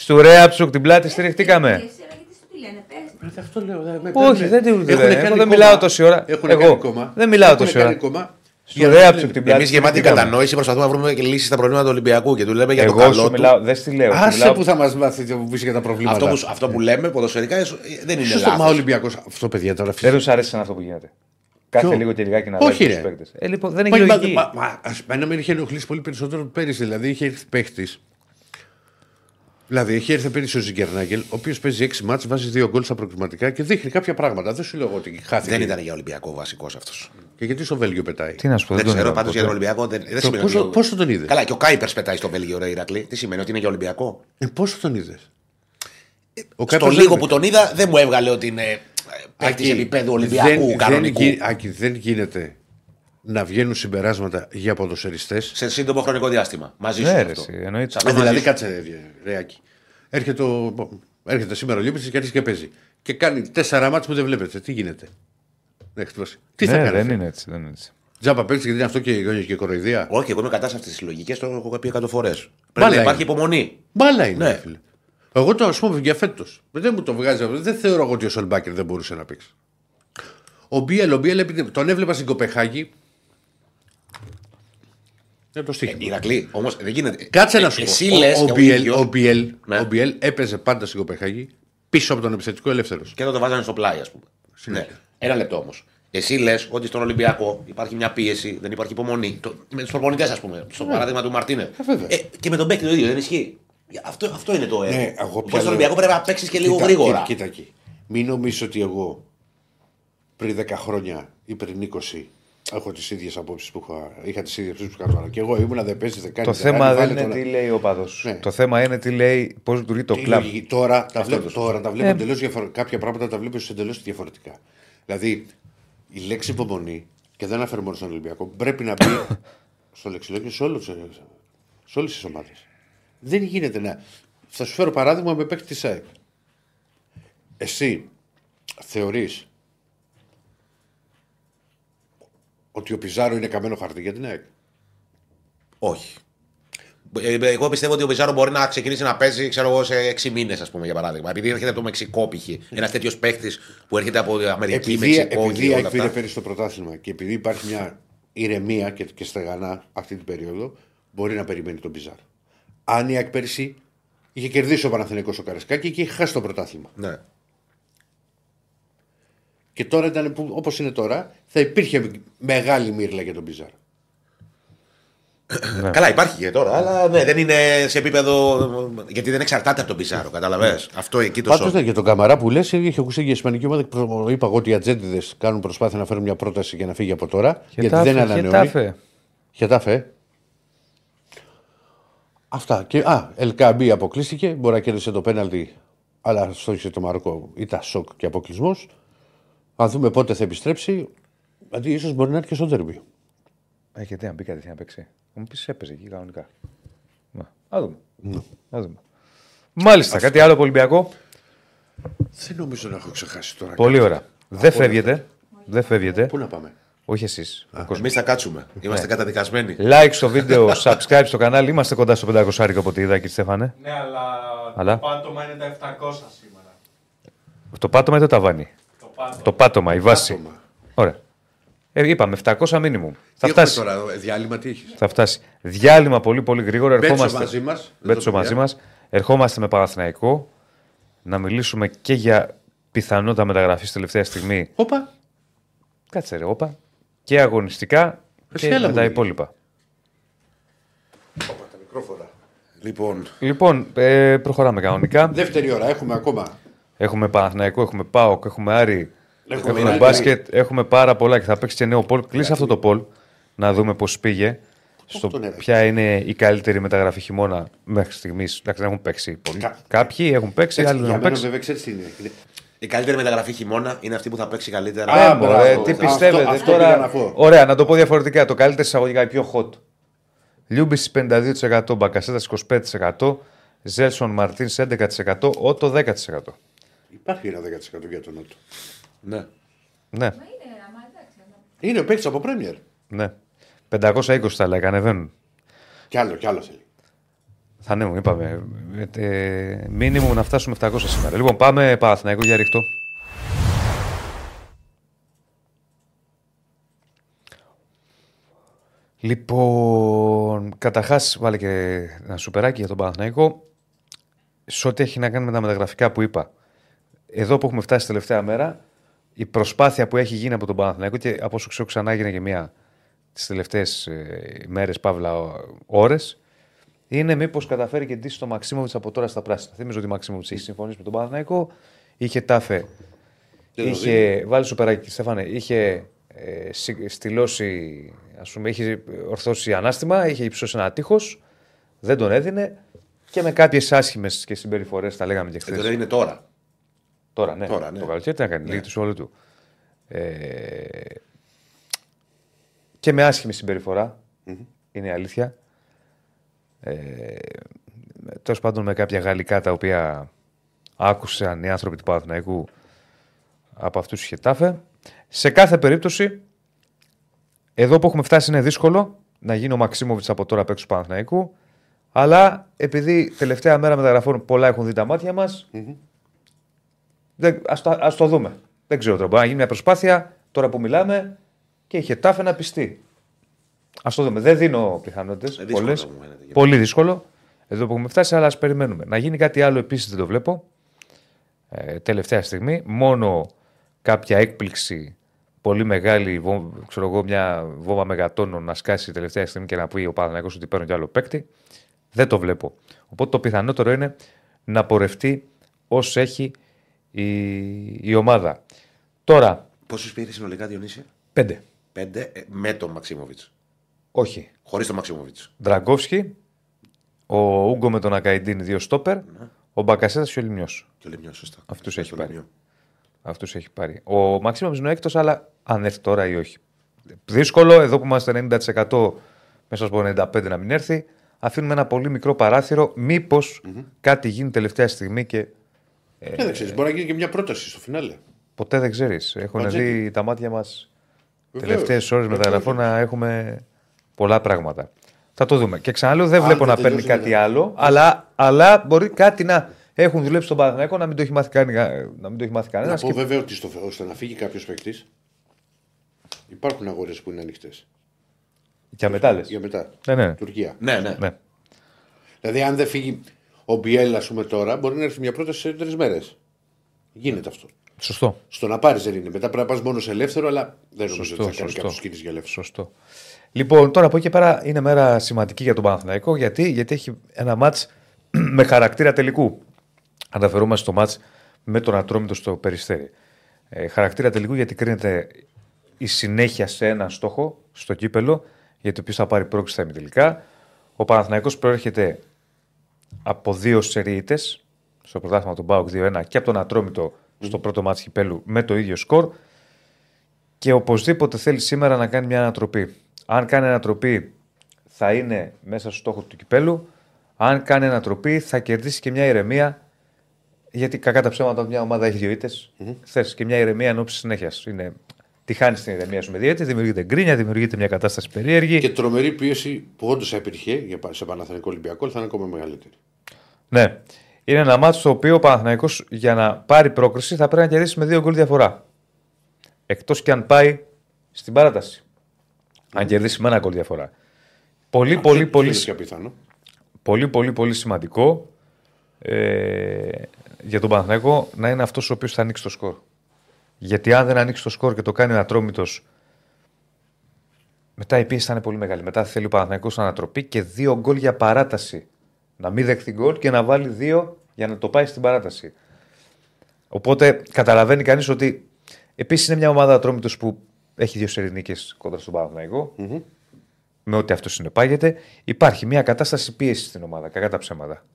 Στου Ρέαψουκ. Στου Ρέαψουκ την πλάτη στηριχτήκαμε. Εσύ, αλλά γιατί σου τι λένε, πες. Ε, Αυτό λέω. ε, με Όχι, παίρνε. δεν τη Έχουνε δεν. κάνει Εγώ δεν κόμμα. μιλάω τόση ώρα. Έχουνε Εγώ κάνει κόμμα. δεν μιλάω Έχουνε τόση κάνει ώρα. κόμμα. Στου Για να Ρέαψουκ λέμε. την πλάτη. Εμείς γεμάτη στηριχτήκαμε. κατανόηση προσπαθούμε να βρούμε και λύσεις στα προβλήματα του Ολυμπιακού και του λέμε για το Εγώ καλό σου του. μιλάω, δεν στη λέω. σου Άσε μιλάω- που θα μας μάθει να μου πει για τα προβλήματα. Αυτό που, αυτό που λέμε ποδοσφαιρικά ε, δεν είναι Σωστό, μα λάθος. Ολυμπιακό. Αυτό παιδιά τώρα Δεν τους αρέσει σαν αυτό που γίνεται. Κάθε Ποιο; λίγο και λιγάκι να Όχι, αλλάζει ρε. του παίκτες. Ε, λοιπόν, δεν Μα, έχει μα, λογική. μα, μα, ας- εμένα με είχε ενοχλήσει πολύ περισσότερο πέρυσι. Δηλαδή είχε έρθει παίχτη. Δηλαδή είχε έρθει πέρυσι ο Ζιγκερνάγκελ, ο οποίος παίζει 6 μάτς, βάζει 2 γκολ στα προκριματικά και δείχνει κάποια πράγματα. Δεν σου λέω ότι χάθηκε. Δεν ήταν για Ολυμπιακό βασικός αυτός. Και γιατί στο Βέλγιο πετάει; Τι να σου πω, Δεν τον ξέρω, είδα πάντως για ποτέ. τον Ολυμπιακό δεν, δεν Το σημαίνει. πόσο- ότι- πόσο τον είδες; Καλά, και ο Κάιπερς πετάει στο Βέλγιο, ρε Ηρακλή. Τι σημαίνει ότι είναι για Ολυμπιακό; Ε, πόσο τον είδες; Ο Στο Κάπας λίγο δεν- που τον είδα δεν μου έβγαλε ότι είναι παίκτης Άκη, επίπεδου Ολυμπιακού δεν, κανονικού. Δεν, γι- Άκη, δεν γίνεται να βγαίνουν συμπεράσματα για ποδοσφαιριστές. Σε σύντομο χρονικό διάστημα. Μαζί σου. Ναι, είναι ρε, αυτό. εσύ, εννοείται. Σε αυτό μαζί δηλαδή, σου. κάτσε, ρε, ρε Άκη. Έρχεται, ο, έρχεται σήμερα ο Λίπης και αρχίζει και παίζει. Και κάνει τέσσερα μάτς που δεν βλέπετε. Τι γίνεται; Ναι, χτυπώσει. Τι θα Ναι, κάνει. δεν αυτό; είναι έτσι. Δεν είναι έτσι. Τζάμπα παίζει γιατί είναι αυτό και, και κοροϊδία. Όχι, εγώ είμαι κατά σε αυτές τις λογικέ, το έχω πει εκατό φορές. Πρέπει Μπάλα να υπάρχει είναι. υπομονή. Μπάλα είναι, Ναι. ρε φίλε. Εγώ το ας πούμε για φέτος. Δεν μου το βγάζει αυτό. Δεν θεωρώ εγώ ότι ο Σολμπάκερ δεν μπορούσε να παίξει. Ο Μπίελ, ο Μπίελ επειδή τον έβλεπα στην Κοπεχάγη. Είναι το στίχημα. Ηρακλή, όμως δεν γίνεται. Κάτσε να Ε, σου Εσύ πω. λες ο, ο, Μπιέλ, ο, Μπιέλ, Ναι. ο Μπιέλ έπαιζε πάντα στην Κοπεχάγη πίσω από τον επιθετικό ελεύθερος. και εδώ το βάζανε στο πλάι, ας πούμε. Ναι. Ένα λεπτό όμως. Εσύ λες ότι στον Ολυμπιακό υπάρχει μια πίεση, δεν υπάρχει υπομονή. Το, με του προπονητές, ας πούμε. Στο παράδειγμα του Μαρτίνε. Ε, βέβαια. Ε, και με τον παίκτη το ίδιο, δεν ισχύει. Αυτό, αυτό είναι το έργο. Ναι, εγώ Οπότε πια στον λέω- Ολυμπιακό πρέπει να παίξεις και λίγο Κοίτα, γρήγορα. Κοίτα, κοίτα εκεί. Μην νομίζεις ότι εγώ πριν 10 χρόνια ή πριν 20 έχω τις ίδιες απόψεις που είχα, είχα τις ίδιες που είχα τώρα. Και εγώ ήμουνα δεν παίζεις, δεν κάνει. Το δεν θέμα κάνει, δεν βάλε είναι τώρα. τι λέει ο παδός. Ναι. Το θέμα είναι τι λέει, πώς λειτουργεί το Τι κλαμπ. λογική. Τώρα τα βλέπω, τώρα τα βλέπω Ε, εντελώς διαφορετικά. Κάποια πράγματα τα βλέπω εντελώς διαφορετικά. Δηλαδή η λέξη υπομονή, και δεν αναφέρω μόνο στον Ολυμπιακό, πρέπει να μπει στο λεξιλόγιο σε, όλους, σε όλες τις ομάδες. Δεν γίνεται να. Θα σου φέρω παράδειγμα με παίκτη της ΑΕΚ. Εσύ θεωρείς ότι ο Πιζάρο είναι καμένο χαρτί για την ΑΕΚ; Όχι. Ε, Εγώ πιστεύω ότι ο Πιζάρο μπορεί να ξεκινήσει να παίζει ξέρω εγώ, σε 6 μήνες, ας πούμε, για παράδειγμα. Επειδή έρχεται από το Μεξικό π.χ. Ένας τέτοιος παίχτης που έρχεται από Αμερική, επειδή, Μεξικό επειδή και η όλα ΑΕΚ αυτά. πήρε πέρυσι το πρωτάθλημα και επειδή υπάρχει μια ηρεμία και, και στεγανά αυτή την περίοδο, μπορεί να περιμένει τον Πιζάρο. Αν η ΑΕΚ πέρυσι είχε κερδίσει ο Παναθηναϊκός ο Καρασκάκη και είχε χάσει το πρωτάθλημα. Ναι. Και τώρα ήταν όπως είναι τώρα, θα υπήρχε μεγάλη μύρλα για τον Πιζάρο. Καλά, υπάρχει και τώρα, αλλά ναι, δεν είναι σε επίπεδο. Γιατί δεν εξαρτάται από τον Πιζάρο, καταλαβέ. Αυτό εκεί το Πάντως σώμα. για τον Καμαρά που λες, είχε ακουστεί για η Ισπανική ομάδα. και προ- Είπα εγώ ότι οι ατζέντιδες κάνουν προσπάθεια να φέρουν μια πρόταση για να φύγει από τώρα. γιατί δεν Χετάφε, ανανεώνει. Χετάφε. Χετάφε. Αυτά. Και, α, Ελκαμπή αποκλείστηκε. Μπορεί να κέρδισε το πέναλτι, αλλά στόχισε το Μαροκό. Ήταν σοκ και αποκλεισμός. Θα δούμε πότε θα επιστρέψει. Δηλαδή, ίσως μπορεί να έρθει και στο τέρμι. Ε, γιατί να μπει κατευθείαν να παίξει. Θα μου πεις έπαιζε εκεί κανονικά. Να, Α δούμε. Α δούμε. Μάλιστα, κάτι άλλο από Ολυμπιακό; Δεν νομίζω να έχω ξεχάσει τώρα. Πολύ ωραία. Δεν φεύγετε. Δεν φεύγετε. Πού να πάμε; Όχι εσείς. Εμείς θα κάτσουμε. Είμαστε Ναι. καταδικασμένοι. Like στο βίντεο, subscribe στο κανάλι. Είμαστε κοντά στο 500 άρικο από τη είδα, κύριε Στέφανε. Ναι, αλλά, Αλλά; το πάτωμα είναι τα 700 σήμερα. Το πάτωμα ή το ταβάνι. Το πάτωμα. Το πάτωμα, η βάση. Άτομα. Ωραία. Ε, είπαμε 700 μίνιμουμ. Θα Τι έχουμε φτάσει. τώρα, ε, διάλειμμα τι έχεις; Θα φτάσει. Διάλειμμα πολύ πολύ γρήγορα. Μπέτσο Ερχόμαστε. μαζί μας. Μπέτσο μαζί μας. Ερχόμαστε με Παναθηναϊκό να μιλήσουμε και για πιθανότητα μεταγραφής τελευταία στιγμή. Όπα. Κάτσε ρε, όπα. Και αγωνιστικά Εσύ και έλα με μου, τα λέγε. υπόλοιπα. τα μικρόφωνα. Λοιπόν, Λοιπόν, ε, προχωράμε κανονικά. Δεύτερη ώρα έχουμε ακόμα. Έχουμε Παναθηναϊκό, έχουμε ΠΑΟΚ, έχουμε Άρη, Έχουμε έχουμε, Άρη. μπάσκετ, έχουμε πάρα πολλά και θα παίξει και νέο πόλ. Κλείσε αυτό το πόλ να δούμε πώς πήγε. Στο τον έβαλε. ποια είναι η καλύτερη μεταγραφή χειμώνα μέχρι στιγμής. Εντάξει, δεν έχουν παίξει πολλοί. Κα- Κάποιοι έχουν παίξει, Έτσι, άλλοι δεν για έχουν μένα παίξει. βέβαια ξέρεις τι είναι. Είναι- η καλύτερη μεταγραφή χειμώνα είναι αυτή που θα παίξει καλύτερα. Α, Ε, μωρέ, μπράβο. τι Αυτό- πιστεύετε αυτό τώρα. πήγα να πω. Ωραία, να το πω διαφορετικά. Το καλύτερο εισαγωγικά, η πιο hot. Λιούμπι 52%, Μπακασέτας 25%, Ζέλσον Μαρτίνς 11%, Ότο 10%. Υπάρχει ένα 10% για τον Νότο. Ναι. Ναι. Μα είναι, άμα Είναι ο παίκτης από Πρέμιερ. Ναι. 520 θα λέγανε, ανεβαίνουν. Κι άλλο, κι άλλο θέλει. Θα ναι, μου είπαμε. Ε, ε, μήνυμου να φτάσουμε 700 σήμερα. Λοιπόν, πάμε Παναθηναϊκό για ρίχτω. Λοιπόν, καταρχάς βάλε και ένα σουπεράκι για τον Παναθηναϊκό. Σε ό,τι έχει να κάνει με τα μεταγραφικά που είπα. Εδώ που έχουμε φτάσει τελευταία μέρα, η προσπάθεια που έχει γίνει από τον Παναθηναϊκό και από όσο ξέρω ξανά έγινε και μία τις τελευταίες μέρες, παύλα ώρες, είναι μήπως καταφέρει και ντύσει το Μαξίμοβιτ από τώρα στα πράσινα. Θυμίζω ότι ο Μαξίμοβιτ έχει συμφωνήσει με τον Παναθηναϊκό. Είχε τάφε. Δεν το Είχε βάλει σου περάκι, Στέφανε. Είχε ε, συ- στυλώσει, ας πούμε, είχε ορθώσει ανάστημα, είχε υψώσει ένα τείχος. Δεν τον έδινε. Και με κάποιες άσχημες και συμπεριφορές, τα λέγαμε και Ε, χθες. τώρα είναι τώρα. Τώρα, ναι. Τώρα, ναι. Το καλοκαίρι τι να κάνει, λίγη του όλου του. Ε, και με άσχημη συμπεριφορά, είναι η αλήθεια. Ε, Τέλος πάντων με κάποια γαλλικά τα οποία άκουσαν οι άνθρωποι του Παναθηναϊκού από αυτούς του Χετάφε. Σε κάθε περίπτωση, εδώ που έχουμε φτάσει είναι δύσκολο να γίνει ο Μαξίμοβιτς από τώρα παίξω του Παναθηναϊκού. Αλλά επειδή τελευταία μέρα μεταγραφών πολλά έχουν δει τα μάτια μας, δεν, ας, το, ας το δούμε. Δεν ξέρω τώρα. Μπορεί να γίνει μια προσπάθεια τώρα που μιλάμε και η Χετάφε να πιστεί. Α το δούμε. Δεν δίνω πιθανότητες. Ε, δύσκολο Πολλές. μου φαίνεται. Πολύ δύσκολο. Εδώ που έχουμε φτάσει, αλλά ας περιμένουμε. Να γίνει κάτι άλλο επίσης δεν το βλέπω. Ε, τελευταία στιγμή. Μόνο κάποια έκπληξη πολύ μεγάλη, βο- ξέρω εγώ, μια βόμβα μεγατόνων να σκάσει τελευταία στιγμή και να πει ο Παναγιώτο ότι παίρνω κι άλλο παίκτη. Δεν το βλέπω. Οπότε το πιθανότερο είναι να πορευτεί όσο έχει η, η ομάδα. Τώρα, Πόσους πήρε συνολικά Διονύση, πέντε. Πέντε ε, με τον Μαξίμοβιτς. Όχι. Χωρίς τον Μαξίμοβιτς. Δραγκόφσκι, ο Ούγκο με τον Ακαϊντίν, δύο στόπερ, ο Μπακασέτα και ο Λιμιό. Και ο Λεμιό, σωστά. Αυτούς Στο έχει πάρει. Λεμιό. Αυτούς έχει πάρει. Ο Μαξίμο είναι ο έκτος, αλλά αν έρθει τώρα ή όχι. Δύσκολο, εδώ που είμαστε 90% μέσα από 95% να μην έρθει. Αφήνουμε ένα πολύ μικρό παράθυρο. Μήπως κάτι γίνει τελευταία στιγμή και Ε, δεν ξέρεις, μπορεί να γίνει και μια πρόταση στο φινάλε. ποτέ δεν ξέρεις. Έχουν Ματζέκι. δει τα μάτια μας Βεβαίως. τελευταίες ώρες Βεβαίως. μεταγραφών να έχουμε πολλά πράγματα. Θα το δούμε. Και ξαναλέω, δεν Αν βλέπω δεν να παίρνει τελειώσει κάτι μετά. άλλο, αλλά, αλλά μπορεί κάτι να έχουν δουλέψει στον Παναθηναϊκό να μην το έχει μάθει, κανεί, να μην το έχει μάθει Να κανένα. πω βέβαια ότι στο, ώστε να φύγει κάποιος παίκτης υπάρχουν αγορές που είναι ανοιχτές. Για μετά λες. Για μετά. Ναι, ναι. Τουρκία. Ναι, ναι. ναι. Δηλαδή, αν δεν φύγει ο Μπιέλ, ας πούμε τώρα, μπορεί να έρθει μια πρόταση σε τρεις μέρες. Γίνεται αυτό. Σωστό. Στο να πάρεις δεν είναι. Μετά πρέπει να πας μόνο σε ελεύθερο, αλλά δεν νομίζω Σωστό, ότι θα κάνει σωστό. κάποιο κίνηση για ελεύθερο. Σωστό. Λοιπόν, τώρα από εκεί και πέρα είναι μέρα σημαντική για τον Παναθηναϊκό. Γιατί, γιατί έχει ένα μάτς με χαρακτήρα τελικού. Αναφερόμαστε στο μάτς με τον Ατρόμητο στο Περιστέρι. Ε, χαρακτήρα τελικού γιατί κρίνεται η συνέχεια σε ένα στόχο στο κύπελο, γιατί ποιο θα πάρει πρόκληση στα ημιτελικά. Ο Παναθηναϊκός προέρχεται από δύο σερίητες στο πρωτάθλημα του Μπάουκ 2-1 και από τον Ατρόμητο στο πρώτο μάτς κυπέλου με το ίδιο σκορ και οπωσδήποτε θέλει σήμερα να κάνει μια ανατροπή. Αν κάνει ανατροπή θα είναι μέσα στο στόχο του κυπέλου. Αν κάνει ανατροπή θα κερδίσει και μια ηρεμία γιατί κακά τα ψέματα μια ομάδα έχει δύο ήττες. Θες και μια ηρεμία εν ώψη συνέχειας. Είναι... Τη χάνεις την ηρεμία σου με δύο ήττες, δημιουργείται γκρίνια, δημιουργείται μια κατάσταση περίεργη. Και τρομερή πίεση που όντως υπήρχε για πα- σε Παναθανικό Ολυμπιακό θα είναι ακόμα μεγαλύτερη. Ναι. Είναι ένα μάτσο στο οποίο ο Παναθηναϊκός για να πάρει πρόκριση θα πρέπει να κερδίσει με δύο γκολ διαφορά. Εκτός και αν πάει στην παράταση. Αν κερδίσει με ένα γκολ διαφορά. Πολύ, πολύ, πολύ, Είναι και πιθανό. πολύ, πολύ, πολύ σημαντικό ε, για τον Παναθηναϊκό να είναι αυτός ο οποίος θα ανοίξει το σκορ. Γιατί αν δεν ανοίξει το σκορ και το κάνει ατρόμητος, μετά η πίεση θα είναι πολύ μεγάλη. Μετά θέλει ο Παναθηναϊκός ανατροπή και δύο γκολ για παράταση. Να μην δεχθεί γκολ και να βάλει δύο για να το πάει στην παράταση. Οπότε καταλαβαίνει κανείς ότι επίσης είναι μια ομάδα ατρόμητος που έχει δύο σερινίκε κοντά στον παναθηναικο Με ό,τι αυτό συνεπάγεται. Υπάρχει μια κατάσταση πίεσης στην ομάδα, κακά τα ψέματα.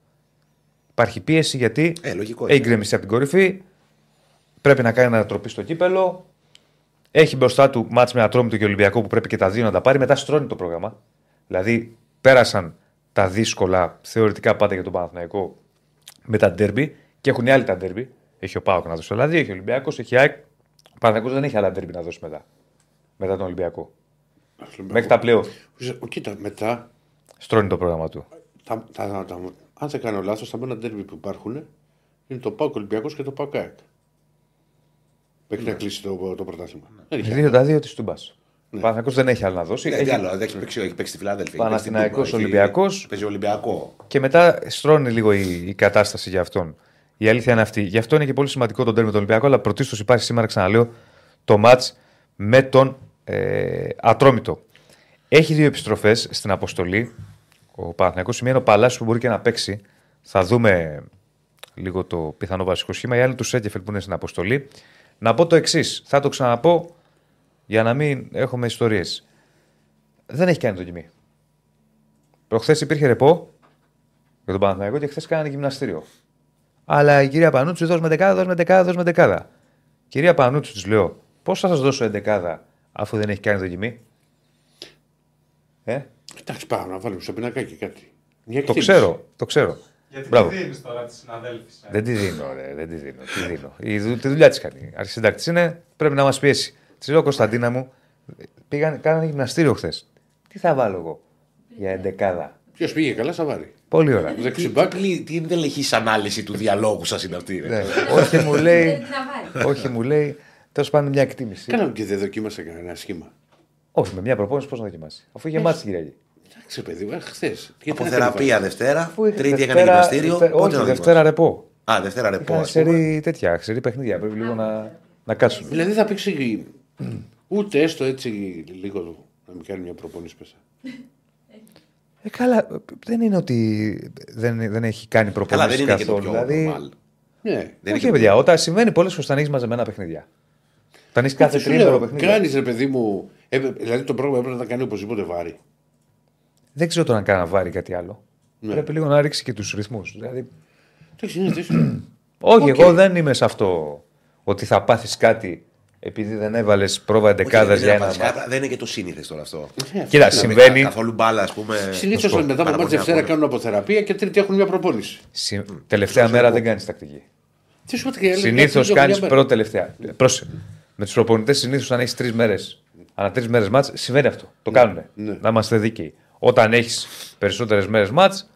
Υπάρχει πίεση γιατί Ε, λογικό έχει είναι. γκρεμιστεί από την κορυφή, πρέπει να κάνει ανατροπή στο κύπελο. Έχει μπροστά του μάτς με Ατρόμητο και Ολυμπιακό που πρέπει και τα δύο να τα πάρει. Μετά στρώνει το πρόγραμμα. Δηλαδή πέρασαν τα δύσκολα θεωρητικά πάντα για τον Παναθηναϊκό με τα ντέρμπι και έχουν οι άλλοι τα ντέρμπι. Έχει ο Πάοκ να δώσει το λαδί, έχει ο Ολυμπιακός, έχει η ΑΕΚ. Ο Παναθηναϊκός δεν έχει άλλα ντέρμπι να δώσει μετά. μετά τον Ολυμπιακό. Ολυμπιακό. Μέχρι τα πλέον. Κοίτα, μετά, Στρώνει το πρόγραμμα του. τα, τα, τα, αν δεν κάνω λάθος, τα μόνα ντέρμπι που υπάρχουν είναι το Πάο Ολυμπιακός και το Πάο ΚΑΕΚ. Μέχρι να κλείσει το, το πρωτάθλημα. Δεν έχει Δύο τα δύο της Τούμπα. Ο Παναθηναϊκός δεν έχει άλλο να δώσει. Τι Έχει- άλλο, δεν έχει παίξει, έχει παίξει στη Φιλάδελφια. Παναθηναϊκός, Ολυμπιακός. Παίζει Ολυμπιακό. Και μετά στρώνει λίγο η, η κατάσταση για αυτόν. Η αλήθεια είναι αυτή. Γι' αυτό είναι και πολύ σημαντικό τον τέρμι του Ολυμπιακού, αλλά πρωτίστως υπάρχει σήμερα, ξαναλέω, το ματ με τον ε, Ατρόμητο. Έχει δύο επιστροφές στην αποστολή. Ο Παναθηναϊκός σημαίνει ο Παλάσιος που μπορεί και να παίξει. Θα δούμε λίγο το πιθανό βασικό σχήμα. Οι άλλοι τους Σέκεφελ που είναι στην αποστολή. Να πω το εξής. Θα το ξαναπώ για να μην έχουμε ιστορίες. Δεν έχει κάνει δοκιμή. Προχθές υπήρχε ρεπό για τον Παναθηναϊκό και χθες κάνανε γυμναστήριο. Αλλά η κυρία Πανούτσου, δώσ' με δεκάδα, δώσ' με δεκάδα, δώσ' με δεκάδα. Κυρία Πανούτσου, της λέω, πώς θα σας δώσω εντεκάδα αφού δεν έχει κάνει δοκιμή. Ε, Εντάξει, πάμε να βάλουμε στο πινακάκι κάτι. Μια το εκτίμηση. ξέρω, το ξέρω. Γιατί Μπράβο. τη δίνεις τώρα τη συναδέλφισσα. Δεν τη δίνω, ρε, δεν τη δίνω. Τι δίνω. Η, δου- τη δουλειά της κάνει. Αρχισυντάκτης είναι, πρέπει να μας πιέσει. Της λέω Κωνσταντίνα μου, πήγαν, κάνανε γυμναστήριο χθες. Τι θα βάλω εγώ για εντεκάδα; Ποιος πήγε καλά, θα βάλει. Πολύ ωραία. Δεξιμπάκ. Τι, τι εντελεχή ανάλυση του διαλόγου σας είναι αυτή. ρε. Ναι. Όχι, μου λέει, Δεν την αβάρει. όχι, μου λέει, τέλος πάντων μια εκτίμηση. Κάναμε και δεν δοκίμασε κανένα σχήμα. Όχι, με μια προπόνηση πώς να δοκιμάσει. Αφού είχε μάτσει την Κυριακή. Εντάξει, παιδί μου, χθες. Από θεραπεία Δευτέρα, Αφού είχες Τρίτη έκανε Δευτέρα- γυμναστήριο. Δευτε- Πότε Όχι, να Δευτέρα ρεπό. Α, Δευτέρα ρεπό. Είχαν ας πούμε. σερή τέτοια, ξερή παιχνίδια. Πρέπει λίγο να, να κάτσουν. Δηλαδή θα παίξει ούτε έστω έτσι λίγο να μην κάνει μια προπόνηση πέσα. Ε, καλά, δεν είναι ότι δεν, δεν έχει κάνει Καλά, προπόνηση δεν είναι και το καθόλου. πιο δηλαδή, normal. Ναι. Δεν είναι όχι, και- παιδιά, όταν συμβαίνει πολλές φορές όταν έχει μαζεμένα παιχνίδια. Όταν έχει κάθε Σου τρίμηνο λέω, παιχνίδια. Κάνεις ρε παιδί μου. έπαι- δηλαδή το πρόγραμμα έπρεπε να κάνει οπωσδήποτε βάρη. Δεν ξέρω τώρα αν κάνει να βάρει κάτι άλλο. Ναι. Πρέπει λίγο να ρίξει και τους ρυθμούς. Δηλαδή, Εντάξει, είναι δύσκολο. όχι, Οκ. εγώ δεν είμαι σε αυτό ότι θα πάθεις κάτι επειδή δεν έβαλες πρόβα Όχι, εντεκάδας δεν για είναι ένα. βασικά, μάτς. δεν είναι και το σύνηθες τώρα αυτό. Κοίτα, συμβαίνει. Καθόλου μπάλα, ας πούμε. Συνήθως πω, μετά από πάρα μάτς πολύ Δευτέρα αγώνα. κάνουν αποθεραπεία και Τρίτη έχουν μια προπόνηση. Συ- Τελευταία μέρα δεν κάνεις τακτική. Τι σου είπα και η άλλη Συνήθω μια- κάνει μια μέρα. πρώτη τελευταία. Πρόσεχε. Με τους προπονητές συνήθως αν έχεις τρεις μέρες, ανά τρεις μέρες μάτς, συμβαίνει αυτό. Το κάνουν. ναι. Να είμαστε δίκαιοι. Όταν έχεις περισσότερες μέρες μάτς,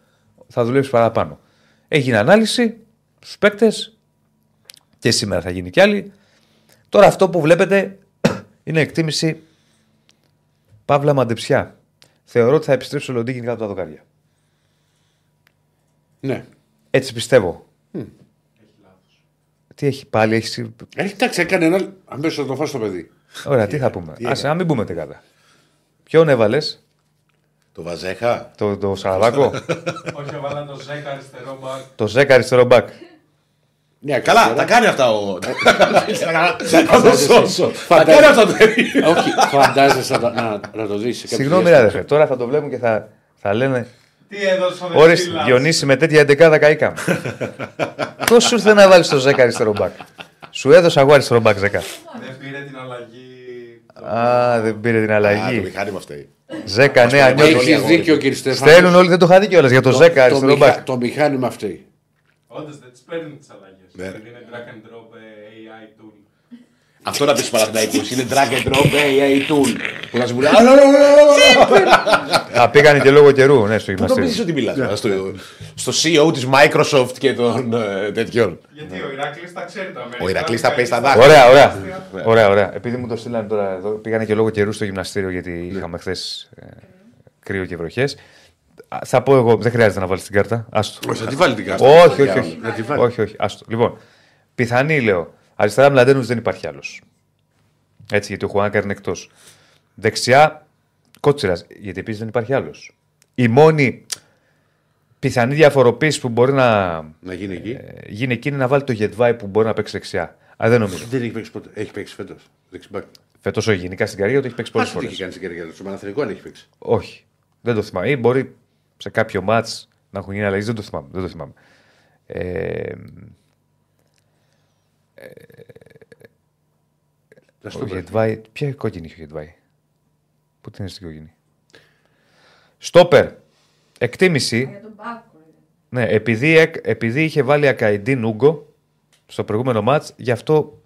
θα δουλέψεις παραπάνω. Έγινε ανάλυση στους παίκτες και σήμερα θα γίνει κι άλλη. Τώρα αυτό που βλέπετε είναι εκτίμηση Παύλα Μαντεψιά. Θεωρώ ότι θα επιστρέψει ο Λοντίκιν κάτω από τα δοκάρια. Ναι. Έτσι πιστεύω. Τι έχει πάλι, έχει Έχει εντάξει, έκανε ένα. Αμέσως θα το φας το παιδί. Ωραία, τι θα πούμε. Άσε, να μην πούμε τεκάδα. Ποιον έβαλες, Το Βαζέχα; το, το Σαραβάκο, Όχι, έβαλα το Ζέκα αριστερό μπακ. το Ζέκα αριστερό μπακ. Ναι, Καλά, αριστερά. τα κάνει αυτά ο. Θα το σώσω. Τα κάνει αυτά το παιδί. Όχι, φαντάζεσαι να, να, να το δεις. Συγγνώμη, ρε αδερφέ, τώρα θα το βλέπουν και θα, θα λένε Τι έδωσε ο Ωρες, Δεσίλας. Διονύση με τέτοια εντεκάδα καήκαμε. Πώς σου ήρθε να βάλεις το Ζέκα αριστερό μπακ; Σου έδωσα εγώ αριστερό μπακ Ζέκα. Δεν πήρε την αλλαγή. Α, δεν πήρε την Α, το αλλαγή. μηχάνημα αυτή. Ζέκα, ναι, Έχει νιώθει. Έχεις δίκιο, κύριε Στέφανος. Στέλνουν όλοι, δεν το είχα δει κιόλας για το Ζέκα αριστερό μηχα- μπακ. το μηχάνημα αυτή. Όντως δεν τις παίρνει τις αλλαγές. Ναι. Επειδή είναι drag and drop ε, AI tool. Αυτό να πεις στους Παναθηναϊκούς. Είναι drag and drop AA tool. Που να σου μιλάει. Α, πήγανε και λόγω καιρού, ναι, στο Πού νομίζεις γυμναστήριο. ότι μιλάς Στο, στο CEO της Microsoft και των ε, τέτοιων. Γιατί ο Ηράκλειο τα ξέρει τα Αμερικάνικα. Ο Ηρακλής τα παίζει στα δάχτυλα. Ωραία, ωραία. ωραία, ωραία. Επειδή μου το στείλανε τώρα εδώ, πήγανε και λόγω καιρού στο γυμναστήριο γιατί είχαμε χθες κρύο και βροχές. Θα πω εγώ, δεν χρειάζεται να βάλεις την κάρτα. Άστο. Όχι, θα τη βάλει την κάρτα. Όχι, όχι, όχι. Να τη βάλει. όχι, όχι. Άστο. Λοιπόν, πιθανή λέω. Αριστερά Μλαντένους δεν υπάρχει άλλος. Έτσι, γιατί ο Χουάνκα είναι εκτός. Δεξιά Κότσιρας, γιατί επίσης δεν υπάρχει άλλος. Η μόνη πιθανή διαφοροποίηση που μπορεί να Να γίνει εκεί. ε, γίνει εκεί είναι να βάλει το Γετβάη που μπορεί να παίξει δεξιά. Α, δεν νομίζω. Δεν έχει παίξει ποτέ. Έχει παίξει φέτος. Δεξιμπάκ. Φέτος όχι, γενικά στην καριέρα του έχει παίξει πολλές Πάση φορές. τι έχει κάνει στην καριέρα του. Στο Παναθηνικό αν έχει παίξει. Όχι. Δεν το θυμάμαι. Ή μπορεί σε κάποιο μάτ να έχουν γίνει αλλαγές. Δεν το θυμάμαι. Δεν το θυμάμαι. Ε, Να ο στο πω. Γετβάη. Ποια κόκκινη είχε ο Γετβάη; Πού την είναι στην κόκκινη; Στόπερ. Εκτίμηση. Για τον Μπάκο. Ναι, επειδή, εκ- επειδή είχε βάλει Ακαϊντίν Ούγκο στο προηγούμενο μάτς, γι' αυτό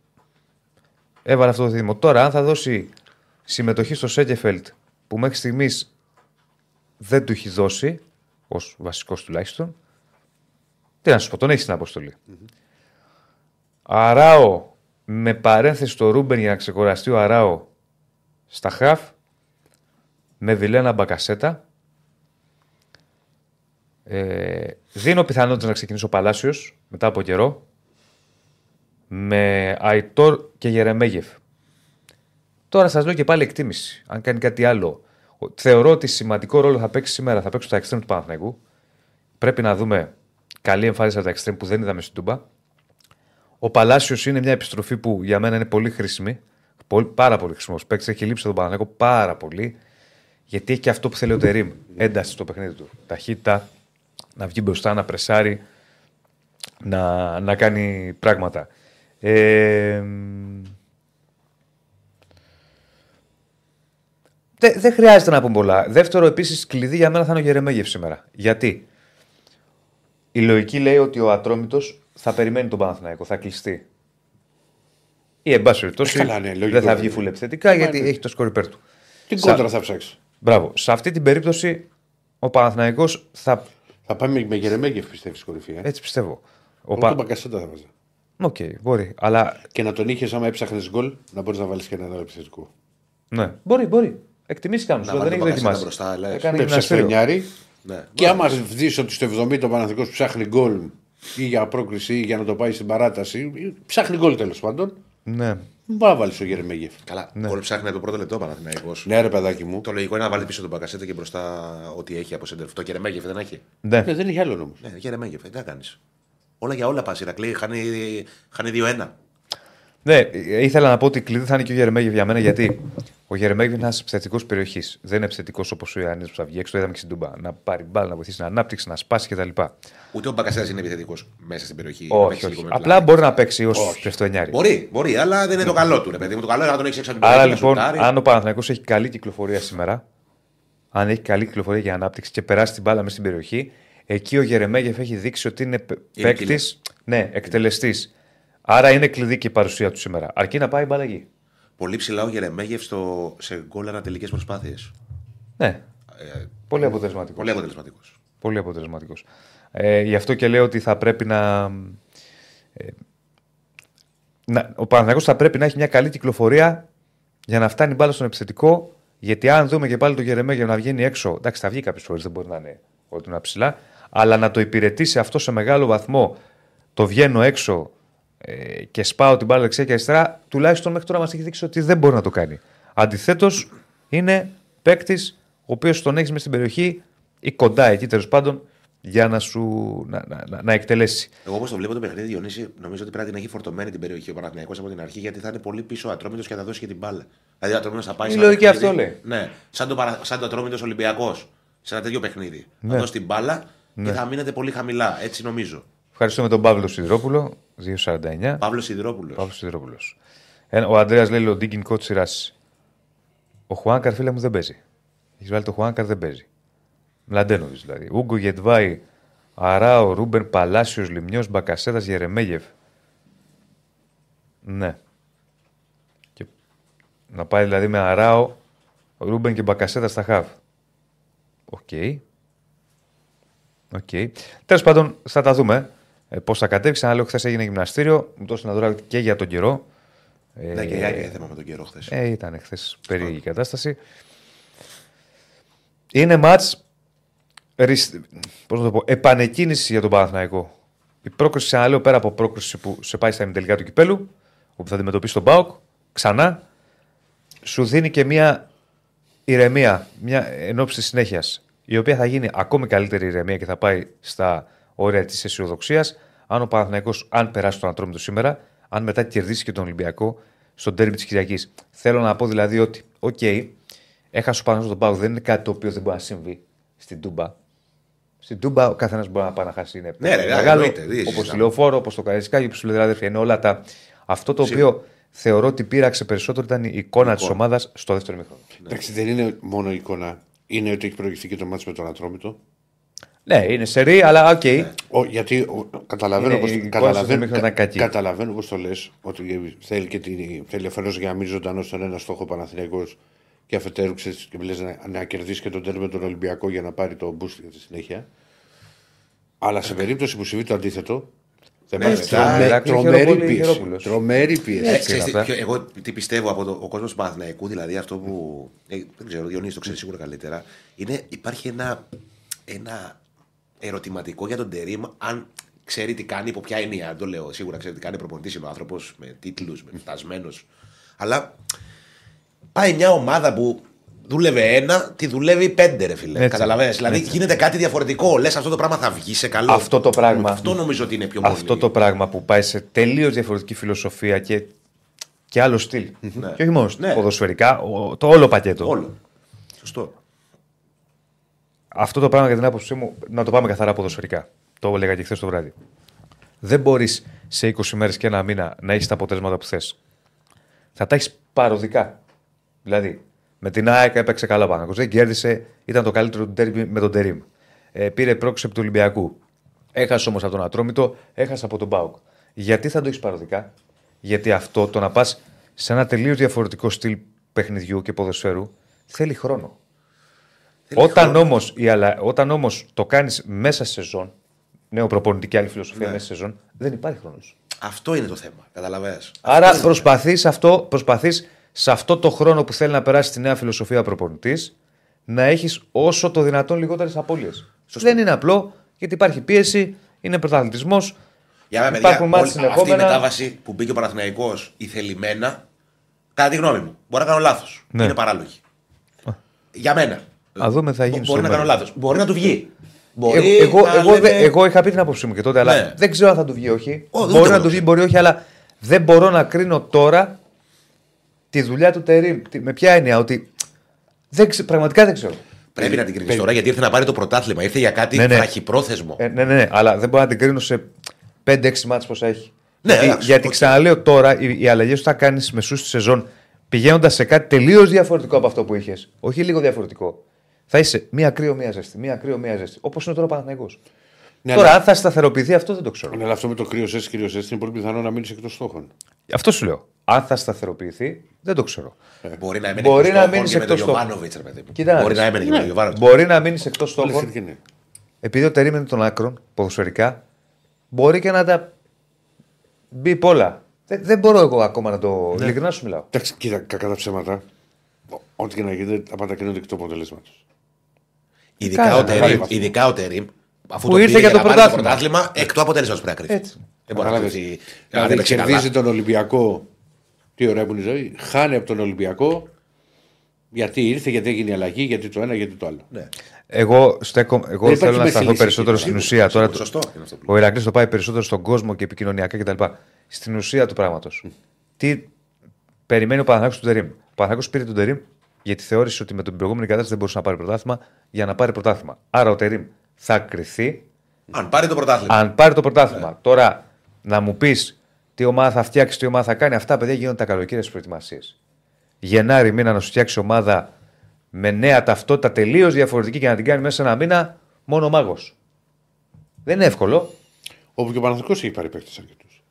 έβαλε αυτό το δίδυμο. Τώρα, αν θα δώσει συμμετοχή στο Σέγκεφελτ που μέχρι στιγμής δεν του έχει δώσει, ως βασικός τουλάχιστον. Τι να σου πω, τον έχεις στην αποστολή. Αράο με παρένθεση το Ρούμπεν για να ξεκουραστεί ο Αράο στα χαφ με Βιλένα Μπακασέτα. Ε, δίνω πιθανότητα να ξεκινήσει ο Παλάσιος μετά από καιρό με Αϊτόρ και Γερεμέγεφ. Τώρα σας λέω και πάλι εκτίμηση. Αν κάνει κάτι άλλο. Ο- Θεωρώ ότι σημαντικό ρόλο θα παίξει σήμερα, θα παίξουν τα εξτρέμ του Παναθηναϊκού. Πρέπει να δούμε καλή εμφάνιση από τα εξτρέμ που δεν είδαμε στην Τούμπα. Ο Παλάσιος είναι μια επιστροφή που για μένα είναι πολύ χρήσιμη. Πολύ, πάρα πολύ χρήσιμος παίκτης. Έχει λείψει τον Παναθηναϊκό πάρα πολύ. Γιατί έχει και αυτό που θέλει ο Τερήμ. Ένταση στο παιχνίδι του. Ταχύτητα, να βγει μπροστά, να πρεσάρει, να, να κάνει πράγματα. Ε, μ, δεν δεν χρειάζεται να πούμε πολλά. Δεύτερο, επίσης, κλειδί για μένα θα είναι ο Γερεμέγεφ σήμερα. Γιατί; Η λογική λέει ότι ο Ατρόμητος θα περιμένει τον Παναθηναϊκό, θα κλειστεί. Ή εν πάση περιπτώσει Ε, καλά, ναι, λογικό δεν θα είναι. βγει φουλεπιθετικά γιατί έχει το σκορ υπέρ του. Την Σα- κόντρα θα ψάξει. Μπράβο. Σε αυτή την περίπτωση ο Παναθηναϊκός θα. Θα πάμε με Γερεμέγεφ πιστεύεις στην κορυφή. Ε; Έτσι πιστεύω. Ο Εγώ Πα... τον Μπακασέτα θα βάζα. Οκ, μπορεί. Αλλά Και να τον είχες άμα έψαχνες γκολ να μπορείς να βάλεις και ένα άλλο επιθετικό. ναι. Μπορεί, μπορεί. Εκτιμήσεις κάνουν. Να Δεν βάλει έχεις τον Μπακασέτα δοκιμάσει. μπροστά, λες. Έκανε Με γυμναστήριο. ψευτονιάρη. Ναι. Και άμα δει ότι στο 70 ο Παναθηναϊκός ψάχνει γκολ ή για πρόκριση ή για να το πάει στην παράταση, ψάχνει γκολ τέλος πάντων. Ναι. Μπα βάλει ο Γερεμέγεφ. Καλά, γκολ ψάχνει από το πρώτο λεπτό Παναθηναϊκός. Ναι, ρε παιδάκι μου. Το λογικό είναι να βάλει πίσω τον Μπακασέτα και μπροστά ό,τι έχει από σέντερ. Το Κερεμέγεφ δεν έχει. ναι. Ναι, δεν έχει άλλο όμως. Ναι, Κερεμέγεφ, τι να κάνεις. Όλα για όλα πας. Η Ηρακλή χάνει, χάνει 2-1. Ναι, ε, ήθελα να πω ότι κλειδί θα είναι και ο Γερεμέγεφ για μένα γιατί ο Γερεμέγεφ είναι ένας επιθετικός περιοχής. Δεν είναι επιθετικός όπως ο Ιωαννίδη που θα βγει έξω. Το είδαμε και στην Τούμπα. Να πάρει μπάλα, να βοηθήσει την ανάπτυξη, να σπάσει κτλ. Ούτε ο Μπακασέτα είναι επιθετικός μέσα στην περιοχή. Όχι, Παίξει όχι. λίγο με Απλά πλάι. μπορεί να παίξει ως ψευτονιάρη. Μπορεί, μπορεί, αλλά δεν είναι το καλό του. Ρε παιδί μου, το καλό είναι να τον έχει έξω από την Άρα περιοχή. να λοιπόν, σουτάρει. αν ο Παναθηναϊκός έχει καλή κυκλοφορία σήμερα, αν έχει καλή κυκλοφορία για ανάπτυξη και περάσει την μπάλα μέσα στην περιοχή, εκεί ο Γερεμέγεφ έχει δείξει ότι είναι παίκτης, killer. ναι, εκτελεστής. Άρα είναι κλειδί και η παρουσία του σήμερα. Αρκεί να πάει η μπάλα εκεί. Πολύ ψηλά ο Γερεμέγεφ στο... σε γκολ ανατελικέ προσπάθειες. Ναι, Ε, πολύ αποτελεσματικός. πολύ αποτελεσματικός. Πολύ αποτελεσματικός. Ε, γι' αυτό και λέω ότι θα πρέπει να. Ε, να ο Παναθηναϊκός θα πρέπει να έχει μια καλή κυκλοφορία για να φτάνει η μπάλα στον επιθετικό. Γιατί αν δούμε και πάλι το Γερεμέγεφ να βγαίνει έξω, εντάξει, θα βγει κάποιες φορές, δεν μπορεί να είναι ότι είναι ψηλά, αλλά να το υπηρετήσει αυτό σε μεγάλο βαθμό, το βγαίνω έξω ε, και σπάω την μπάλα δεξιά και αριστερά, τουλάχιστον μέχρι τώρα μας έχει δείξει ότι δεν μπορεί να το κάνει. Αντιθέτως, είναι παίκτης ο οποίος τον έχεις μες στην περιοχή ή κοντά εκεί τέλος πάντων για να σου να, να, να, να εκτελέσει. Εγώ όπως το βλέπω το παιχνίδι, Διονύση, νομίζω ότι πρέπει να την έχει φορτωμένη την περιοχή ο Παναθηναϊκός από την αρχή γιατί θα είναι πολύ πίσω ο Ατρόμητος και θα δώσει και την μπάλα. Δηλαδή ο Ατρόμητος θα πάει Η σε ένα λογική παιχνίδι- αυτό λέει. Ναι, σαν το, παρα... σαν το Ατρόμητος Ολυμπιακός. Σε ένα τέτοιο παιχνίδι. Ναι. Θα δώσει την μπάλα και θα μείνετε πολύ χαμηλά. Έτσι νομίζω. Ευχαριστούμε τον Παύλο Σιδηρόπουλο, 249. Παύλος Σιδηρόπουλος. Παύλος Σιδηρόπουλος. Ο Αντρέα λέει: Ο Ντίγκιν Κώτσιρα. Ο Χουάνκαρ, φίλε μου, δεν παίζει. Έχεις βάλει το Χουάνκαρ, δεν παίζει. Μλαντένοβιτς δηλαδή. Ούγκο Γεντβάι, Αράο, Ρούμπεν, Παλάσιος, Λιμνιό, Μπακασέτας, Γερεμέγεφ. Ναι. Και να πάει δηλαδή με Αράο, Ρούμπεν και Μπακασέτα στα χαφ. OK. OK. Τέλος πάντων, θα τα δούμε. Ε, Πώς θα κατέβεις. Σαν λέω, χθες έγινε γυμναστήριο. Μου δώσε να δω και για τον καιρό. Ε, Ναι, και για και θέμα με τον καιρό χθες. ε, ήταν χθες περίεργη η κατάσταση. Είναι μάτς ρισ- πώς να το πω, επανεκκίνησης για τον Παναθηναϊκό. Η πρόκριση, ξαναλέω, πέρα από πρόκριση που σε πάει στα ημιτελικά του κυπέλου, όπου θα αντιμετωπίσει τον Μπάουκ, ξανά, σου δίνει και μια ηρεμία, μια ενόψη της συνέχειας, η οποία θα γίνει ακόμη καλύτερη ηρεμία και θα πάει στα όρια της αισιοδοξίας. Αν ο Παναθηναϊκός, αν περάσει τον Ατρόμητο σήμερα, αν μετά κερδίσει και τον Ολυμπιακό στο ντέρμπι της Κυριακής. Θέλω να πω δηλαδή ότι, οκ, έχασε ο Παναθηναϊκός τον ΠΑΟΚ, δεν είναι κάτι το οποίο δεν μπορεί να συμβεί στην Τούμπα. Στην Τούμπα ο καθένας μπορεί να πάει να χάσει. Είναι Ναι, ρε, μεγάλο. εννοείται, δεν Όπως συζητάμε. τη Λεωφόρο, όπως το Καραϊσκάκη, όπως του αδέρφια. Είναι όλα τα. Αυτό το οποίο θεωρώ ότι πείραξε περισσότερο ήταν η εικόνα της ομάδας στο δεύτερο ημίχρονο. Εντάξει, δεν είναι μόνο η εικόνα. Είναι ότι έχει προηγηθεί και το ματς με τον Ατρόμητο. Ναι, είναι σερί, αλλά οκ. Ο, γιατί ο, καταλαβαίνω Είναι- πώς, η εικόνα καταλαβαίνω, στο ημίχρονο ήταν κακή. καταλαβαίνω πώς το λες ότι θέλει, και την, θέλει αφενός για να μείνει ζωντανός στον ένα στόχο Παναθηναϊκός και αφετέρου ξέρεις, και λες, να, να κερδίσει και το ντέρμπι με τον Ολυμπιακό για να πάρει το boost για τη συνέχεια. Αλλά σε περίπτωση που συμβεί το αντίθετο, θα Ναι, υπάρχει μετά, τρομε- Ηράκλειο τρομερή Χειροπόλη, πίεση. Χειρόπουλος. Τρομερή Ε, πίεση. ξέρεις τι, αυτά. ποιο- εγώ τι πιστεύω από το, ο κόσμος του Παναθηναϊκού, δηλαδή αυτό που. Ε, δεν ξέρω, ο Διονύσης το ξέρει σίγουρα καλύτερα. Είναι, υπάρχει ένα, ένα ερωτηματικό για τον Τερήμ, αν ξέρει τι κάνει, υπό ποια έννοια. Δεν το λέω. Σίγουρα ξέρει τι κάνει προπονητής, είναι ο άνθρωπος με τίτλους, με φτασμένος. Αλλά πάει μια ομάδα που δούλευε ένα, τη δουλεύει πέντε, ρε φίλε. Έτσι. Καταλαβαίνεις. Δηλαδή γίνεται κάτι διαφορετικό. Λες αυτό το πράγμα θα βγει σε καλό. Αυτό το πράγμα. Αυτό νομίζω ότι είναι πιο Αυτό πολύ. το πράγμα που πάει σε τελείως διαφορετική φιλοσοφία και, και άλλο στυλ. Και όχι μόνο Ναι. ποδοσφαιρικά, ο- το όλο πακέτο. Όλο. Σωστό. Αυτό το πράγμα για την άποψή μου, να το πάμε καθαρά ποδοσφαιρικά. Το έλεγα και χθες το βράδυ. Δεν μπορείς σε 20 μέρες και ένα μήνα να έχεις τα αποτέλεσματα που θες. Θα τα έχεις παροδικά. Δηλαδή, με την ΑΕΚ έπαιξε καλά πάνω. Δεν κέρδισε, ήταν το καλύτερο του ντέρμπι με τον Τερήμ. Ε, πήρε πρόκληση από του Ολυμπιακού. Έχασε όμως από τον Ατρόμητο, έχασε από τον Μπάουκ. Γιατί θα το έχεις παροδικά, Γιατί αυτό το να πας σε ένα τελείως διαφορετικό στυλ παιχνιδιού και ποδοσφαίρου θέλει χρόνο. Όταν όμως όταν όμως το κάνεις μέσα σε σεζόν, νέο προπονητή και άλλη φιλοσοφία μέσα σε σεζόν, δεν υπάρχει χρόνος. Αυτό είναι το θέμα. Καταλαβαίνεις. Άρα προσπαθείς αυτό, προσπαθείς σε αυτό το χρόνο που θέλει να περάσει τη νέα φιλοσοφία προπονητής να έχεις όσο το δυνατόν λιγότερες απώλειες. Δεν είναι απλό γιατί υπάρχει πίεση, είναι πρωταθλητισμός. Για μένα, Υπάρχουν παιδιά, μάτς όλη- αυτή η συνεχόμενα. μετάβαση που μπήκε ο Παναθηναϊκός η θελημένα, κατά τη γνώμη μου, μπορεί να κάνω λάθος. Ναι. Είναι παράλογη. Για μένα. Α δούμε, θα γίνει Μπορεί στο να κάνω μέλλον. λάθος. Μπορεί να του βγει. Ε, Μπορεί εγώ, να εγώ, λέμε- δε- εγώ είχα πει την άποψή μου και τότε, αλλά Ναι. δεν ξέρω αν θα του βγει ή όχι. Ω, ούτε μπορεί να εγώ του βγει, ξέρω. μπορεί όχι, αλλά δεν μπορώ να κρίνω τώρα τη δουλειά του Τερήμ. Τι- Με ποια έννοια, ότι δεν ξε- πραγματικά δεν ξέρω. Πρέπει να την κρίνεις τώρα γιατί ήρθε να πάρει το πρωτάθλημα. Ήρθε για κάτι Ναι, ναι. βραχυπρόθεσμο. Ε, ναι, ναι, ναι, αλλά δεν μπορώ να την κρίνω σε 5-6 μάτς πόσα έχει. Ναι, γιατί εντάξει, γιατί οκ. ξαναλέω τώρα, οι, οι αλλαγές που θα κάνεις μεσούσης της σεζόν πηγαίνοντας σε κάτι τελείως διαφορετικό από αυτό που είχες. Όχι λίγο διαφορετικό. Θα είσαι μία κρύο, μία ζέστη. Μία κρύο, μία ζέστη. Όπως είναι τώρα ο Παναθηναϊκός. Ναι, τώρα, αλλά- αν θα σταθεροποιηθεί αυτό δεν το ξέρω. Ναι, αλλά αυτό με το κρύο ζέστη, κρύο ζέστη είναι πολύ πιθανό να μείνεις εκτός στόχων. Αυτό σου λέω. Αν θα σταθεροποιηθεί, δεν το ξέρω. Μπορεί να έμενε Μπορεί εκτός να στόχων μείνεις και με τον εκτός στόχων. Γιωβάνοβιτ, ρε παιδί μου. Κοίτα να Μπορεί δεις. να έμενε και με τον Γιωβάνοβιτ. Μπορεί να μείνεις εκτός Όλη στόχων. θετική είναι. Επειδή ο Τερήμενε των άκρων, ποδοσφαιρικά, μπορεί και να τα μπει πολλά. Δεν, δεν μπορώ εγώ ακόμα να το. Ναι. Ειλικρινά σου μιλάω. Εντάξει, κοίτα, κακά τα ψέματα. Ό,τι και να γίνεται, τα πάντα κρίνονται και το αποτέλεσμα του. Ειδικά Καλά, ο μεγάλη Τερήμ, βαθμό. ειδικά ο Τερήμ, αφού Που το ήρθε πήρε για το να πάρει πρωτάθλημα. πρωτάθλημα, εκ του αποτέλεσμα πρέπει να κρυφτεί. Έτσι. Δεν μπορεί να Κατάλαβες. κρυφτεί. αν Δηλαδή, έπαιξε καλά. κερδίζει τον Ολυμπιακό. Τι ωραία που είναι η ζωή. Χάνει από τον Ολυμπιακό. Γιατί ήρθε, γιατί έγινε η αλλαγή, γιατί το ένα, γιατί το άλλο. Ναι. Εγώ, στέκω, εγώ Δεν θέλω υπάρχει να μέση σταθώ λύση περισσότερο εκεί, στην σίγουρα, ουσία. Τώρα, σίγουρα, σωστό είναι αυτό που ο Ηρακλής το πάει περισσότερο στον κόσμο και επικοινωνιακά κτλ. Στην ουσία του πράγματος. Τι περιμένει ο Παναθηναϊκός του Τερήμ. Ο Παναθηναϊκός πήρε τον Τερήμ γιατί θεώρησε ότι με την προηγούμενη κατάσταση δεν μπορούσε να πάρει πρωτάθλημα για να πάρει πρωτάθλημα. Άρα ο Τερήμ θα κρυθεί Αν πάρει το πρωτάθλημα. αν πάρει το πρωτάθλημα. Τώρα να μου πεις τι ομάδα θα φτιάξει, τι ομάδα θα κάνει, αυτά παιδιά γίνονται τα καλοκαίρια στις προετοιμασίες. Γενάρη μήνα να σου φτιάξει ομάδα με νέα ταυτότητα τελείως διαφορετική και να την κάνει μέσα σε ένα μήνα, μόνο ο μάγος. Δεν είναι εύκολο. Όπου και ο Παναθηναϊκός έχει πάρει παίκτες αρκετούς.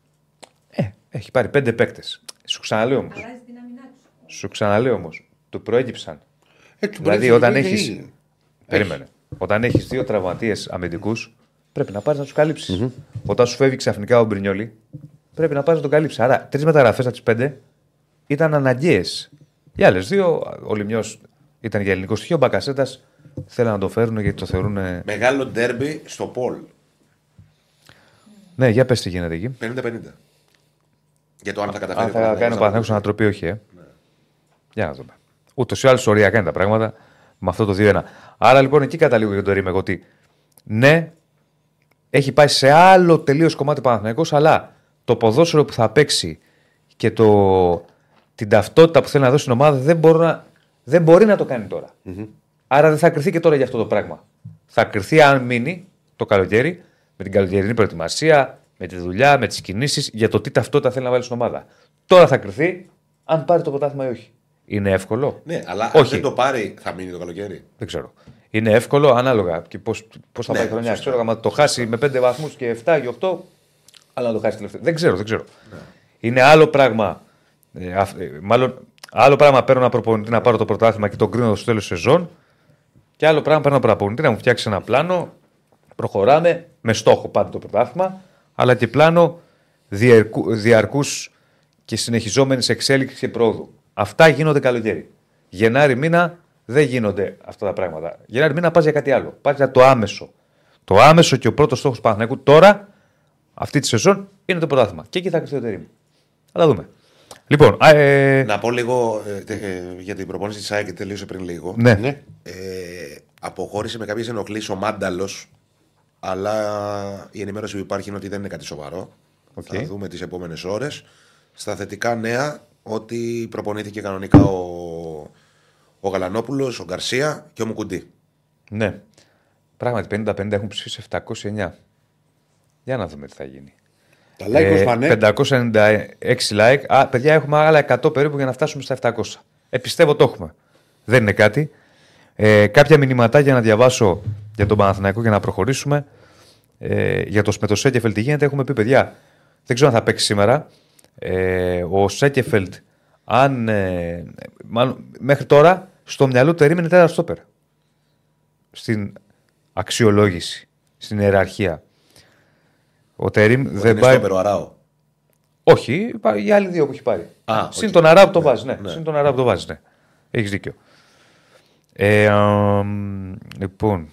Ε, έχει πάρει πέντε παίκτες. Σου ξαναλέω όμως. Αλλάζει την άμυνά τους. Σου ξαναλέω όμως. Του προέκυψαν. Ε, του Δηλαδή, μπορεί να όταν γίνει, έχεις- είναι. Περίμενε. Όταν έχεις δύο τραυματίες αμυντικούς, πρέπει να πάρεις να τους καλυψει Όταν σου φεύγει ξαφνικά ο Μπρινιόλη, πρέπει να πάρεις να τον καλύψεις. Άρα, τρεις μεταγραφές από τις πέντε ήταν αναγκαίες. Οι άλλες δύο, ο Λιμιός ήταν για ελληνικό στοιχείο, ο Μπακασέτας θέλουν να το φέρουν γιατί το θεωρούν. Μεγάλο ντέρμπι στο Πολ. Ναι, για πες τι γίνεται εκεί. 50-50. Για το αν θα καταφέρει Αν ο θα κάνει ο Παναθηναϊκός Παναθηναϊκός να ανατροπή, όχι, ε. Για να δούμε. Ούτως ή άλλως οριακά είναι τα πράγματα με αυτό το 2-1. Άρα λοιπόν εκεί καταλήγω για το ρήμα εγώ ότι ναι, έχει πάει σε άλλο τελείως κομμάτι ο Παναθηναϊκός, αλλά το ποδόσφαιρο που θα παίξει και το, την ταυτότητα που θέλει να δώσει στην ομάδα δεν, μπορώ να, δεν μπορεί να το κάνει τώρα. Άρα δεν θα κρυθεί και τώρα για αυτό το πράγμα. Θα κρυθεί αν μείνει το καλοκαίρι με την καλοκαιρινή προετοιμασία, με τη δουλειά, με τις κινήσεις για το τι ταυτότητα θέλει να βάλει στην ομάδα. Τώρα θα κρυθεί αν πάρει το πρωτάθλημα ή όχι. Είναι εύκολο; Ναι, αλλά αν όχι. δεν το πάρει, θα μείνει το καλοκαίρι. Δεν ξέρω. Είναι εύκολο ανάλογα και πώς πώς θα Ναι, πάει η χρονιά. σωστά. Ξέρω, άμα το χάσει με 5 βαθμούς και 7 ή 8, αλλά να το χάσει τελευταίο. Δεν ξέρω, δεν ξέρω. Ναι. Είναι άλλο πράγμα. Ε, αυ- ε, μάλλον Άλλο πράγμα παίρνω ένα προπονητή να πάρω το πρωτάθλημα και τον κρίνω στο τέλος σεζόν. Και άλλο πράγμα παίρνω ένα προπονητή να μου φτιάξει ένα πλάνο. Προχωράμε με στόχο πάντα το πρωτάθλημα, αλλά και πλάνο διαρκούς και συνεχιζόμενης εξέλιξης και πρόοδου. Αυτά γίνονται καλοκαίρι. Γενάρη μήνα δεν γίνονται αυτά τα πράγματα. Γενάρη μήνα πας για κάτι άλλο. Πας για το άμεσο. Το άμεσο και ο πρώτος στόχος του Παναθηναϊκού τώρα, αυτή τη σεζόν, είναι το πρωτάθλημα. Και εκεί θα κρυφτεί ο τερίμ. Θα τα δούμε. Λοιπόν, α, ε... Να πω λίγο ε, ε, για την προπόνηση της ΑΕΚ και τελείωσε πριν λίγο. ναι. Ναι. Ε, αποχώρησε με κάποιες ενοχλήσεις ο Μάνταλος, αλλά η ενημέρωση που υπάρχει είναι ότι δεν είναι κάτι σοβαρό. Οκ. Θα δούμε τις επόμενες ώρες. Στα θετικά νέα, ότι προπονήθηκε κανονικά ο, ο Γαλανόπουλος, ο Γκαρσία και ο Μουκουντί. ναι. Πράγματι, 50-50 έχουν ψηφίσει 709. Για να δούμε τι θα γίνει. Τα like Ε, μας πάνε. 596 like. Α, παιδιά, έχουμε άλλα 100 περίπου για να φτάσουμε στα 700. Ε, πιστεύω το έχουμε. Δεν είναι κάτι. Ε, κάποια μηνυματάκια να διαβάσω για τον Παναθηναϊκό για να προχωρήσουμε. Ε, για το, με το Σένκεφελντ τι γίνεται, έχουμε πει παιδιά. Δεν ξέρω αν θα παίξει σήμερα. Ε, ο Σένκεφελντ, αν. Ε, μάλλον, μέχρι τώρα στο μυαλό του Τερίμ είναι τέταρτο στόπερ. Στην αξιολόγηση, στην ιεραρχία. Ο Τερίμ δεν είναι πάει. στόπερ ο Αράο. Όχι, υπά- οι άλλοι δύο που έχει πάρει. Α, Συν οκ. τον Αράο το βάζει, ναι. ναι. Συν τον Αράο το βάζει, ναι. Έχεις δίκιο. Ε, αμ, λοιπόν,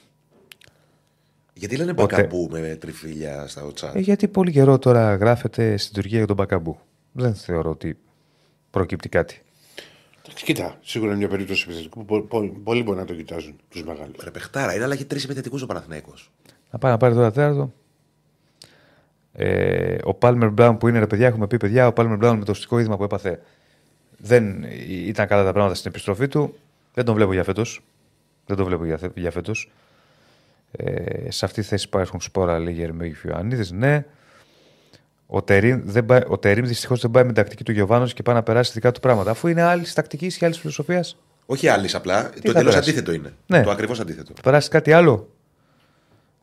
Γιατί λένε Ποτέ. μπακαμπού με τριφύλια στα οτσά. ε, γιατί πολύ καιρό τώρα γράφεται στην Τουρκία για τον Μπακαμπού. Δεν θεωρώ ότι προκύπτει κάτι. Εντάξει, Κοίτα, σίγουρα είναι μια περίπτωση επιθετικού που πο- πο- πολλοί μπορεί να το κοιτάζουν τους μεγάλους. Ρε παιχτάρα, είναι αλλά έχει τρεις επιθετικούς ο Παναθηναίκος. Να πάει να πάρει τώρα τέταρτο. Ε, ο Πάλμερ Μπράουν που είναι ρε παιδιά, έχουμε πει παιδιά, ο Πάλμερ Μπράουν με το οστικό είδημα που έπαθε δεν ήταν καλά τα πράγματα στην επιστροφή του. Δεν τον βλέπω για φέτος. Δεν τον βλέπω για, θε- για φέτος. Ε, σε αυτή τη θέση υπάρχουν σπόρα, λέει Γερμέγη Φιωαννίδη. Ναι. Ο Τερίμ, δεν πάει, ο Τερίμ δυστυχώς δεν πάει με την τακτική του Γιωβάνος και πάει να περάσει δικά του πράγματα. Αφού είναι άλλης τακτικής και άλλης φιλοσοφίας, Όχι άλλης απλά. το θα τελείω περάσει; αντίθετο είναι. Ναι. Το ακριβώς αντίθετο. θα περάσει κάτι άλλο;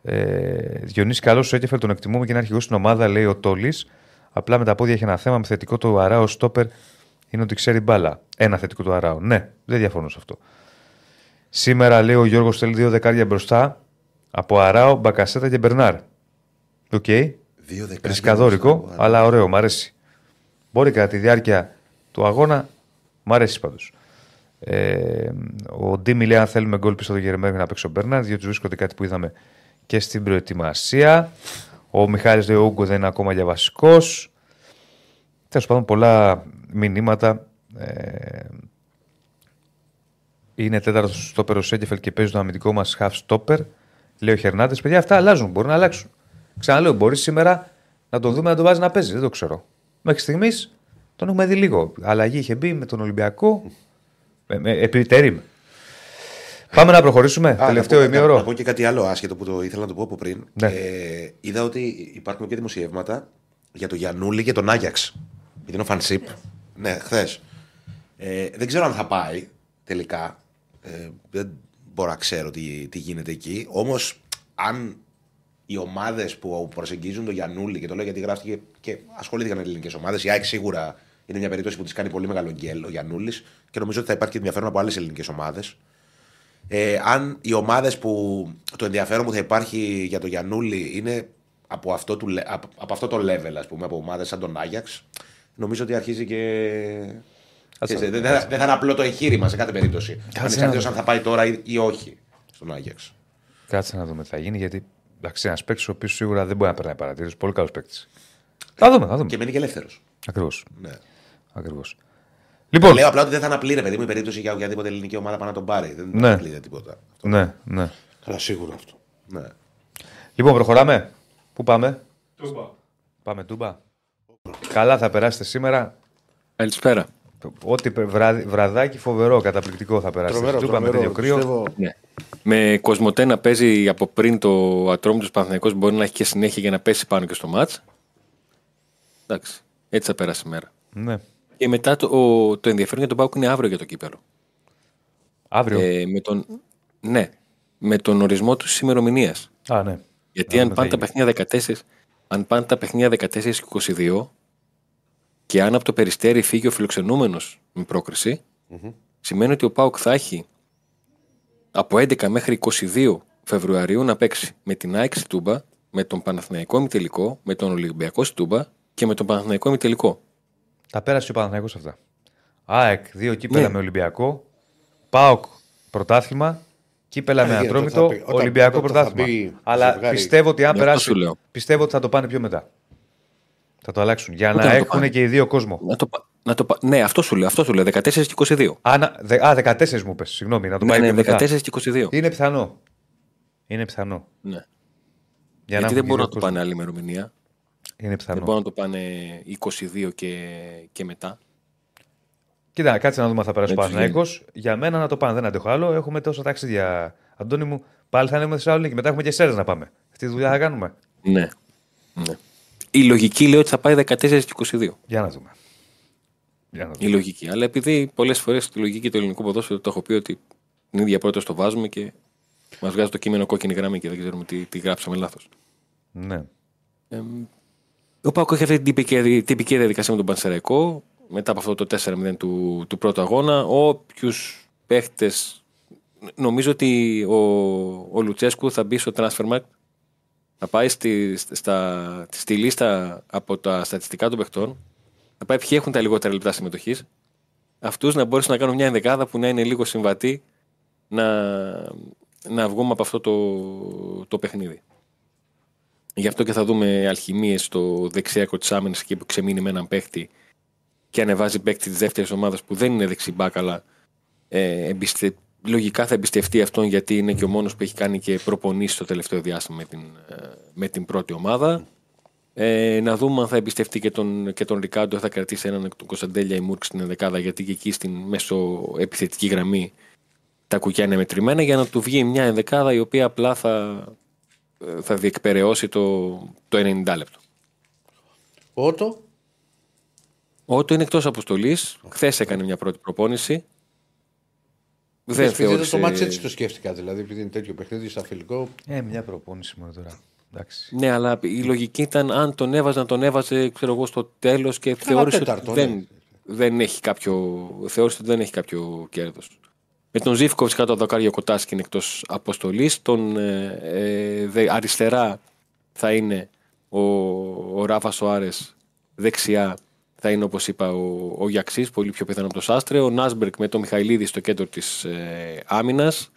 Ε, Διονύση καλό ο Έκεφελ τον εκτιμούμε και είναι αρχηγός στην ομάδα, λέει ο Τόλης. Απλά με τα πόδια έχει ένα θέμα. Ένα θετικό του Αράο στόπερ είναι ότι ξέρει μπάλα. Ένα θετικό του Αράο. Ναι, δεν διαφωνώ σε αυτό. Σήμερα λέει ο Γιώργος θέλει δύο δεκάρια μπροστά από Αράο, Μπακασέτα και Μπερνάρ. Οκ. Δύο δεκάρια. Ρισκαδόρικο, μπροστά, αλλά ωραίο, μ' αρέσει. Μπορεί κατά τη διάρκεια του αγώνα, μ' αρέσει πάντως. Ε, ο Ντίμι λέει: Αν θέλουμε γκολ πίσω από τον Ιωαννίδη να παίξει ο Μπέρναρ, διότι του βρίσκονται κάτι που είδαμε και στην προετοιμασία. Ο Μιχάλης λέει: Ο Ούγκο δεν είναι ακόμα για βασικός. Τέλος πάντων, πολλά μηνύματα. Ε, είναι τέταρτος στόπερ ο Σέγκεφελ και παίζει το αμυντικό μας half stopper. Λέει ο Χερνάντες. Παιδιά, αυτά αλλάζουν. Μπορούν να αλλάξουν. Ξαναλέω, μπορείς σήμερα να τον δούμε να τον βάζεις να παίζεις. Δεν το ξέρω. Μέχρι στιγμής τον έχουμε δει λίγο. Αλλαγή είχε μπει με τον Ολυμπιακό. Με, με, επί τερίμ. Πάμε να προχωρήσουμε. Α, Τελευταίο να πω- Να, ημίωρο. πω και κάτι άλλο άσχετο που το ήθελα να το πω από πριν. Ναι. Ε, είδα ότι υπάρχουν και δημοσιεύματα για το Γιανούλη και τον Άγιαξ. Γιατί είναι ο Φανσίπ. Ναι, χθες. Ε, δεν ξέρω αν θα πάει τελικά. Ε, δεν μπορώ να ξέρω τι, τι γίνεται εκεί. Όμως, αν οι ομάδες που προσεγγίζουν τον Γιανούλη, και το λέω γιατί γράφτηκε και ασχολήθηκαν ελληνικές ομάδες, η ΑΕΚ σίγουρα είναι μια περίπτωση που της κάνει πολύ μεγάλο γκέλ ο Γιανούλη και νομίζω ότι θα υπάρχει και ενδιαφέρον από άλλες ελληνικές ομάδες. Ε, αν οι ομάδες που το ενδιαφέρον που θα υπάρχει για το Γιανούλη είναι από αυτό, του, λε- από, από αυτό το level, ας πούμε, από ομάδες σαν τον Άγιαξ, νομίζω ότι αρχίζει και. Ξέρεις, δεν, δεν θα- δεν θα είναι απλό το εγχείρημα σε κάθε περίπτωση. Ανεξαρτήτω να αν θα πάει τώρα ή, ή όχι στον Άγιαξ. Κάτσε να δούμε τι θα γίνει γιατί εντάξει, ένας παίκτης ο οποίος σίγουρα δεν μπορεί να περνάει παρατήρηση. Πολύ καλός παίκτης. Θα δούμε, θα δούμε. Και μένει και ελεύθερος. Ακριβώς. Ναι. Ακριβώς. Λοιπόν, Λέω απλά ότι δεν θα είναι απλή, ρε παιδί μου, η περίπτωση για οποιαδήποτε ελληνική ομάδα πάει να τον πάρει. Δεν Ναι. θα απλή τίποτα. ναι, ναι. Καλά, σίγουρα αυτό. Ναι. Λοιπόν, προχωράμε. Πού πάμε, Τούμπα. Πάμε Τούμπα. Καλά θα περάσετε σήμερα. Καλησπέρα. Ό,τι πε- βράδυ- βραδάκι φοβερό, καταπληκτικό θα περάσετε. Τρομερό, Στην Τούμπα με τρομερό. τέτοιο κρύο. Πιστεύω, Ναι. Με Κοσμοτέ να παίζει από πριν το ατρόμητος Παναθηναϊκός μπορεί να έχει και συνέχεια για να πέσει πάνω και στο μάτς. Εντάξει, έτσι θα περάσει η μέρα. Ναι. Και μετά το, ο- το ενδιαφέρον για τον Πάουκ είναι αύριο για το κύπελο. Αύριο. Ε, με τον, ναι, με τον ορισμό του ημερομηνίας. Α, ναι. Γιατί Να αν δούμε πάνε, τι τα θα παιχνίδια 14, αν πάνε τα παιχνίδια 14 και 22, και αν από το περιστέρι φύγει ο φιλοξενούμενος με προκριση σημαίνει ότι ο Πάοκ θα έχει από 11 μέχρι 22 Φεβρουαρίου να παίξει με την ΑΕΚ στη Τούμπα, με τον Παναθηναϊκό ημιτελικό, με τον Ολυμπιακό στη Τούμπα και με τον Παναθηναϊκό ημιτελικό. Τα πέρασε ο Παναθηναϊκός αυτά. ΑΕΚ, δύο κύπελα Ναι. με Ολυμπιακό. ΠΑΟΚ, πρωτάθλημα. Κύπελα με Ε, Ατρόμητο, θα πει- όταν- Ολυμπιακό όταν θα πρωτάθλημα. μπει Αλλά ζευγάρι- πιστεύω ότι αν Ναι, αυτό περάσει. σου λέω. Πιστεύω ότι θα το πάνε πιο μετά. Θα το αλλάξουν. Για Πότε να θα το έχουν πάνε; και οι δύο κόσμο. Να το, πα- να το, πα- ναι, αυτό σου λέω, αυτό σου λέω, 14 και 22. Α, να- δε- α 14 μου πες, συγγνώμη, να το Ναι, πάει ναι, πιο μετά. 14 και 22. Είναι πιθανό. Είναι πιθανό. Ναι. Για Γιατί έχουν δεν και μπορούν δύο να το κόσμο. πάνε άλλη ημερομηνία. Είναι Δεν πιθανό. μπορούν να το πάνε 22 και, και μετά. Κοίτα, κάτσε να δούμε αν θα περάσει ο Έτσι Παναθηναϊκός. Για μένα να το πάνε, δεν αντέχω άλλο. Έχουμε τόσα ταξίδια. Αντώνη μου, πάλι θα ανέβουμε Θεσσαλονίκη. Μετά έχουμε και σέρε να πάμε. Αυτή τη δουλειά θα κάνουμε. Ναι. ναι. Η λογική λέει ότι θα πάει 14 και 22. Για να δούμε. Για να Η δούμε. λογική. Αλλά επειδή πολλές φορές τη λογική του ελληνικού ποδόσφαιρου το έχω πει ότι την ίδια πρώτα το βάζουμε και μας βγάζει το κείμενο κόκκινη γραμμή και δεν ξέρουμε τι, τι γράψαμε λάθος. Ναι. Ο Πάκο έχει αυτή την τυπική, τυπική διαδικασία με τον Πανσεραϊκό μετά από αυτό το 4-0 του, του πρώτου αγώνα. Όποιους παίχτες. Νομίζω ότι ο, ο Λουτσέσκου θα μπει στο Transfermarkt. Θα πάει στη, στα, στη λίστα από τα στατιστικά των παιχτών. Θα πάει ποιοι έχουν τα λιγότερα λεπτά συμμετοχής. Αυτούς να μπορέσουν να κάνουν μια ενδεκάδα που να είναι λίγο συμβατή να, να βγούμε από αυτό το, το παιχνίδι. Γι' αυτό και θα δούμε αλχημίες στο δεξιάκο της άμυνας εκεί που ξεμείνει με έναν παίχτη και ανεβάζει παίχτη της δεύτερης ομάδας που δεν είναι δεξιμπάκ, αλλά ε, εμπιστε... λογικά θα εμπιστευτεί αυτόν γιατί είναι και ο μόνος που έχει κάνει και προπονήσει το τελευταίο διάστημα με την, ε, με την πρώτη ομάδα. Ε, να δούμε αν θα εμπιστευτεί και τον, και τον Ρικάντο, θα κρατήσει έναν εκ του Κωνσταντέλια η Μούρκ στην ενδεκάδα, γιατί και εκεί στην μέσω επιθετική γραμμή τα κουκιά είναι μετρημένα, για να του βγει μια ενδεκάδα η οποία απλά θα, ε, θα διεκπαιρεώσει το, το 90 λεπτό. Ότο. Ο Ότο είναι εκτός αποστολής. Χθες έκανε μια πρώτη προπόνηση. Δεν Δεν θεώρησε... θεώρησε. Το μάτς έτσι το σκέφτηκα. Δηλαδή, επειδή είναι τέτοιο παιχνίδι, στα φιλικό. Ε, μια προπόνηση μόνο τώρα. Εντάξει. Ναι, αλλά η λογική ήταν αν τον έβαζε, να τον έβαζε ξέρω εγώ, στο τέλος και θεώρησε τέταρτο, ότι ναι. δεν, δεν έχει κάποιο, θεώρησε ότι δεν έχει κάποιο κέρδος. Με τον Ζήφκοβιτ κάτω από το δοκάρια Κοτάσκι είναι εκτός αποστολής. Τον ε, ε, δε- αριστερά θα είναι ο, ο Ράφα Σοάρες. Δεξιά θα είναι όπως είπα ο, ο Γιαξής, πολύ πιο πιθανό από το Σάστρε. Ο Νάσμπερκ με τον Μιχαηλίδη στο κέντρο της ε, άμυνας.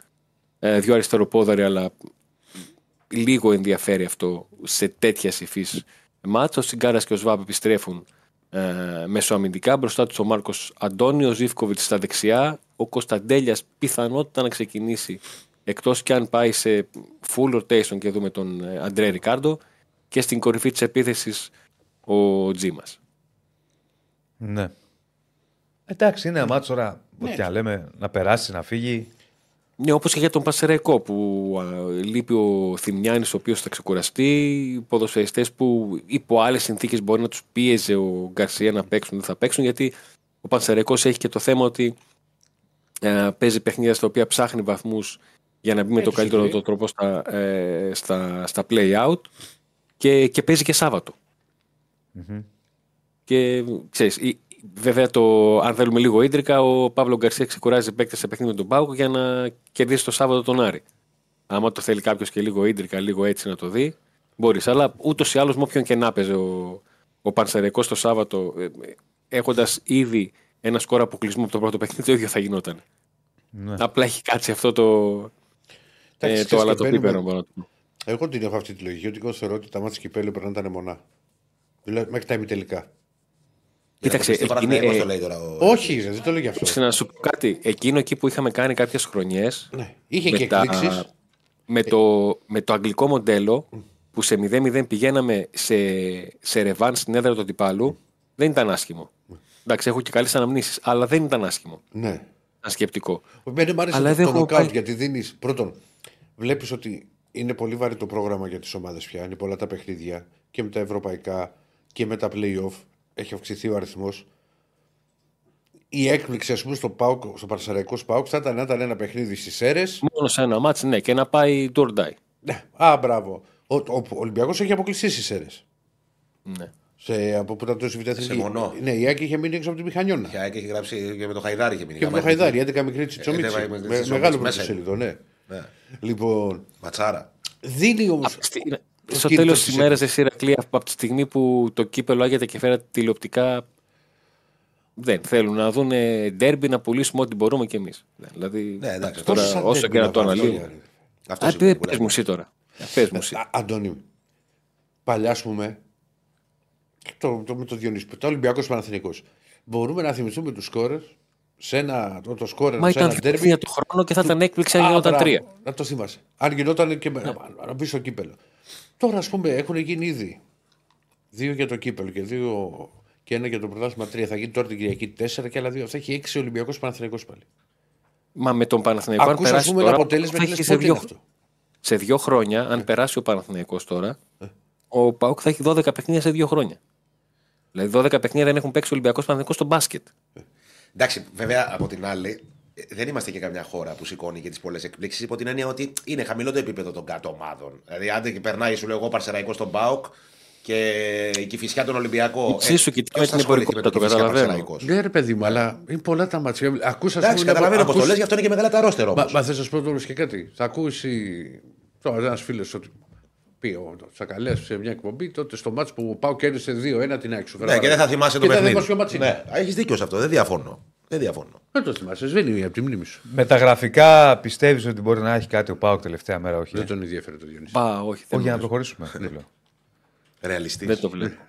Ε, δύο αριστεροπόδαροι, αλλά λίγο ενδιαφέρει αυτό σε τέτοια υφής μάτσα. Ο Σιγκάρας και ο Σβάμπ επιστρέφουν ε, μεσοαμυντικά. Μπροστά τους ο Μάρκος Αντώνη, ο Ζήφκοβιτς στα δεξιά. Ο Κωνσταντέλιας πιθανότητα να ξεκινήσει εκτός και αν πάει σε full rotation και δούμε τον ε, Αντρέ Ρικάρντο. Και στην κορυφή της επίθεσης ο Τζίμας. Ναι. Εντάξει, είναι ένα μάτσο τώρα. Ό,τι και αν λέμε, να περάσει, να φύγει. Ναι, όπως και για τον Πασεραϊκό που α, λείπει ο Θημιάνης, ο οποίος θα ξεκουραστεί. Ποδοσφαιριστές που υπό άλλες συνθήκες μπορεί να τους πίεζε ο Γκαρσία να παίξουν, δεν θα παίξουν. Γιατί ο Πασεραϊκό έχει και το θέμα ότι ε, παίζει παιχνίδια στα οποία ψάχνει βαθμούς για να μπει με το τους καλύτερο βρει. το τρόπο στα, ε, στα, στα play out και, και παίζει και σαββατο Και ξέρεις, η- βέβαια το, αν θέλουμε λίγο ίντρικα, ο Παύλο Γκαρσία ξεκουράζει παίκτες σε παιχνίδι με τον Πάουκο για να κερδίσει το Σάββατο τον Άρη. Άμα το θέλει κάποιος και λίγο ίντρικα, λίγο έτσι να το δει, μπορείς. Αλλά ούτως ή άλλως με όποιον και να παίζει ο, ο Πανσεραϊκός το Σάββατο, έχοντας ήδη ένα σκορ αποκλεισμού από το πρώτο παιχνίδι, το ίδιο θα γινόταν. Ναι. Απλά έχει κάτσει αυτό το, ε, Εντάξει, το ξέρεις, αλατοπίπερο. μπαίνουμε- μπορώ να το πω. Εγώ την έχω αυτή τη λογική. Ότι εγώ θεωρώ ότι τα μάτια κυπέλου πρέπει να ήταν μονά. Δηλαδή μέχρι τα ημιτελικά. Κοίταξε, το εκείνη, Παναθηναϊκός ε, το λέει τώρα. ο- Όχι, ρε, δεν το λέω γι' αυτό. σε να σου πω κάτι. Εκείνο εκεί που είχαμε κάνει κάποιες χρονιές. Ναι. Είχε με, και τα- εκπλήξει. με, το, με το αγγλικό μοντέλο που σε 0-0 πηγαίναμε σε, σε ρεβάν στην έδρα του αντιπάλου, δεν ήταν άσχημο. Εντάξει, έχω και καλές αναμνήσεις, αλλά δεν ήταν άσχημο. Ναι. Ήταν σκεπτικό. Εμένα μου άρεσε Αλλά το, δεν το έχω νοκάουτ πάει- γιατί δίνεις. Πρώτον, βλέπεις ότι είναι πολύ βαρύ το πρόγραμμα για τις ομάδες πια. Είναι πολλά τα παιχνίδια και με τα ευρωπαϊκά και με τα playoff. Έχει αυξηθεί ο αριθμός. Η έκπληξη, ας πούμε, στο, ΠΑΟΚ, στο Παρσαραϊκό ΠΑΟΚ θα ήταν να ήταν ένα παιχνίδι στις αίρες. Μόνο σε ένα μάτς, ναι, και να πάει do or die. Ναι. Α, μπράβο. Ο, ο, ο Ολυμπιακός έχει αποκλειστεί στις αίρες. Ναι. Σε, από που ήταν τόσο β' εθνική. Μονό. Ναι, η Άκη είχε μείνει έξω από τη μηχανιώνα. Και έχει γράψει και με το Χαϊδάρι είχε μείνει. Και με το Χαϊδάρι, 11 μικρή τσιτσομίτσι. Ε, με- με- Με, Τσιτσομίτσι μεγάλο μέσα πρωτοσέλιδο, ναι. Ναι. Λοιπόν, Ματσάρα. δίνει όμω. Στη- Στο κίνητρο τέλος της τη ημέρας, εσύ Ηρακλή, από τη στιγμή που το κύπελο άγεται και φέρατε τηλεοπτικά. Δεν θέλουν να δουν ντέρμπι να πουλήσουμε ό,τι μπορούμε κι εμείς. Δηλαδή, Ναι, εντάξει, τώρα, Τόσο σαν όσο ντέρμπι και να να το βάλει, αναλύουμε. ρε. Αυτό Α, σημαίνει πε που πες λέμε. μου εσύ τώρα. Πες μου εσύ. Α, Αντώνη, παλιά, ας πούμε, το, το, με το Διονύση, το Ολυμπιακός Παναθηνικό. Μπορούμε να θυμηθούμε τους σκόρες σε ένα. Το, το σκόρερ Μα σε ένα ήταν ντέρμπι. για το χρόνο και θα ήταν έκπληξη αν Α, γινόταν μπράβο, τρία. Να το θυμάσαι. Αν γινόταν και Ναι. με, να μπει στο κύπελο. Τώρα, ας πούμε, έχουν γίνει ήδη δύο για το κύπελο και δύο και ένα για το πρωτάθλημα τρία. Θα γίνει τώρα την Κυριακή τέσσερα και άλλα δύο. Θα έχει έξι Ολυμπιακός Παναθηνικό πάλι. Μα με τον Παναθηναϊκό, αν Ακούς, ας περάσει πούμε, ένα τώρα, αποτέλεσμα θα και έχει λες σε πότε δύο, είναι αυτό. σε δύο χρόνια, αν περάσει ο Παναθηναϊκός τώρα, ο Πάουκ θα έχει 12 παιχνίδια σε δύο χρόνια. Δηλαδή 12 παιχνίδια δεν έχουν παίξει ο Ολυμπιακός Παναθηναϊκός στο μπάσκετ. Εντάξει, βέβαια από την άλλη, ε, δεν είμαστε και καμιά χώρα που σηκώνει και τις πολλές εκπλήξεις υπό την έννοια ότι είναι χαμηλό το επίπεδο των κάτω ομάδων. Δηλαδή, άντε και περνάει, σου λέω εγώ, Παρσεραϊκός στον Μπάουκ και η Κυφυσιά τον Ολυμπιακό. Εξίσου κοιτάει ποιος με την θα ασχοληθεί εμπορικότητα, με το Κηφισιά καταλαβαίνω. Παρσεραϊκός; Ναι, ρε παιδί μου, αλλά είναι πολλά τα μάτια. Ακούσα, Εντάξει, καταλαβαίνω πώς το λες, γι' αυτό είναι και μεγάλα τα ρόστερο Μα, όμως. μα θες να σου πω τώρα και κάτι. Θα ακούσει τώρα ένας φίλος ότι πει ο Τσακαλέα σε μια εκπομπή τότε στο μάτσο που πάω κέρδισε 2-1 την άξιο. Ναι, και δεν θα θυμάσαι το Και θα παιχνίδι. θυμάσαι ποιο μάτσι είναι. Ναι, έχεις δίκιο σε αυτό, δεν διαφωνώ. Δεν διαφωνώ. Δεν το θυμάσαι, σβήνει από τη μνήμη σου. Με τα γραφικά πιστεύεις ότι μπορεί να έχει κάτι ο Πάοκ τελευταία μέρα, όχι; Δεν τον ενδιαφέρει το Διονύση. Πα, όχι, δεν, Όχι, για να νομίζω. προχωρήσουμε. το λέω. Ρεαλιστής. δεν το βλέπω.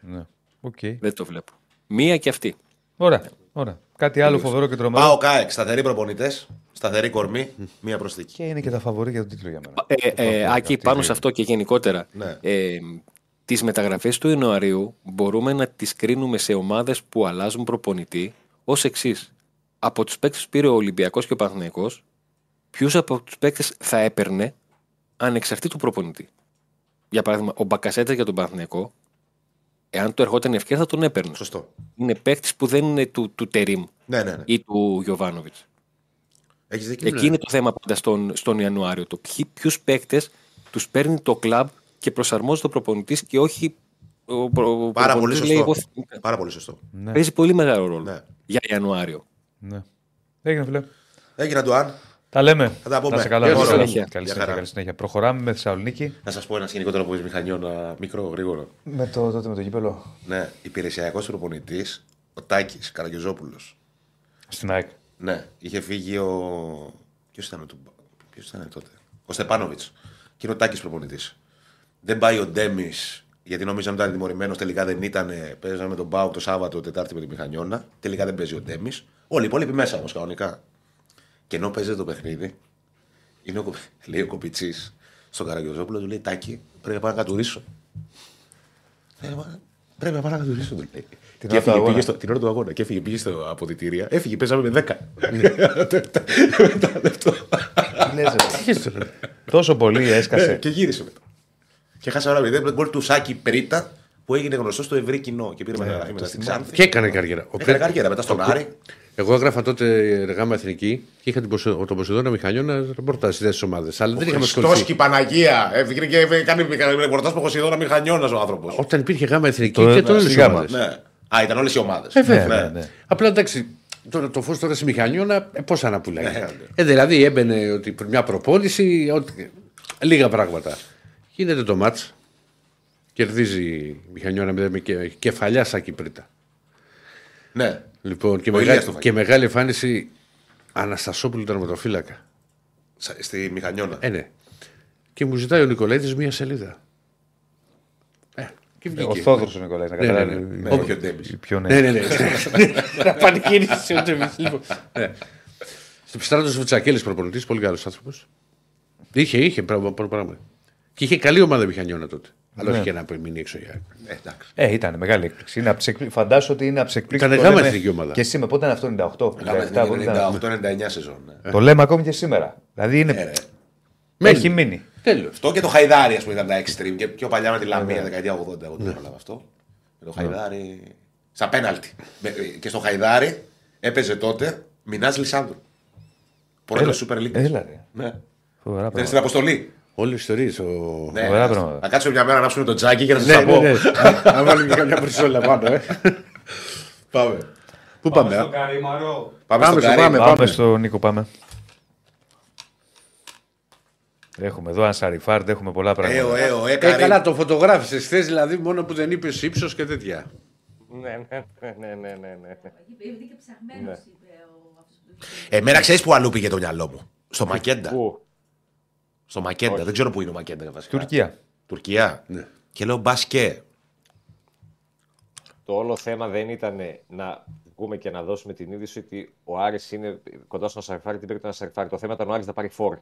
Ναι. Οκ. δεν το βλέπω. Μία και αυτή. Ωραία. Ωραία. Κάτι άλλο φοβερό και τρομερό. Πάω ΚΑΕΚ, σταθεροί προπονητές, σταθερή κορμή, μία προσθήκη. Και είναι και τα φαβορή για τον τίτλο για μένα. Ε, ε, Άκη, πάνω σε αυτό και γενικότερα. Ναι. Ε, τις μεταγραφές του Ιανουαρίου μπορούμε να τις κρίνουμε σε ομάδες που αλλάζουν προπονητή ως εξής. Από τους παίκτες που πήρε ο Ολυμπιακός και ο Παναθηναϊκός, ποιους από τους παίκτες θα έπαιρνε ανεξαρτήτου προπονητή; Για παράδειγμα, ο Μπακασέτα για τον Παναθηναϊκό, εάν του ερχόταν η ευκαιρία θα τον έπαιρνε. Σωστό. Είναι παίκτης που δεν είναι του, του Τερίμ Ναι, ναι, ναι. ή του Γιωβάνοβιτς. Έχεις δίκιο. Εκεί είναι το θέμα πάντα στον, στον Ιανουάριο. Το ποιους παίκτες τους παίρνει το κλαμπ και προσαρμόζει το προπονητής και όχι. Ο, ο, ο Πάρα πολύ προπονητής λέει, σωστό. εγώ- Πάρα πολύ σωστό. Ναι. Παίζει πολύ μεγάλο ρόλο Ναι. για Ιανουάριο. ναι. Έγινε, φίλε. Έγινε του αν. Τα λέμε. Θα τα πούμε. Να σε καλά. Γεια Καλή σας. συνέχεια. Καλή Γεια συνέχεια. χαρά. Καλή συνέχεια. Προχωράμε με Θεσσαλονίκη. Να σας πω ένα σκηνικό τώρα που μηχανιώνα μικρό, γρήγορο. Με το, τότε με το γήπελο. Ναι, υπηρεσιακός προπονητής, ο Τάκης Καραγκιόζόπουλο. Στην ΑΕΚ. Ναι, είχε φύγει ο. Ποιος ήταν, το... Ποιος ήταν τότε; Ο Στεπάνοβιτς. Και είναι ο Τάκης προπονητής. Δεν πάει ο Ντέμις, γιατί νόμιζαν ότι ήταν τιμωρημένος. Τελικά δεν ήταν. Παίζαμε τον Μπάουκ το Σάββατο, Τετάρτη με τη Μηχανιώνα. Τελικά δεν παίζει ο Ντέμις. Όλοι οι υπόλοιποι μέσα όμως κανονικά. Και ενώ παίζει το παιχνίδι, είναι ο, κο- λέει ο Κοπιτσής στον Καραγκιόζόπουλο, του λέει Τάκη, πρέπει να πάω να κατουρίσω. «Ε, μα, Πρέπει να πάω να κατουρίσω, του λέει. Την και ώρα του έφυγε, αγώνα. πήγε στο, την ώρα του αγώνα και έφυγε, πήγε στο αποδητήρια. Έφυγε, παίζαμε με 10. Μετά λεπτό. Τόσο πολύ Ναι, έσκασε. και γύρισε μετά. Και χάσα ώρα μηδέν. Γκολ του Σάκη Πρίτα που έγινε γνωστό στο ευρύ κοινό και πήρε μεταγραφή μετά στην Ξάνθη. Και έκανε καριέρα. Ο Έκανε Πρέ- καριέρα μετά στον ο- Άρη. Εγώ έγραφα τότε εργάμα εθνική και είχα την Ποσο- τον Ποσειδώνα Μηχανιώνα ρεπορτάζ στις ομάδε. Αλλά δεν είχαμε Χριστός ασχοληθεί. και η Παναγία. Έφυγε και κάνει ρεπορτάζ που Χωσιδόνα Μηχανιώνα ο άνθρωπος. Όταν υπήρχε γάμα εθνική Το- και τον στη έλεγε γάμα. ομάδες. Ναι. Α, ήταν όλες οι ομάδες. Ε, βέβαια. Ναι, ναι. Απλά εντάξει, τώρα το φως τώρα στη Μηχανιώνα, ε, πόσα να πουλάει. Ναι, ναι. Ε, δηλαδή έμπαινε ότι μια προπόνηση, ότι, λίγα πράγματα. Γίνεται το μάτς. Κερδίζει η Μηχανιώνα με, με και, κεφαλιά σαν Κυπρίτα. Ναι. Λοιπόν, και, Ο μεγα- Ηλίας το φάγε. και μεγάλη εμφάνιση Αναστασόπουλου τερματοφύλακα. Σα- Στη Μηχανιώνα. Ε, ναι. Και μου ζητάει ο Νικολαίδης μία σελίδα. Ε, και Ο βγήκε. Θόδωρος ο Νικολάη, να Ναι, ναι, καταλάβει. ναι. Ναι, όχι ο Ντέμις. Ποιο Ναι, ναι, ναι. Να πανηγύρισε ο Ντέμις. Λοιπόν, ναι. Στο Πιστράτο Βουτσακέλης προπονητής, πολύ καλός άνθρωπος. Είχε, είχε πράγμα. Πράγμα- πράγμα. Και είχε καλή ομάδα μηχανιώνα τότε. Αλλά όχι και να μείνει έξω για. Ε, εντάξει. Ε, ήταν μεγάλη έκπληξη. Είναι από τις εκπλή- Φαντάσου ότι είναι από τι εκπλήξει. Ήταν που το γάμα λέμε εθνική ομάδα. Και σήμερα, πότε ήταν αυτό, 98. Κάμε 97, πότε ήταν. 98-99 σεζόν. ναι. Το λέμε ακόμη και σήμερα. Δηλαδή είναι... Ε, ρε. έχει μείνει. Τέλος. Αυτό και το Χαϊδάρι, ας πούμε, ήταν τα extreme. Και πιο παλιά με τη Λαμία, δεκαετία 80. Εγώ δεν πρόλαβα αυτό. Με το Χαϊδάρι. Στα πέναλτι. Με- Και στο Χαϊδάρι έπαιζε τότε Μινάζ Λισάνδρου. Πρώτο Super League. Έλα ρε. Ναι. Φοβερά Ήταν πράγματα. στην αποστολή. Όλε τι ιστορίες. Ο... Ναι, Ωραία ας- πράγματα. Να κάτσουμε μια μέρα να ψούμε τον τζάκι και να σας Ναι, τα ναι, πω. ναι. Να βάλουμε και καμιά μπρισόλα πάνω, ε. Πάμε. Πού πάμε, στο α; Καρύμαρο. Πάμε, Πάμε στο στο Καρύμ. πάμε. Πάμε στο Νίκο, πάμε. Έχουμε εδώ Ανσαριφάρντ, έχουμε πολλά Ε, πράγματα. ο, ε, ο, ε, Ε, Καρύμ. καλά, το φωτογράφησες χθες δηλαδή μόνο που δεν είπες ύψος και τέτοια. Ναι, ναι, ναι, ναι, ναι, ναι, ναι. Είναι και ψαγμένος, είπε ο αυτός που το είχε. Εμένα ξέρεις που αλλού πήγε το μυαλό μου. Στο Μακέντα. Πού; Στο Μακέντα. Δεν ξέρω πού είναι ο Μακέντα βασικά. Τουρκία. Τουρκία. Ναι. Και λέω μπασκέ. Το όλο θέμα δεν ήταν να βγούμε και να δώσουμε την είδηση ότι ο Άρης είναι κοντά στον Σαρφάρι, την πήρε τον Σαρφάρι; Το θέμα ήταν ο Άρης να πάρει φόρ.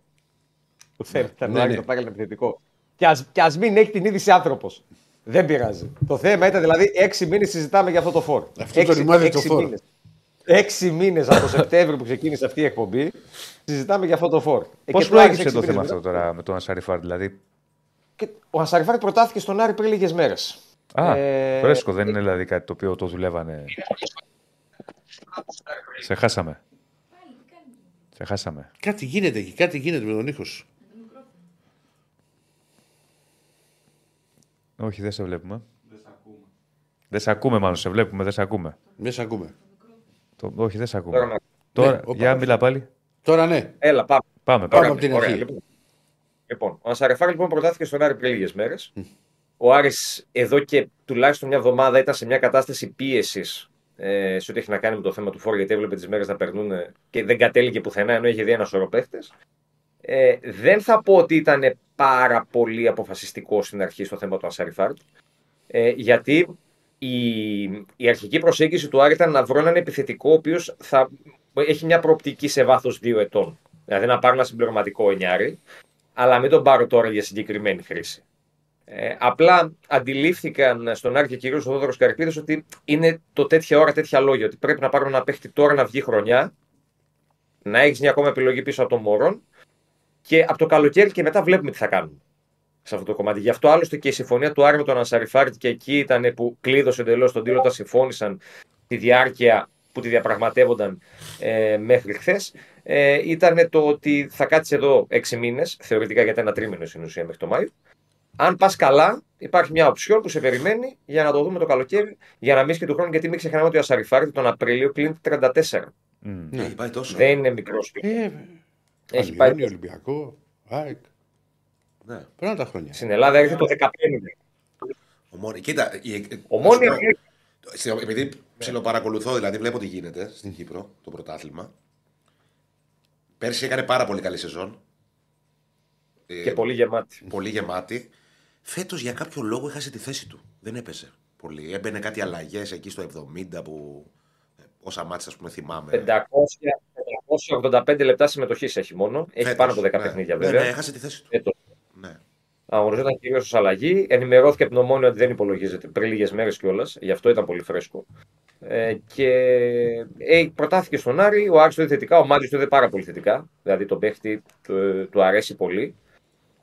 Το θέμα ήταν Ναι, ο Άρης ναι. να πάρει ένα επιθετικό. Και ας, και ας μην έχει την είδηση άνθρωπος. Δεν πειράζει. Το θέμα ήταν δηλαδή έξι μήνες συζητάμε για αυτό το φόρ. Αυτό το ρημάδι το φόρ. μήνες. Έξι μήνες από το Σεπτέμβριο που ξεκίνησε αυτή η εκπομπή, συζητάμε για αυτό το φόρ. Ε, Πώς και το Άρης προέκυψε έξι το μήνες θέμα μετά- αυτό τώρα με τον Ανσαριφάρντ, δηλαδή; Και ο Ασαριφάρη προτάθηκε στον Άρη πριν λίγες μέρες. Α, Ε, φρέσκο, δεν είναι δηλαδή κάτι το οποίο το δουλεύανε. Σε χάσαμε. Σε χάσαμε. Κάτι γίνεται εκεί, κάτι γίνεται με τον ήχος. Όχι, δεν σε βλέπουμε. Δεν σε ακούμε. Δεν σε ακούμε, μάλλον σε βλέπουμε, δεν σε ακούμε. Μέσα ακούμε. Το... Όχι, δεν σε ακούμε. Τώρα να- Τώρα, Ναι, όπα. για μιλά πάλι. Τώρα ναι. Έλα, πάμε. Πάμε, Πάμε πάμε. από την Ωραία, αρχή. λοιπόν. Λοιπόν, ο Ασαριφάρη λοιπόν προτάθηκε στον Άρη πριν λίγες μέρες. Ο Άρης εδώ και τουλάχιστον μια εβδομάδα ήταν σε μια κατάσταση πίεσης ε, σε ό,τι έχει να κάνει με το θέμα του φόρου, γιατί έβλεπε τις μέρες να περνούν και δεν κατέληγε πουθενά, ενώ είχε δει ένα σωρό παίχτε. Ε, δεν θα πω ότι ήταν πάρα πολύ αποφασιστικό στην αρχή στο θέμα του Ασαριφάρτ. Ε, γιατί η, η αρχική προσέγγιση του Άρη ήταν να βρω έναν επιθετικό ο οποίος θα έχει μια προοπτική σε βάθος δύο ετών. Δηλαδή να πάρω ένα συμπληρωματικό εννιάρι, αλλά μην τον πάρω τώρα για συγκεκριμένη χρήση. Ε, απλά αντιλήφθηκαν στον Άρη και κυρίως ο Θόδωρος Καρυπίδη ότι είναι το τέτοια ώρα, τέτοια λόγια. Ότι πρέπει να πάρουμε ένα παίχτη τώρα να βγει χρονιά, να έχεις μια ακόμα επιλογή πίσω από τον Μωρόν και από το καλοκαίρι και μετά βλέπουμε τι θα κάνουμε σε αυτό το κομμάτι. Γι' αυτό άλλωστε και η συμφωνία του Άρη με τον Ανσαριφάρτ και εκεί ήταν που κλείδωσε εντελώς τον τίτλο όταν συμφώνησαν τη διάρκεια που τη διαπραγματεύονταν ε, μέχρι χθες. Ε, ήταν το ότι θα κάτσει εδώ έξι μήνες, θεωρητικά γιατί ένα τρίμηνο στην ουσία μέχρι το Μάιο. Αν πας καλά, υπάρχει μια οψιόν που σε περιμένει για να το δούμε το καλοκαίρι, για να μην και του χρόνου. Γιατί μην ξεχνάμε ότι ο Ασαριφάρτη τον Απρίλιο κλείνει 34. Μμ. Ναι, πάει τόσο. Δεν είναι μικρός. Ε, Έχει πάει. Πανιόνιο, Ολυμπιακό, ΑΕΚ. Ναι. Πριν τα χρόνια. Στην Ελλάδα έρχεται το 15. Ομόνια. Κοίτα, η- Ομόνια να σου πω, σε- επειδή ψιλοπαρακολουθώ, δηλαδή βλέπω τι γίνεται στην Κύπρο, το πρωτάθλημα. Πέρσι έκανε πάρα πολύ καλή σεζόν. Ε, και πολύ γεμάτη. πολύ γεμάτη. Φέτος για κάποιο λόγο έχασε τη θέση του. Δεν έπαιζε πολύ. Έμπαινε κάτι αλλαγές εκεί στο 70 που. ε, Όσα μάτια, ας πούμε, θυμάμαι. 500, 585 λεπτά συμμετοχής έχει μόνο. Έχει Φέτος. πάνω από 10 Ναι. παιχνίδια Ναι, βέβαια. Ναι, έχασε τη θέση του. Φέτος. Ναι. Αγωνιζόταν κυρίως ως αλλαγή. Ενημερώθηκε από την Ομόνια ότι δεν υπολογίζεται πριν λίγες μέρες κιόλας. Γι' αυτό ήταν πολύ φρέσκο. Ε, και ε, προτάθηκε στον Άρη. Ο Άρης το είδε θετικά. Ο Μάτιο το είδε πάρα πολύ θετικά. Δηλαδή τον παίχτη του, του αρέσει πολύ.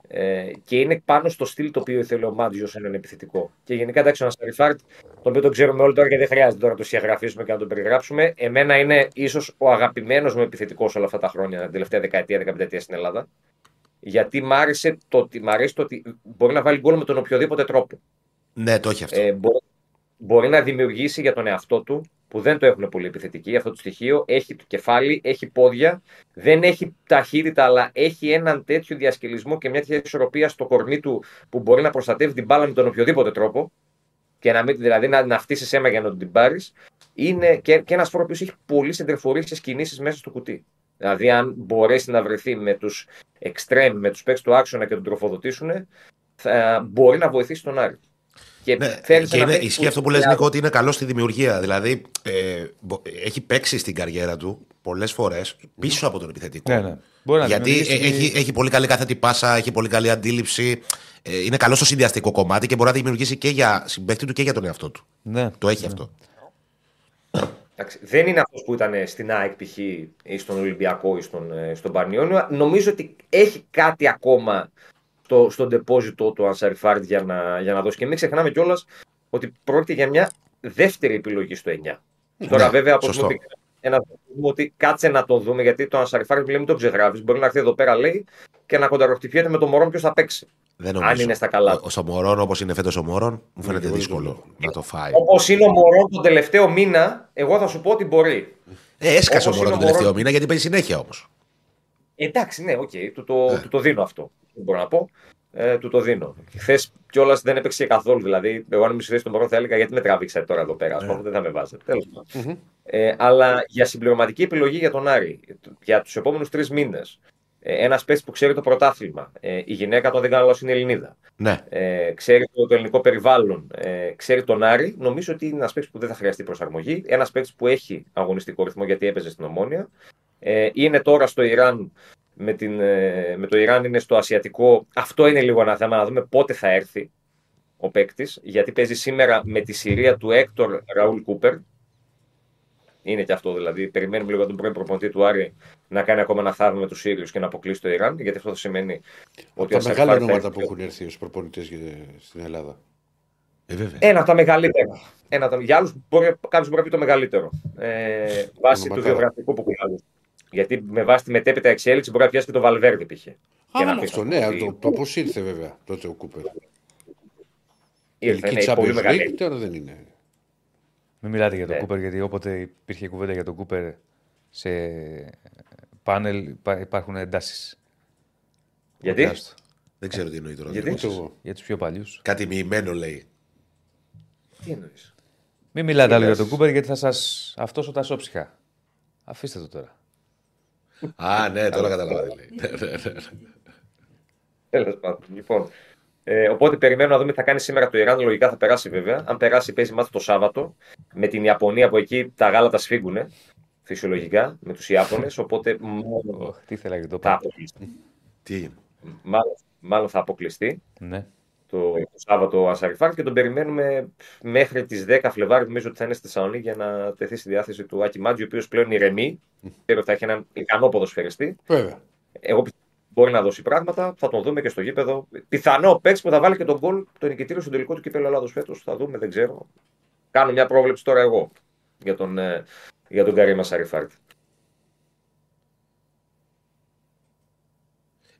Ε, και είναι πάνω στο στυλ το οποίο ήθελε ο Μάτζιο έναν επιθετικό. Και γενικά εντάξει, ο Ανασταριφάρτ, τον οποίο τον ξέρουμε όλοι τώρα και δεν χρειάζεται τώρα να το συγγραφήσουμε και να τον περιγράψουμε. Εμένα είναι ίσως ο αγαπημένος μου επιθετικός όλα αυτά τα χρόνια, την τελευταία δεκαετία, δεκαπενταετία στην Ελλάδα. Γιατί μ' άρεσε το ότι, μ αρέσει το ότι μπορεί να βάλει γκολ με τον οποιοδήποτε τρόπο. ναι, το έχει αυτό. Ε, μπορεί, μπορεί να δημιουργήσει για τον εαυτό του, που δεν το έχουν πολύ επιθετικοί, αυτό το στοιχείο. Έχει το κεφάλι, έχει πόδια, δεν έχει ταχύτητα, αλλά έχει έναν τέτοιο διασκελισμό και μια τέτοια ισορροπία στο κορμί του που μπορεί να προστατεύει την μπάλα με τον οποιοδήποτε τρόπο. Και να μην, δηλαδή να, να φτύσει αίμα για να την πάρεις. Είναι και, και ένας φόρο που έχει πολύ σεντρεφορήσει κινήσεις μέσα στο κουτί. Δηλαδή, αν μπορέσει να βρεθεί με τους εξτρέμ, με τους παίκτες του άξονα και τον τροφοδοτήσουν, θα μπορεί να βοηθήσει τον Άρη. Και, Ναι, θέλεις και ένα είναι, παίκτη ισχύει που- αυτό που λες Νίκο ότι είναι καλό στη δημιουργία. Δηλαδή ε, μπο- έχει παίξει στην καριέρα του πολλές φορές πίσω από τον επιθετικό. Ναι, ναι. Μπορεί να Γιατί δημιουργήσει- ε, έχει, έχει πολύ καλή κάθετη πάσα, έχει πολύ καλή αντίληψη. Ε, είναι καλό στο συνδυαστικό κομμάτι και μπορεί να δημιουργήσει και για συμπαίκτη του και για τον εαυτό του. Ναι. Το έχει αυτό. Εντάξει, δεν είναι αυτός που ήταν στην ΑΕΚ π.χ. ή στον Ολυμπιακό ή στον, ε, στον Πανιόνιο. Νομίζω ότι έχει κάτι ακόμα στο, στον τεπόζιτο του Ανσαριφάρντ για να, για να δώσει. Και μην ξεχνάμε κιόλας ότι πρόκειται για μια δεύτερη επιλογή στο 9. Τώρα, Ναι, βέβαια, όπως σωστό. μου είπε ένα πούμε ότι κάτσε να το δούμε, γιατί το Ανσαριφάρη λέει μην το ξεγράφεις. Μπορεί να έρθει εδώ πέρα, λέει, και να κονταροχτυπιέται με το μωρό ποιος θα παίξει. Δεν Αν νομίζω. είναι στα καλά. Ο, ο Σαμορών, όπως είναι φέτος ο Μωρόν, μου φαίνεται πολύ δύσκολο δύσκολο. να το φάει. Όπως είναι ο Μορόν τον τελευταίο μήνα, εγώ θα σου πω ότι μπορεί. Ε, έσκασε ο όπως Μωρόν είναι τον ο τελευταίο Μορόν. μήνα γιατί παίζει συνέχεια όμως. Εντάξει, ναι, οκ, του, το, του το δίνω αυτό. Δεν μπορώ να πω. Ε, του το δίνω. Χθες κιόλας δεν έπαιξε καθόλου. Δηλαδή, εγώ αν ήμουν στη θέση του Μορόν θα έλεγα γιατί με τραβήξατε τώρα εδώ πέρα. Α πούμε, δεν θα με βάζετε. Τέλος πάντων. Ε, αλλά για συμπληρωματική επιλογή για τον Άρη, για τους επόμενους τρεις μήνες, ε, ένας παίκτης που ξέρει το πρωτάθλημα, ε, η γυναίκα, του, αν δεν κάνω λάθος, είναι Ελληνίδα, Ναι. ε, ξέρει το, το ελληνικό περιβάλλον, ε, ξέρει τον Άρη, νομίζω ότι είναι ένας παίκτης που δεν θα χρειαστεί προσαρμογή. Ένας παίκτης που έχει αγωνιστικό ρυθμό γιατί έπαιζε στην Ομόνια. Ε, είναι τώρα στο Ιράν. Με, την, ε, με το Ιράν είναι στο Ασιατικό. Αυτό είναι λίγο ένα θέμα να δούμε πότε θα έρθει ο παίκτης. Γιατί παίζει σήμερα με τη Συρία του Έκτορ Ραούλ Κούπερ. Είναι και αυτό δηλαδή. Περιμένουμε λίγο τον πρώην προπονητή του Άρη να κάνει ακόμα ένα θαύμα με τους Σύριους και να αποκλείσει το Ιράν. Γιατί αυτό θα σημαίνει ότι ο Τα μεγάλα Ασαριφάρ θα ονόματα έρθει που έχουν έρθει ως προπονητές στην Ελλάδα. Ε, βέβαια. ένα από τα μεγαλύτερα. Ένα από τα... Για άλλους κάποιος μπορεί να πει το μεγαλύτερο. Ε, βάσει του Ονομακάρα. βιογραφικού που κουνάνε. Γιατί με βάση τη μετέπειτα εξέλιξη μπορεί να πιάσει και το Βαλβέρδη π.χ. Και Α, να ναι, πεις αυτό, ότι ναι, το, το πώς ήρθε βέβαια τότε ο Κούπερ. ήρθε, Τελική είναι πολύ Champions League μεγαλύτερο. τώρα δεν είναι. Μην μιλάτε για τον Ναι. Κούπερ, γιατί όποτε υπήρχε κουβέντα για τον Κούπερ σε πάνελ υπά- υπάρχουν εντάσεις. Γιατί; Δεν ξέρω τι εννοεί τώρα. Γιατί; Δημήτρης. Ούτε εγώ. Για τους πιο παλιούς. Κάτι μοιημένο λέει. Τι εννοείς; Μην μιλάτε άλλο για λες. τον Κούπερ, γιατί θα σας αυτός τα σώψυχα. Αφήστε το τώρα. Α, ναι, τώρα καταλάβα τι λέει. Ναι, ναι, ναι. Τέλος πάντων. Λοιπόν, ε, οπότε περιμένω να δούμε τι θα κάνει σήμερα το Ιράν. Λογικά θα περάσει βέβαια. Αν περάσει, παίζει μάθημα το Σάββατο με την Ιαπωνία που εκεί τα γάλατα σφίγγουν φυσιολογικά με τους Ιάπωνες. Οπότε μάλλον Ωχ, τι ήθελα και το θα πω. αποκλειστεί. Τι; Έγινε. Μάλλον, μάλλον θα αποκλειστεί. Ναι. Το, το Σάββατο ο Ασαριφάρ και τον περιμένουμε μέχρι τις 10 Φλεβάρι. Νομίζω ότι θα είναι στη Θεσσαλονίκη για να τεθεί στη διάθεση του Άκη Μάτζη, ο οποίος πλέον ηρεμεί. Ξέρω ότι θα έχει έναν ικανό ποδοσφαιριστή. Βέβαια. Εγώ πιστεύω ότι μπορεί να δώσει πράγματα. Θα τον δούμε και στο γήπεδο. Πιθανό παίξ που θα βάλει και τον γκολ το νικητήριο στο τελικό του κύπελο Ελλάδος φέτος. Θα δούμε, δεν ξέρω. Κάνω μια πρόβλεψη τώρα εγώ για τον, ε, για τον Καρύμα Σαριφάρ.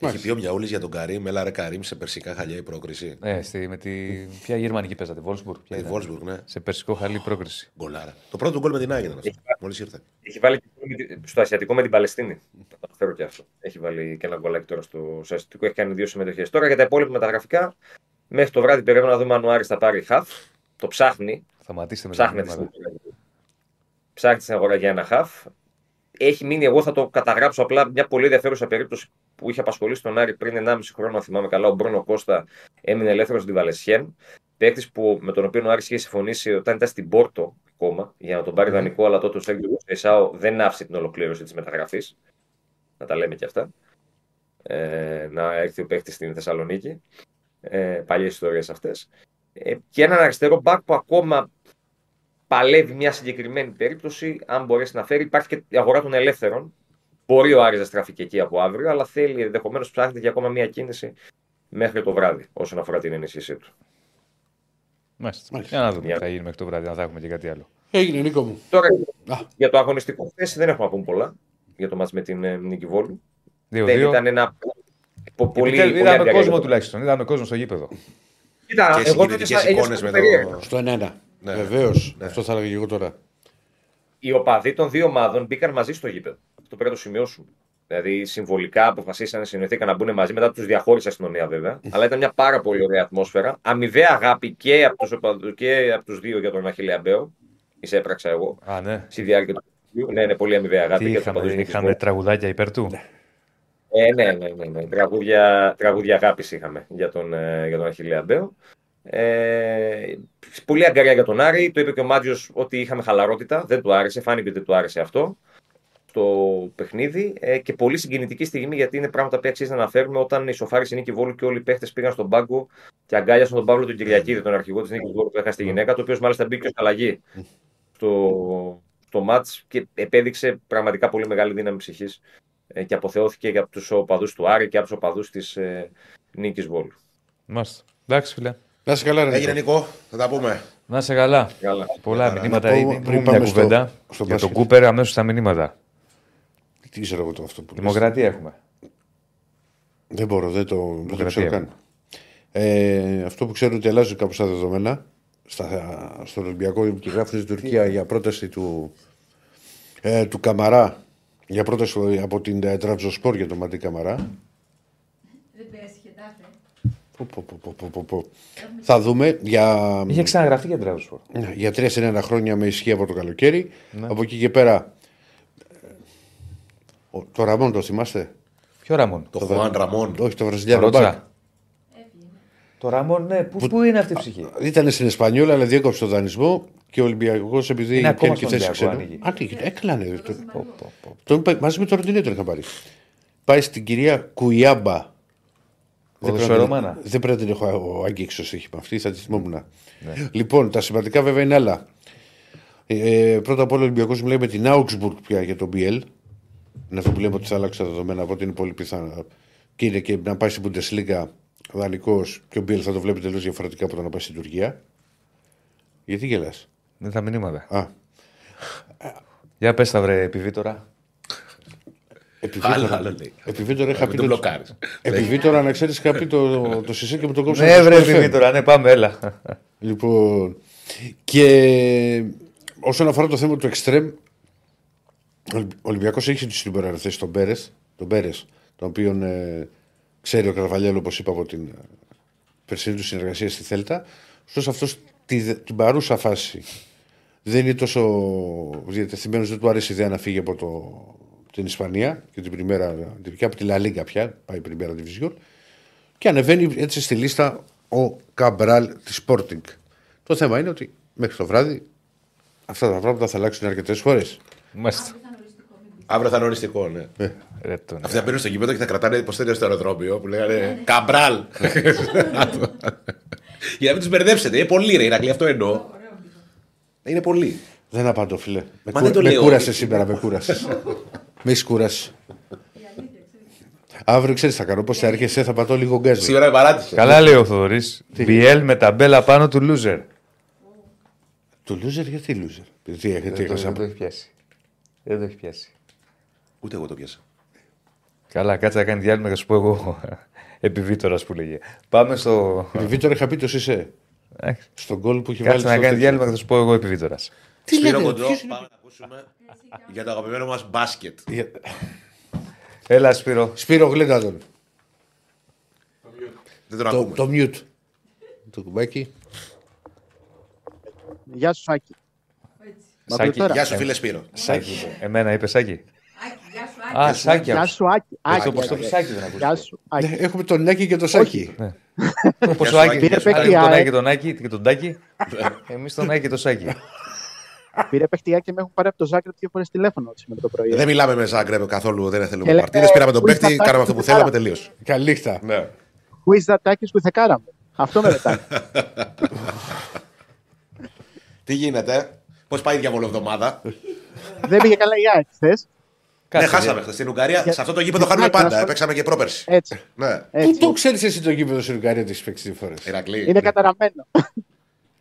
Έχει πει ο Μιαούλης για τον Καρύμ, έλα ρε Καρύμ σε περσικά χαλιά η πρόκριση. Ε, στη, με τη... Ποια γερμανική παίζατε, Βόλσμπουργκ. Ποια Τη ήταν; Βόλσμπουργκ, ναι. Σε περσικό χαλί πρόκριση. Γκολάρα. Το πρώτο του γκολ με την Άγια ήταν αυτό. Μόλις ήρθε. Έχει βάλει και γκολ με τη- στο Ασιατικό με την Παλαιστίνη. Θα το αναφέρω και αυτό. Έχει βάλει και ένα γκολάκι τώρα στο, στο Ασιατικό. Έχει κάνει δύο συμμετοχές. Τώρα για τα υπόλοιπα μεταγραφικά, μέχρι το βράδυ περιμένω να δούμε αν ο Άρης θα πάρει χαφ. Το ψάχνει. Σταματήστε με τα Ψάχνεται μηνύματα. στην, ψάχνει στην αγορά για ένα χαφ. Έχει μείνει, εγώ θα το καταγράψω απλά, μια πολύ ενδιαφέρουσα περίπτωση που είχε απασχολήσει τον Άρη πριν 1,5 χρόνο, αν θυμάμαι καλά. Ο Μπρόνο Κώστα έμεινε ελεύθερος στην Βαλεσιέν. Παίκτης που με τον οποίο ο Άρης είχε συμφωνήσει όταν ήταν στην Πόρτο ακόμα για να τον πάρει δανεικό, αλλά τότε ο Σέγγιο Εσάο δεν άφησε την ολοκλήρωση της μεταγραφής. Να τα λέμε και αυτά. Ε, να έρθει ο παίκτης στην Θεσσαλονίκη. Ε, Παλιές ιστορίες αυτές. Ε, και έναν αριστερό μπακ που ακόμα παλεύει μια συγκεκριμένη περίπτωση, αν μπορέσει να φέρει. Υπάρχει και η αγορά των ελεύθερων. Μπορεί ο Άρης να στραφεί και εκεί από αύριο, αλλά θέλει ενδεχομένως ψάχνεται για ακόμα μια κίνηση μέχρι το βράδυ όσον αφορά την ενίσχυσή του. Μάλιστα. Μάλιστα. Για να δούμε Για- τι θα γίνει μέχρι το βράδυ, αν θα έχουμε και κάτι άλλο. Έγινε Νίκο μου. Τώρα Α. για το αγωνιστικό θέση δεν έχουμε να πούμε πολλά για το μάτς με την ε, Νίκη Βόλου. Δεν 2-2. ήταν ένα πο- πολύ. Ήταν- πολύ Είδαμε αδιαρρήπτο. κόσμο τουλάχιστον. Είδαμε κόσμο στο γήπεδο. Κοίτα, Και εγώ συγκινητικές νιώθω- εικόνες ένιωσα με περίεργα. το- Στο 1-1. Ναι. Βεβαίως. Ναι. Αυτό θα έλεγα και εγώ τώρα. οι οπαδοί των δύο ομάδων μπήκαν μαζί στο γήπεδο. Αυτό πρέπει να το σημειώσουμε. Δηλαδή, συμβολικά αποφασίσαν, συνοηθήκαν να μπουν μαζί. Μετά τους διαχώρισε η αστυνομία, βέβαια. Αλλά ήταν μια πάρα πολύ ωραία ατμόσφαιρα. Αμοιβαία αγάπη και από τους οπαδούς και από τους δύο για τον Αχιλέα Μπέο. Εισέπραξα εγώ Α, ναι. στη διάρκεια του παιχνιδιού. Ναι, είναι πολύ αμοιβαία αγάπη Τι και από του οπαδούς είχαμε, Νίκης είχαμε Βόλου. τραγουδάκια υπέρ του; Ε, ναι, ναι, ναι. ναι. Τραγούδια, τραγούδια αγάπης είχαμε για τον, ε, για τον Αχιλέα Μπέο. Ε, πολύ αγκαριά για τον Άρη. Το είπε και ο Μάτζιος ότι είχαμε χαλαρότητα. Δεν του άρεσε. Φάνηκε ότι δεν του άρεσε αυτό το παιχνίδι. Ε, και πολύ συγκινητική στιγμή γιατί είναι πράγματα που αξίζει να αναφέρουμε όταν ισοφάρισε η Νίκη Βόλου και όλοι οι παίχτες πήγαν στον πάγκο και αγκάλιασαν τον Παύλο τον Κυριακίδη, τον αρχηγό της Νίκης Βόλου που έχασε τη γυναίκα, το οποίος μάλιστα μπήκε ως αλλαγή στο, στο μάτς και επέδειξε πραγματικά πολύ μεγάλη δύναμη ψυχής και αποθεώθηκε για τους οπαδούς του Άρη και από τους οπαδούς της ε, Νίκης Βόλου. Μάλιστα. Εντάξει, φίλε. Να είσαι καλά, ρε Έγινε Νίκο. Νικό, θα τα πούμε. Να Να σε καλά. Καλά. Πολλά Να μηνύματα. πω, Είναι πριν μια πάμε στο- κουβέντα. στο Για τον μπάσκετ. Κούπερ αμέσως τα μηνύματα. Τι ξέρω εγώ το αυτό που λες. Δημοκρατία έχουμε. Δεν μπορώ, δεν το, δεν το Δημοκρατία ξέρω καν. Ε, αυτό που ξέρω είναι ότι αλλάζουν κάπως τα δεδομένα στα, στον Ολυμπιακό και γράφουν στην Τουρκία για πρόταση του, ε, του Καμαρά για πρόταση από την ε, Τραυζοσπόρ για τον Μαντί Καμαρά. Δεν πέσει, χεντάφε. Πω, πω, πω, πω, πω, πω, πω. Θα δούμε για, Είχε ξαναγραφεί για Τραύσπορ. Ναι, για τρία συν ένα χρόνια με ισχύ από το καλοκαίρι. Ναι. Από εκεί και πέρα. ε, ο- Το Ραμόν το θυμάστε; Ποιο Ραμόν; Το Χουάν Ραμόν. Όχι, το Βραζιλιάνο Ρότσα. Μπακ. Το Ραμόν, ναι. Πού, πού είναι αυτή η ψυχή; Ήταν στην Εσπανιόλα, αλλά διέκοψε το δανεισμό και ο Ολυμπιακός επειδή Είναι ακόμα και στον θέση Ολυμπιακό, ξένου. ανοίγει. Ανοίγει. Έκλανε. Το- Πω, πω, πω. Τον είπα- μαζί με τον Ροντινέ τον είχα πάρει. Πάει στην κυρία Κουιάμπα. Δεν πρέπει να- Ποδοσφαιρομάνα. Δεν πρέπει να την έχω ο αγγίξω στοίχημα αυτή, θα τη θυμόμουν. Ναι. Λοιπόν, τα σημαντικά βέβαια είναι άλλα. Ε, πρώτα απ' όλα ο Ολυμπιακός μιλάει με την Augsburg πια για τον BL. Είναι αυτό που λέμε ότι θα αλλάξει τα δεδομένα, οπότε είναι πολύ πιθανό. Και είναι και να πάει στην Bundesliga δανεικός και ο BL θα το βλέπει τελείως διαφορετικά από το να πάει στην Τουρκία. Γιατί γελάς; Είναι τα μηνύματα. Α, Για πες τα βρε επιβίτορα. Άλλο, άλλο λέει. Επιβίτορα είχα Μην πει. τον το- μπλοκάρεις. Επιβίτορα να ξέρεις είχα πει το, το Σισε και με τον κόψα. Ναι, βρε επιβίτορα, ναι, πάμε, έλα. Λοιπόν, και όσον αφορά το θέμα του εξτρέμ, ο Ολυμπιακός έχει τη συμπεριφορά θέση τον Πέρες, τον Πέρες, τον οποίο ε, ξέρει ο Καρβαλιέλο, όπως είπα, από την ε, περσινή του συνεργασία στη Θέλτα. Ωστόσο, αυτός τη, την παρούσα φάση δεν είναι τόσο διατεθειμένος, δεν του άρεσε η ιδέα να φύγει από το, την Ισπανία και την πριμέρα, και από τη Λα Λίγκα πια, πάει η πριμέρα division και ανεβαίνει έτσι στη λίστα ο Καμπράλ της Sporting. Το θέμα είναι ότι μέχρι το βράδυ αυτά τα πράγματα θα αλλάξουν αρκετές φορές. Μάλιστα. Αύριο θα είναι οριστικό, ναι. Ρε τον. Αυτοί θα μπαίνουν στο γήπεδο και θα κρατάνε υποστήριο στο αεροδρόμιο που λέγανε Καμπράλ. Για να μην τους μπερδέψετε. Είναι πολύ ρε Ηρακλή, αυτό εννοώ. Είναι πολύ. Δεν απαντώ, φίλε. Με, Μα δεν το με λέω. κούρασες σήμερα, με κούρασες. Με έχει κούρασε. Αύριο ξέρεις θα κάνω. Πώς θα έρχεσαι, θα πατώ λίγο γκάζι. Σήμερα με παράτησε. Καλά λέει ο Θοδωρής. BL με ταμπέλα πάνω του loser. Το loser, γιατί loser; Τι, τι, τι Δεν το- έχασα. δεν το έχει πιάσει. Δεν το έχει πιάσει. Ούτε εγώ το πιάσα. Καλά, κάτσε να κάνει διάλειμμα και σου πω εγώ. Επιβίτορα που λέγε. Πάμε στο. Η Βίτορας είχα πει το Σισε. Ε, Στον γκολ που έχει βάλει. Κάτσε να στο κάνει τέτοιο. διάλειμμα και θα σου πω εγώ επιβίτορα. Τι Σπύρο λέτε, Κοντρό, ποιος είναι- πάμε να ακούσουμε για το αγαπημένο μας μπάσκετ. Για- Έλα, Σπύρο. Σπύρο γλέντα τον. Δεν τον Το, ακούμε. το mute. Το κουμπάκι. Γεια σου, Σάκη. Μ' ακούτε Σάκη, τώρα; Γεια σου, φίλε Σπύρο. Σάκη. Εμένα είπε Σάκη. Άκη, γεια σου, Άκη. Α, Σάκη. Γεια άκουσα. σου, Άκη. Αυτό Άκη, πως το Άκη. Σάκη δεν ακούσα. Γεια σου, Ναι, Άκη. έχουμε τον Νάκη και τον Σάκη. Όπως σου, ο Άκη. Άκη. Πήρε Πήρε τον παίκτη, Άκη α, και τον Άκη και τον Τάκη. Εμείς τον Άκη και τον Σάκη. Πήρε παιχτιά και με έχουν πάρει από το Ζάκρεπ δύο φορέ τηλέφωνο σήμερα το πρωί. Δεν μιλάμε με Ζάγκρεπ καθόλου, δεν θέλουμε Έλα, παρτίδε. ε, Πήραμε τον πού είσαι παίκτη, τα κάναμε αυτό τάκη που του θέλαμε, Κάρα. τελείω. Καλήχτα. Ναι. Who is that Takis with the caram? Αυτό με ρωτάνε. Τι γίνεται, πώς πάει η διαβολοβδομάδα; Δεν πήγε καλά η ΑΕΚ χθες. Ναι, Κάτσε, χάσαμε χθες στην Ουγγαρία. Για- Σε αυτό το γήπεδο για- χάνουμε να σου πάντα. πω- Παίξαμε και πρόπερση. Έτσι. Ναι. Πού έτσι. το ξέρεις εσύ το γήπεδο στην Ουγγαρία τη παίξεις δύο φορές; Ηρακλή. Είναι καταραμένο.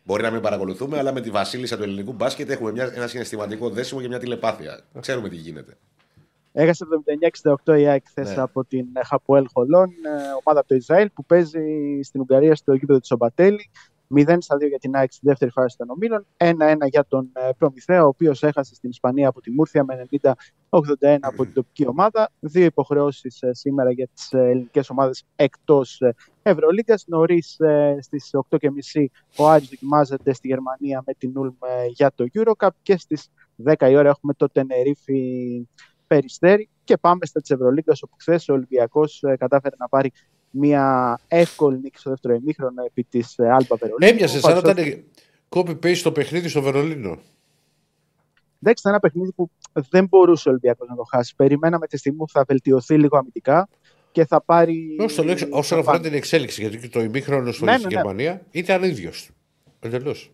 Μπορεί να μην παρακολουθούμε, αλλά με τη Βασίλισσα του ελληνικού μπάσκετ έχουμε μια, ένα συναισθηματικό δέσιμο και μια τηλεπάθεια. Ξέρουμε τι γίνεται. Έχασε 79-68 η ΑΕΚ χθες Ναι. από την Χαποέλ Χολόν, ε, ομάδα από το Ισραήλ που παίζει στην Ουγγαρία στο γήπεδο του Σομπατέλη. 0 στα 2 για την ΑΕΚ στη δεύτερη φάση των ομίλων. 1-1 για τον ε, Προμηθέα, ο οποίος έχασε στην Ισπανία από τη Μούρθια με 90-81 από την τοπική ομάδα. Δύο υποχρεώσεις σήμερα για τις ελληνικές ομάδες εκτός Ευρωλίγκας. Νωρίς στις 8.30 ο Άρης δοκιμάζεται στη Γερμανία με την Ulm ε, για το Eurocup και στις 10 η ώρα έχουμε το Τενερίφι Περιστέρι και πάμε στα της Ευρωλίγκας όπου χθες ο Ολυμπιακός ε, κατάφερε να πάρει μια εύκολη νίκη στο δεύτερο ημίχρονο επί της ε, Άλμπα Βερολίνου. Έμοιασε σαν να Παρουσιάζει- ήταν copy-paste το παιχνίδι στο Βερολίνο. Εντάξει, ήταν ένα παιχνίδι που δεν μπορούσε ο Ολυμπιακός να το χάσει. Περιμέναμε τη στιγμή που θα βελτιωθεί λίγο αμυντικά και θα πάρει. Όχι, το λέω εξ- όσον αφορά την εξέλιξη, γιατί και το ημίχρονο στο Ναι, στη ναι, ναι. Γερμανία ήταν ίδιος. Εντελώς.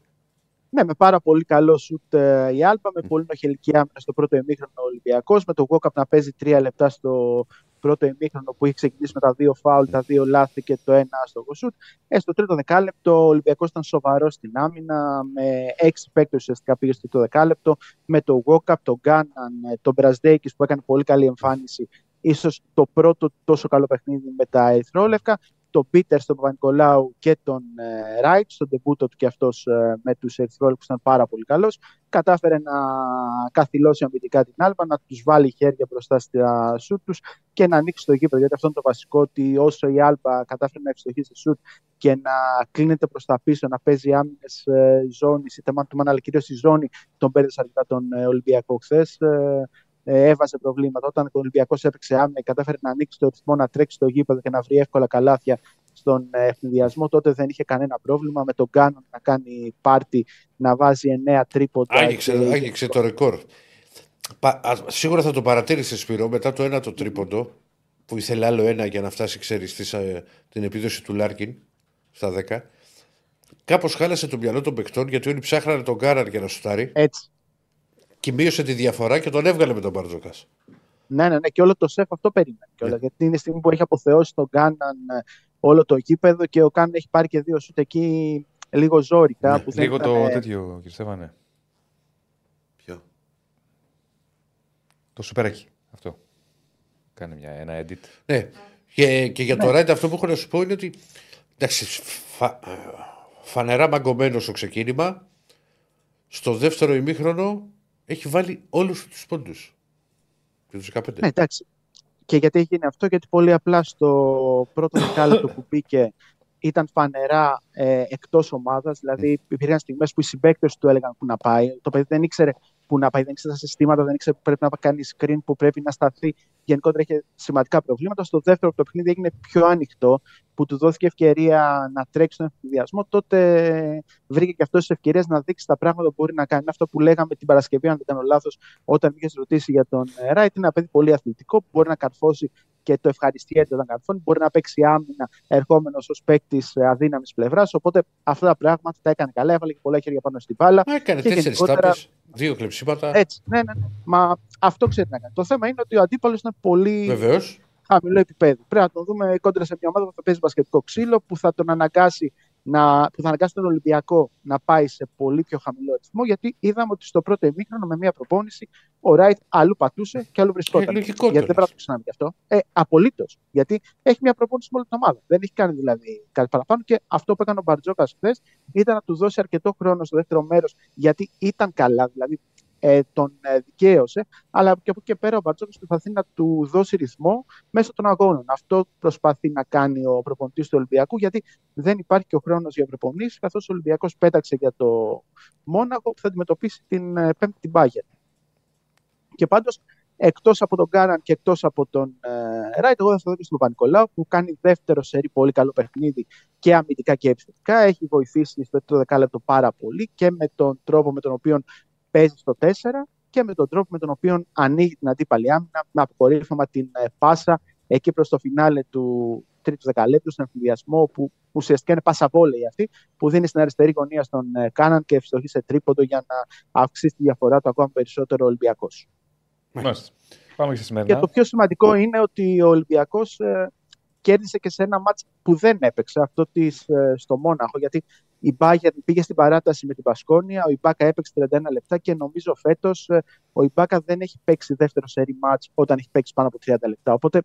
Ναι, με πάρα πολύ καλό σουτ ε, η Άλμπα, με πολύ νοχελική άμυνα στο πρώτο ημίχρονο ο Ολυμπιακός, με το Γόκαπ να παίζει τρία λεπτά στο πρώτο ημίχρονο που είχε ξεκινήσει με τα δύο φάουλ, τα δύο λάθη και το ένα άστοχο σουτ. Ε, στο τρίτο δεκάλεπτο ο Ολυμπιακός ήταν σοβαρός στην άμυνα, με έξι παίκτες ουσιαστικά πήγε στο τρίτο δεκάλεπτο, με το Γόκαπ, τον Γκάναν, ε, τον Μπραζδέκη που έκανε πολύ καλή εμφάνιση. Ίσως το πρώτο τόσο καλό παιχνίδι με τα Ερυθρόλευκα τον Πίτερ, τον Παπα-Νικολάου και τον Ράιτ, στον τεμπούτο του και αυτός ε, με τους Ερυθρόλου που ήταν πάρα πολύ καλός. Κατάφερε να καθυλώσει αμυντικά την Άλπα, να τους βάλει χέρια μπροστά στα σουτ τους και να ανοίξει το γήπεδο. Γιατί αυτό είναι το βασικό, ότι όσο η Άλπα κατάφερε να ευστοχίσει σουτ και να κλείνεται προς τα πίσω, να παίζει άμυνες ε, ζώνης, είτε man του αλλά κυρίως η ζώνη, τον πέρασε αρκετά τον ε, Ολυμπιακό χθες ε, έβαζε προβλήματα. Όταν ο Ολυμπιακός έπαιξε άμυνα, κατάφερε να ανοίξει το ρυθμό, να τρέξει στο γήπεδο και να βρει εύκολα καλάθια στον ε, αιφνιδιασμό, τότε δεν είχε κανένα πρόβλημα. Με τον Κάνον να κάνει πάρτι, να βάζει εννέα τρίποντα. Άγγιξε, άγγιξε το ρεκόρ. Πα, α, σίγουρα θα το παρατήρησε Σπύρο μετά το ένα το τρίποντο που ήθελε άλλο ένα για να φτάσει ξέρεις ε, την επίδοση του Λάρκιν στα 10. Κάπως χάλασε το μυαλό των παιχτών γιατί όλοι ψάχνανε τον Γκάραρ για να σουτάρει. Έτσι και μείωσε τη διαφορά και τον έβγαλε με τον Μπαρτζόκα. Ναι, ναι, ναι, και όλο το σεφ αυτό περίμενε. Ναι. Γιατί είναι η στιγμή που έχει αποθεώσει τον Κάναν ε, όλο το γήπεδο και ο Κάναν έχει πάρει και δύο σουτ εκεί λίγο ζώρικα. Ναι, που λίγο το ήταν... τέτοιο, κύριε Στέφανε. Ποιο; Το σουπεράκι. Αυτό. Κάνει μια, ένα edit. Ναι. Και, και για το ναι. Ράιντ αυτό που έχω να σου πω είναι ότι εντάξει, φα, ε, φανερά μαγκωμένος στο ξεκίνημα στο δεύτερο ημίχρονο έχει βάλει όλους τους πόντους. Και τους 15. Ναι, εντάξει. Και γιατί έχει γίνει αυτό, γιατί πολύ απλά στο πρώτο δεκάλεπτο που μπήκε ήταν φανερά ε, εκτός ομάδας. Δηλαδή, υπήρχαν στιγμές που οι συμπαίκτες του έλεγαν που να πάει. Το παιδί δεν ήξερε που να πάει, δεν ήξερε τα συστήματα, δεν ήξερε που πρέπει να κάνει screen, που πρέπει να σταθεί. Γενικότερα είχε σημαντικά προβλήματα. Στο δεύτερο, το παιχνίδι έγινε πιο ανοιχτό, που του δόθηκε ευκαιρία να τρέξει τον ενθουσιασμό. Τότε βρήκε και αυτός τις ευκαιρίες να δείξει τα πράγματα που μπορεί να κάνει. Αυτό που λέγαμε την Παρασκευή, αν δεν κάνω λάθος, όταν είχες ρωτήσει για τον Ράιτ, είναι ένα παιδί πολύ αθλητικό που μπορεί να καρφώσει και το ευχαριστιέται όταν καρφώνει. Μπορεί να παίξει άμυνα ερχόμενος ως παίκτης αδύναμης πλευράς. Οπότε αυτά τα πράγματα τα έκανε καλά. Έβαλε και πολλά χέρια πάνω στην μπάλα. Έκανε τέσσερις γενικότερα... δύο κλεψίματα. Έτσι, ναι, ναι, ναι. Μα αυτό ξέρει να κάνει. Το θέμα είναι ότι ο αντίπαλος είναι πολύ. Βεβαίως. Χαμηλό επίπεδο. Πρέπει να τον δούμε κόντρα σε μια ομάδα που θα παίζει μπασκετικό ξύλο, που θα τον αναγκάσει να, που θα αναγκάσει τον Ολυμπιακό να πάει σε πολύ πιο χαμηλό ρυθμό, γιατί είδαμε ότι στο πρώτο ημίχρονο με μια προπόνηση ο Ράιτ αλλού πατούσε και αλλού βρισκόταν. Ε, γιατί δεν πρέπει να το ξανάμε γι' αυτό. Ε, Απολύτως. Γιατί έχει μια προπόνηση με όλη την ομάδα. Δεν έχει κάνει δηλαδή κάτι παραπάνω και αυτό που έκανε ο Μπαρτζόκα χθες ήταν να του δώσει αρκετό χρόνο στο δεύτερο μέρος, γιατί ήταν καλά. Δηλαδή ε, τον ε, δικαίωσε, αλλά και από εκεί και πέρα ο Μπαρτζόκος προσπαθεί να του δώσει ρυθμό μέσω των αγώνων. Αυτό προσπαθεί να κάνει ο προπονητής του Ολυμπιακού, γιατί δεν υπάρχει και ο χρόνος για προπονήσεις, καθώς ο Ολυμπιακός πέταξε για το Μόναχο που θα αντιμετωπίσει την ε, πέμπτη την Μπάγερ. Και πάντως, εκτός από τον Γκάραν και εκτός από τον ε, Ράιτ, εγώ θα το δώσω στον Παπα-Νικολάου, που κάνει δεύτερο σερί πολύ καλό παιχνίδι και αμυντικά και επιθετικά. Έχει βοηθήσει στο το δεκάλεπτο πάρα πολύ και με τον τρόπο με τον οποίο παίζει στο 4 και με τον τρόπο με τον οποίο ανοίγει την αντίπαλη άμυνα με αποκορύφωμα την ε, πάσα εκεί προς το φινάλε του τρίτου δεκαλέπτου, στον εμφυλιασμό που ουσιαστικά είναι πάσα βόλεϊ αυτή, που δίνει στην αριστερή γωνία στον ε, Κάναν και ευστοχεί σε τρίποντο για να αυξήσει τη διαφορά του ακόμα περισσότερο ο Ολυμπιακός. Πάμε και Και το πιο σημαντικό είναι ότι ο Ολυμπιακός ε, κέρδισε και σε ένα μάτς που δεν έπαιξε, αυτό της, ε, στο Μόναχο, γιατί η Μπάγερ πήγε στην παράταση με την Πασκόνια, ο Ιμπάκα έπαιξε 31 λεπτά και νομίζω φέτος ε, ο Ιμπάκα δεν έχει παίξει δεύτερο σερή μάτς όταν έχει παίξει πάνω από 30 λεπτά. Οπότε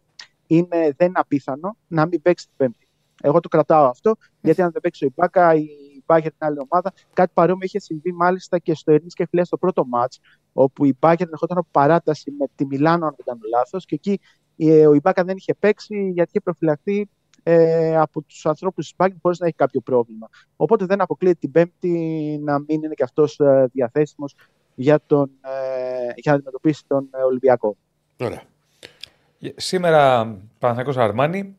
είναι, δεν είναι απίθανο να μην παίξει την Πέμπτη. Εγώ το κρατάω αυτό, γιατί αν δεν παίξει ο Ιμπάκα, η Μπάγερ την άλλη ομάδα. Κάτι παρόμοιο είχε συμβεί μάλιστα και στο Ερνή και Φιλέα στο πρώτο μάτς, όπου η Μπάγερ ερχόταν από παράταση με τη Μιλάνο, αν δεν κάνω λάθος, και εκεί ε, ο Ιμπάκα δεν είχε παίξει γιατί είχε προφυλαχθεί ε, από τους ανθρώπους της Μπάγκη χωρίς να έχει κάποιο πρόβλημα. Οπότε δεν αποκλείεται την Πέμπτη να μην είναι και αυτός ε, διαθέσιμος για, τον, ε, για να αντιμετωπίσει τον ε, Ολυμπιακό. Ωραία. Σήμερα Παναθηναϊκός Αρμάνι.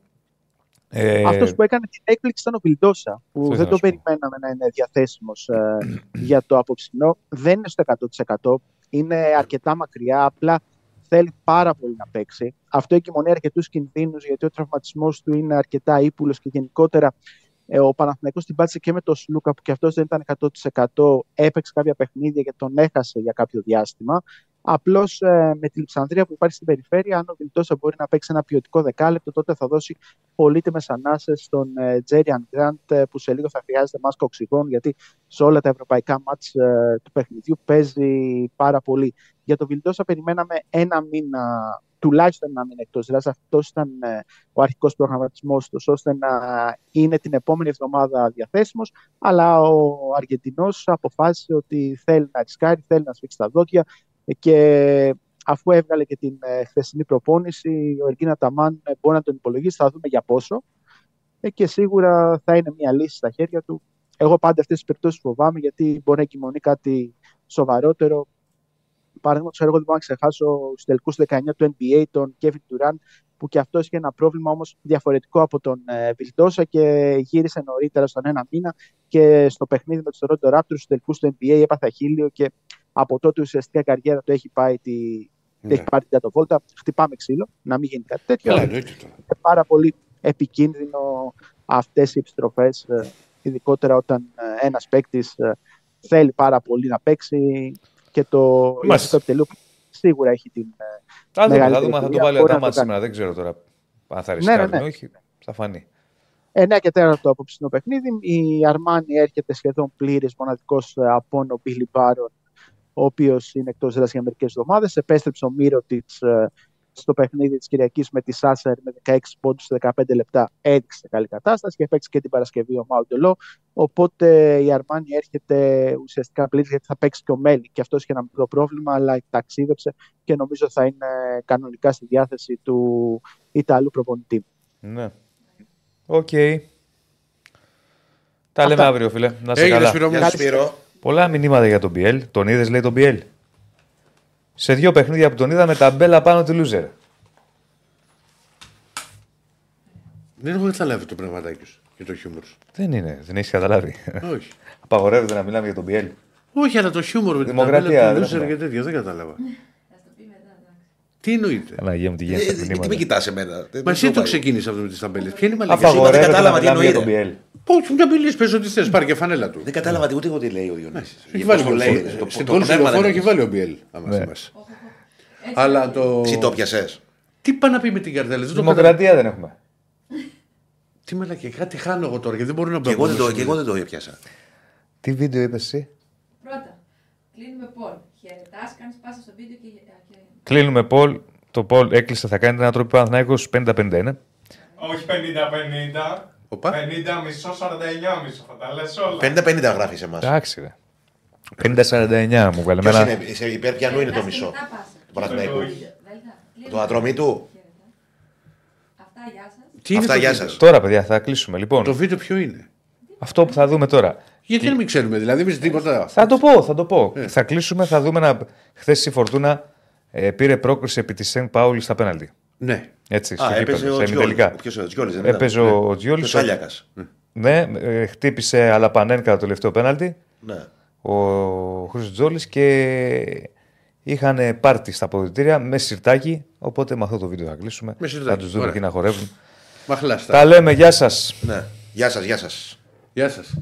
Ε... Αυτός που έκανε την έκπληξη ήταν ο Βιλντόσα, που δεν το περιμέναμε να είναι διαθέσιμος ε, για το απόψινό. Δεν είναι στο 100%. Είναι αρκετά μακριά. Απλά θέλει πάρα πολύ να παίξει. Αυτό εγκυμονεί αρκετούς κινδύνους γιατί ο τραυματισμός του είναι αρκετά ύπουλος και γενικότερα Ε, ο Παναθηναϊκός την πάτησε και με τον Σλούκα που και αυτός δεν ήταν 100% έπαιξε κάποια παιχνίδια και τον έχασε για κάποιο διάστημα. Απλώς ε, με τη Λιψανδρία που υπάρχει στην περιφέρεια, αν ο Βιλτόσα μπορεί να παίξει ένα ποιοτικό δεκάλεπτο, τότε θα δώσει πολύτιμες ανάσες στον ε, Τζέριαν Γκραντ, ε, που σε λίγο θα χρειάζεται μάσκα οξυγόνου, γιατί σε όλα τα ευρωπαϊκά μάτς ε, του παιχνιδιού παίζει πάρα πολύ. Για τον Βιλτόσα περιμέναμε ένα μήνα, τουλάχιστον ένα μήνα εκτός. Δηλαδή, αυτός ήταν ε, ο αρχικός προγραμματισμός τους, ώστε να είναι την επόμενη εβδομάδα διαθέσιμος. Αλλά ο Αργεντινός αποφάσισε ότι θέλει να ρισκάρει, θέλει να σφίξει τα δόντια και αφού έβγαλε και την ε, χθεσινή προπόνηση, ο Ερκίνα Ταμάν ε, μπορεί να τον υπολογίσει, θα δούμε για πόσο. Ε, και σίγουρα θα είναι μια λύση στα χέρια του. Εγώ πάντα αυτές τις περιπτώσεις φοβάμαι γιατί μπορεί να εγκυμονεί κάτι σοβαρότερο. Παραδείγματος, εγώ δεν μπορώ να ξεχάσω στους τελικούς 19 του NBA τον Kevin Durant, που και αυτός είχε ένα πρόβλημα όμως διαφορετικό από τον ε, Βιλντόσα και γύρισε νωρίτερα στον ένα μήνα. Και στο παιχνίδι με τους Toronto Raptors στους τελικούς του NBA έπαθε χίλιο και από τότε ουσιαστικά η καριέρα του έχει πάει τη, Ναι. έχει πάρει την κατοβόλτα. Χτυπάμε ξύλο, να μην γίνει κάτι τέτοιο. Καλά, αλλά εννοείται τώρα. είναι πάρα πολύ επικίνδυνο αυτές οι επιστροφές, ε, ειδικότερα όταν ε, ένας παίκτης θέλει πάρα πολύ να παίξει και το Μάλιστα. Μάλιστα. επιτελείο σίγουρα έχει την... ε, Θα δούμε, θα μεγαλύτερη δούμε αν θα το εμπειρία, βάλει ο μπορεί να Ατάμα το κάνει. σήμερα. Δεν ξέρω τώρα αν θα Ναι, ρισκάρει ναι, ή ναι. όχι. Θα φανεί. 9 και 4 το απόψινό παιχνίδι. Η Αρμάνι έρχεται σχεδόν πλήρης, μοναδικός από ο Μπίλι Μπάρον, ο οποίος είναι εκτός έδρα για μερικές εβδομάδες. Επέστρεψε ο Μίροτιτς στο παιχνίδι της Κυριακής με τη Σάσαρι με 16 πόντους σε 15 λεπτά. Έδειξε σε καλή κατάσταση και παίξει και την Παρασκευή ο Μάοντο Λο. Οπότε η Αρμάνι έρχεται ουσιαστικά πλήρης γιατί θα παίξει και ο Μέλι. Και αυτός είχε ένα μικρό πρόβλημα, αλλά ταξίδεψε και νομίζω θα είναι κανονικά στη διάθεση του Ιταλού προπονητή. Ναι. Οκ. Τα λέμε αύριο, φίλε. Να σε Έγινε καλά. Σπύρο μου. Γεια σου Σπύρο. Πολλά μηνύματα για τον Biel. Τον είδες, λέει τον Biel. Σε δύο παιχνίδια που τον είδα με τα μπέλα πάνω τη Λούζερ. Δεν έχω καταλάβει το πραγματάκι σου και το χιούμορ σου. Δεν είναι, δεν έχεις καταλάβει. Όχι. Απαγορεύεται να μιλάμε για τον Biel. Όχι, αλλά το χιούμορ με την Δημοκρατία, ταμπέλα του δεν Λούσερ έχουμε. και τέτοια δεν κατάλαβα. Θα στο πει μετά, εντάξει. Τι εννοείται; Αναγία μου τι Ε, γίνεται τα Τι με μηνύματα. κοιτάς εμένα; Δεν- Μα εσύ δεν το πάει. ξεκίνησες αυτό με τις ταμπέλες. Ποια είναι η μαλακή. Απαγορεύεται να κατάλαβα τι μιλάμε για τον εννοείται. Biel. Πώ μια μιλή, πες ό,τι θες. Πάρει και φανέλα του. Δεν κατάλαβα ούτε εγώ τι λέει ο Διονύσης. Έχει Πώς βάλει το το λέει, λέει. το- Στην το κόλση πνεύμα λεωφόρο δεν έχει έχει. βάλει ο Μπιέλ. άμα Ναι. θυμάσαι. Έτσι Αλλά είναι. το. Εσύ το πιασες. Τι πάει να πει με την καρτέλα, δεν το Δημοκρατία δεν έχουμε. Τι μαλακή, κάτι χάνω εγώ τώρα και δεν μπορώ να Και εγώ δεν το- μπλοκάρω. και εγώ δεν το έπιασα. Τι βίντεο είπες εσύ; Πρώτα, κλείνουμε Πολ. Χαιρετάς, κάνεις πάσα στο βίντεο και. και- Κλείνουμε Πολ. Το Πολ έκλεισε, θα κάνει την ανατροπή Παναθηναϊκός 50-50 είναι. Όχι 50-50. Οπα. 50 μισό, 49 μισό. Θα τα λες όλα. 50-50 γράφεις σε εμάς. Εντάξει ρε. 50-49 μου βγάλε Ποιος εμένα. είναι, σε υπέρ πιανού είναι το Χαιρετάς μισό. χαιρετά πάσα. Του Παναθηναϊκού. Όχι. Δέλτα, κλείνουμε. Το ατρωμί του. Χαιρετά. Αυτά, γεια σας. Τι είναι Αυτά, το γεια βίντεο; σας. Τώρα παιδιά θα κλείσουμε λοιπόν. Το βίντεο ποιο είναι; Αυτό που θα δούμε τώρα. Γιατί να μην ξέρουμε, δηλαδή εμείς τίποτα. Θα το πω, θα το πω. Ε. Θα κλείσουμε, θα δούμε να. Χθες η Φορτούνα ε, πήρε πρόκριση επί της Σεν Πάουλης στα πέναλτι. Ναι. Έτσι, Α, στο έπαιζε γήπεδο, ο στα Τζιόλης. ημιτελικά. Ποιος ο Τζιόλης δεν ήταν. Έπαιζε ο Τζιόλης. Ποιος Άλιακας. Ναι, ε, χτύπησε Αλαπανέν κατά το τελευταίο πέναλτι. Ναι. Ο Χρήστος Τζόλη και είχαν πάρτι στα αποδητήρια με σιρτάκι. Οπότε με αυτό το βίντεο θα κλείσουμε. Με σιρτάκι, Θα τους δούμε ωραία. εκεί να χορεύουν. Μαχλάστα. Τα λέμε, γεια σας. Ναι. Γεια σας, γεια σας. Γεια σας.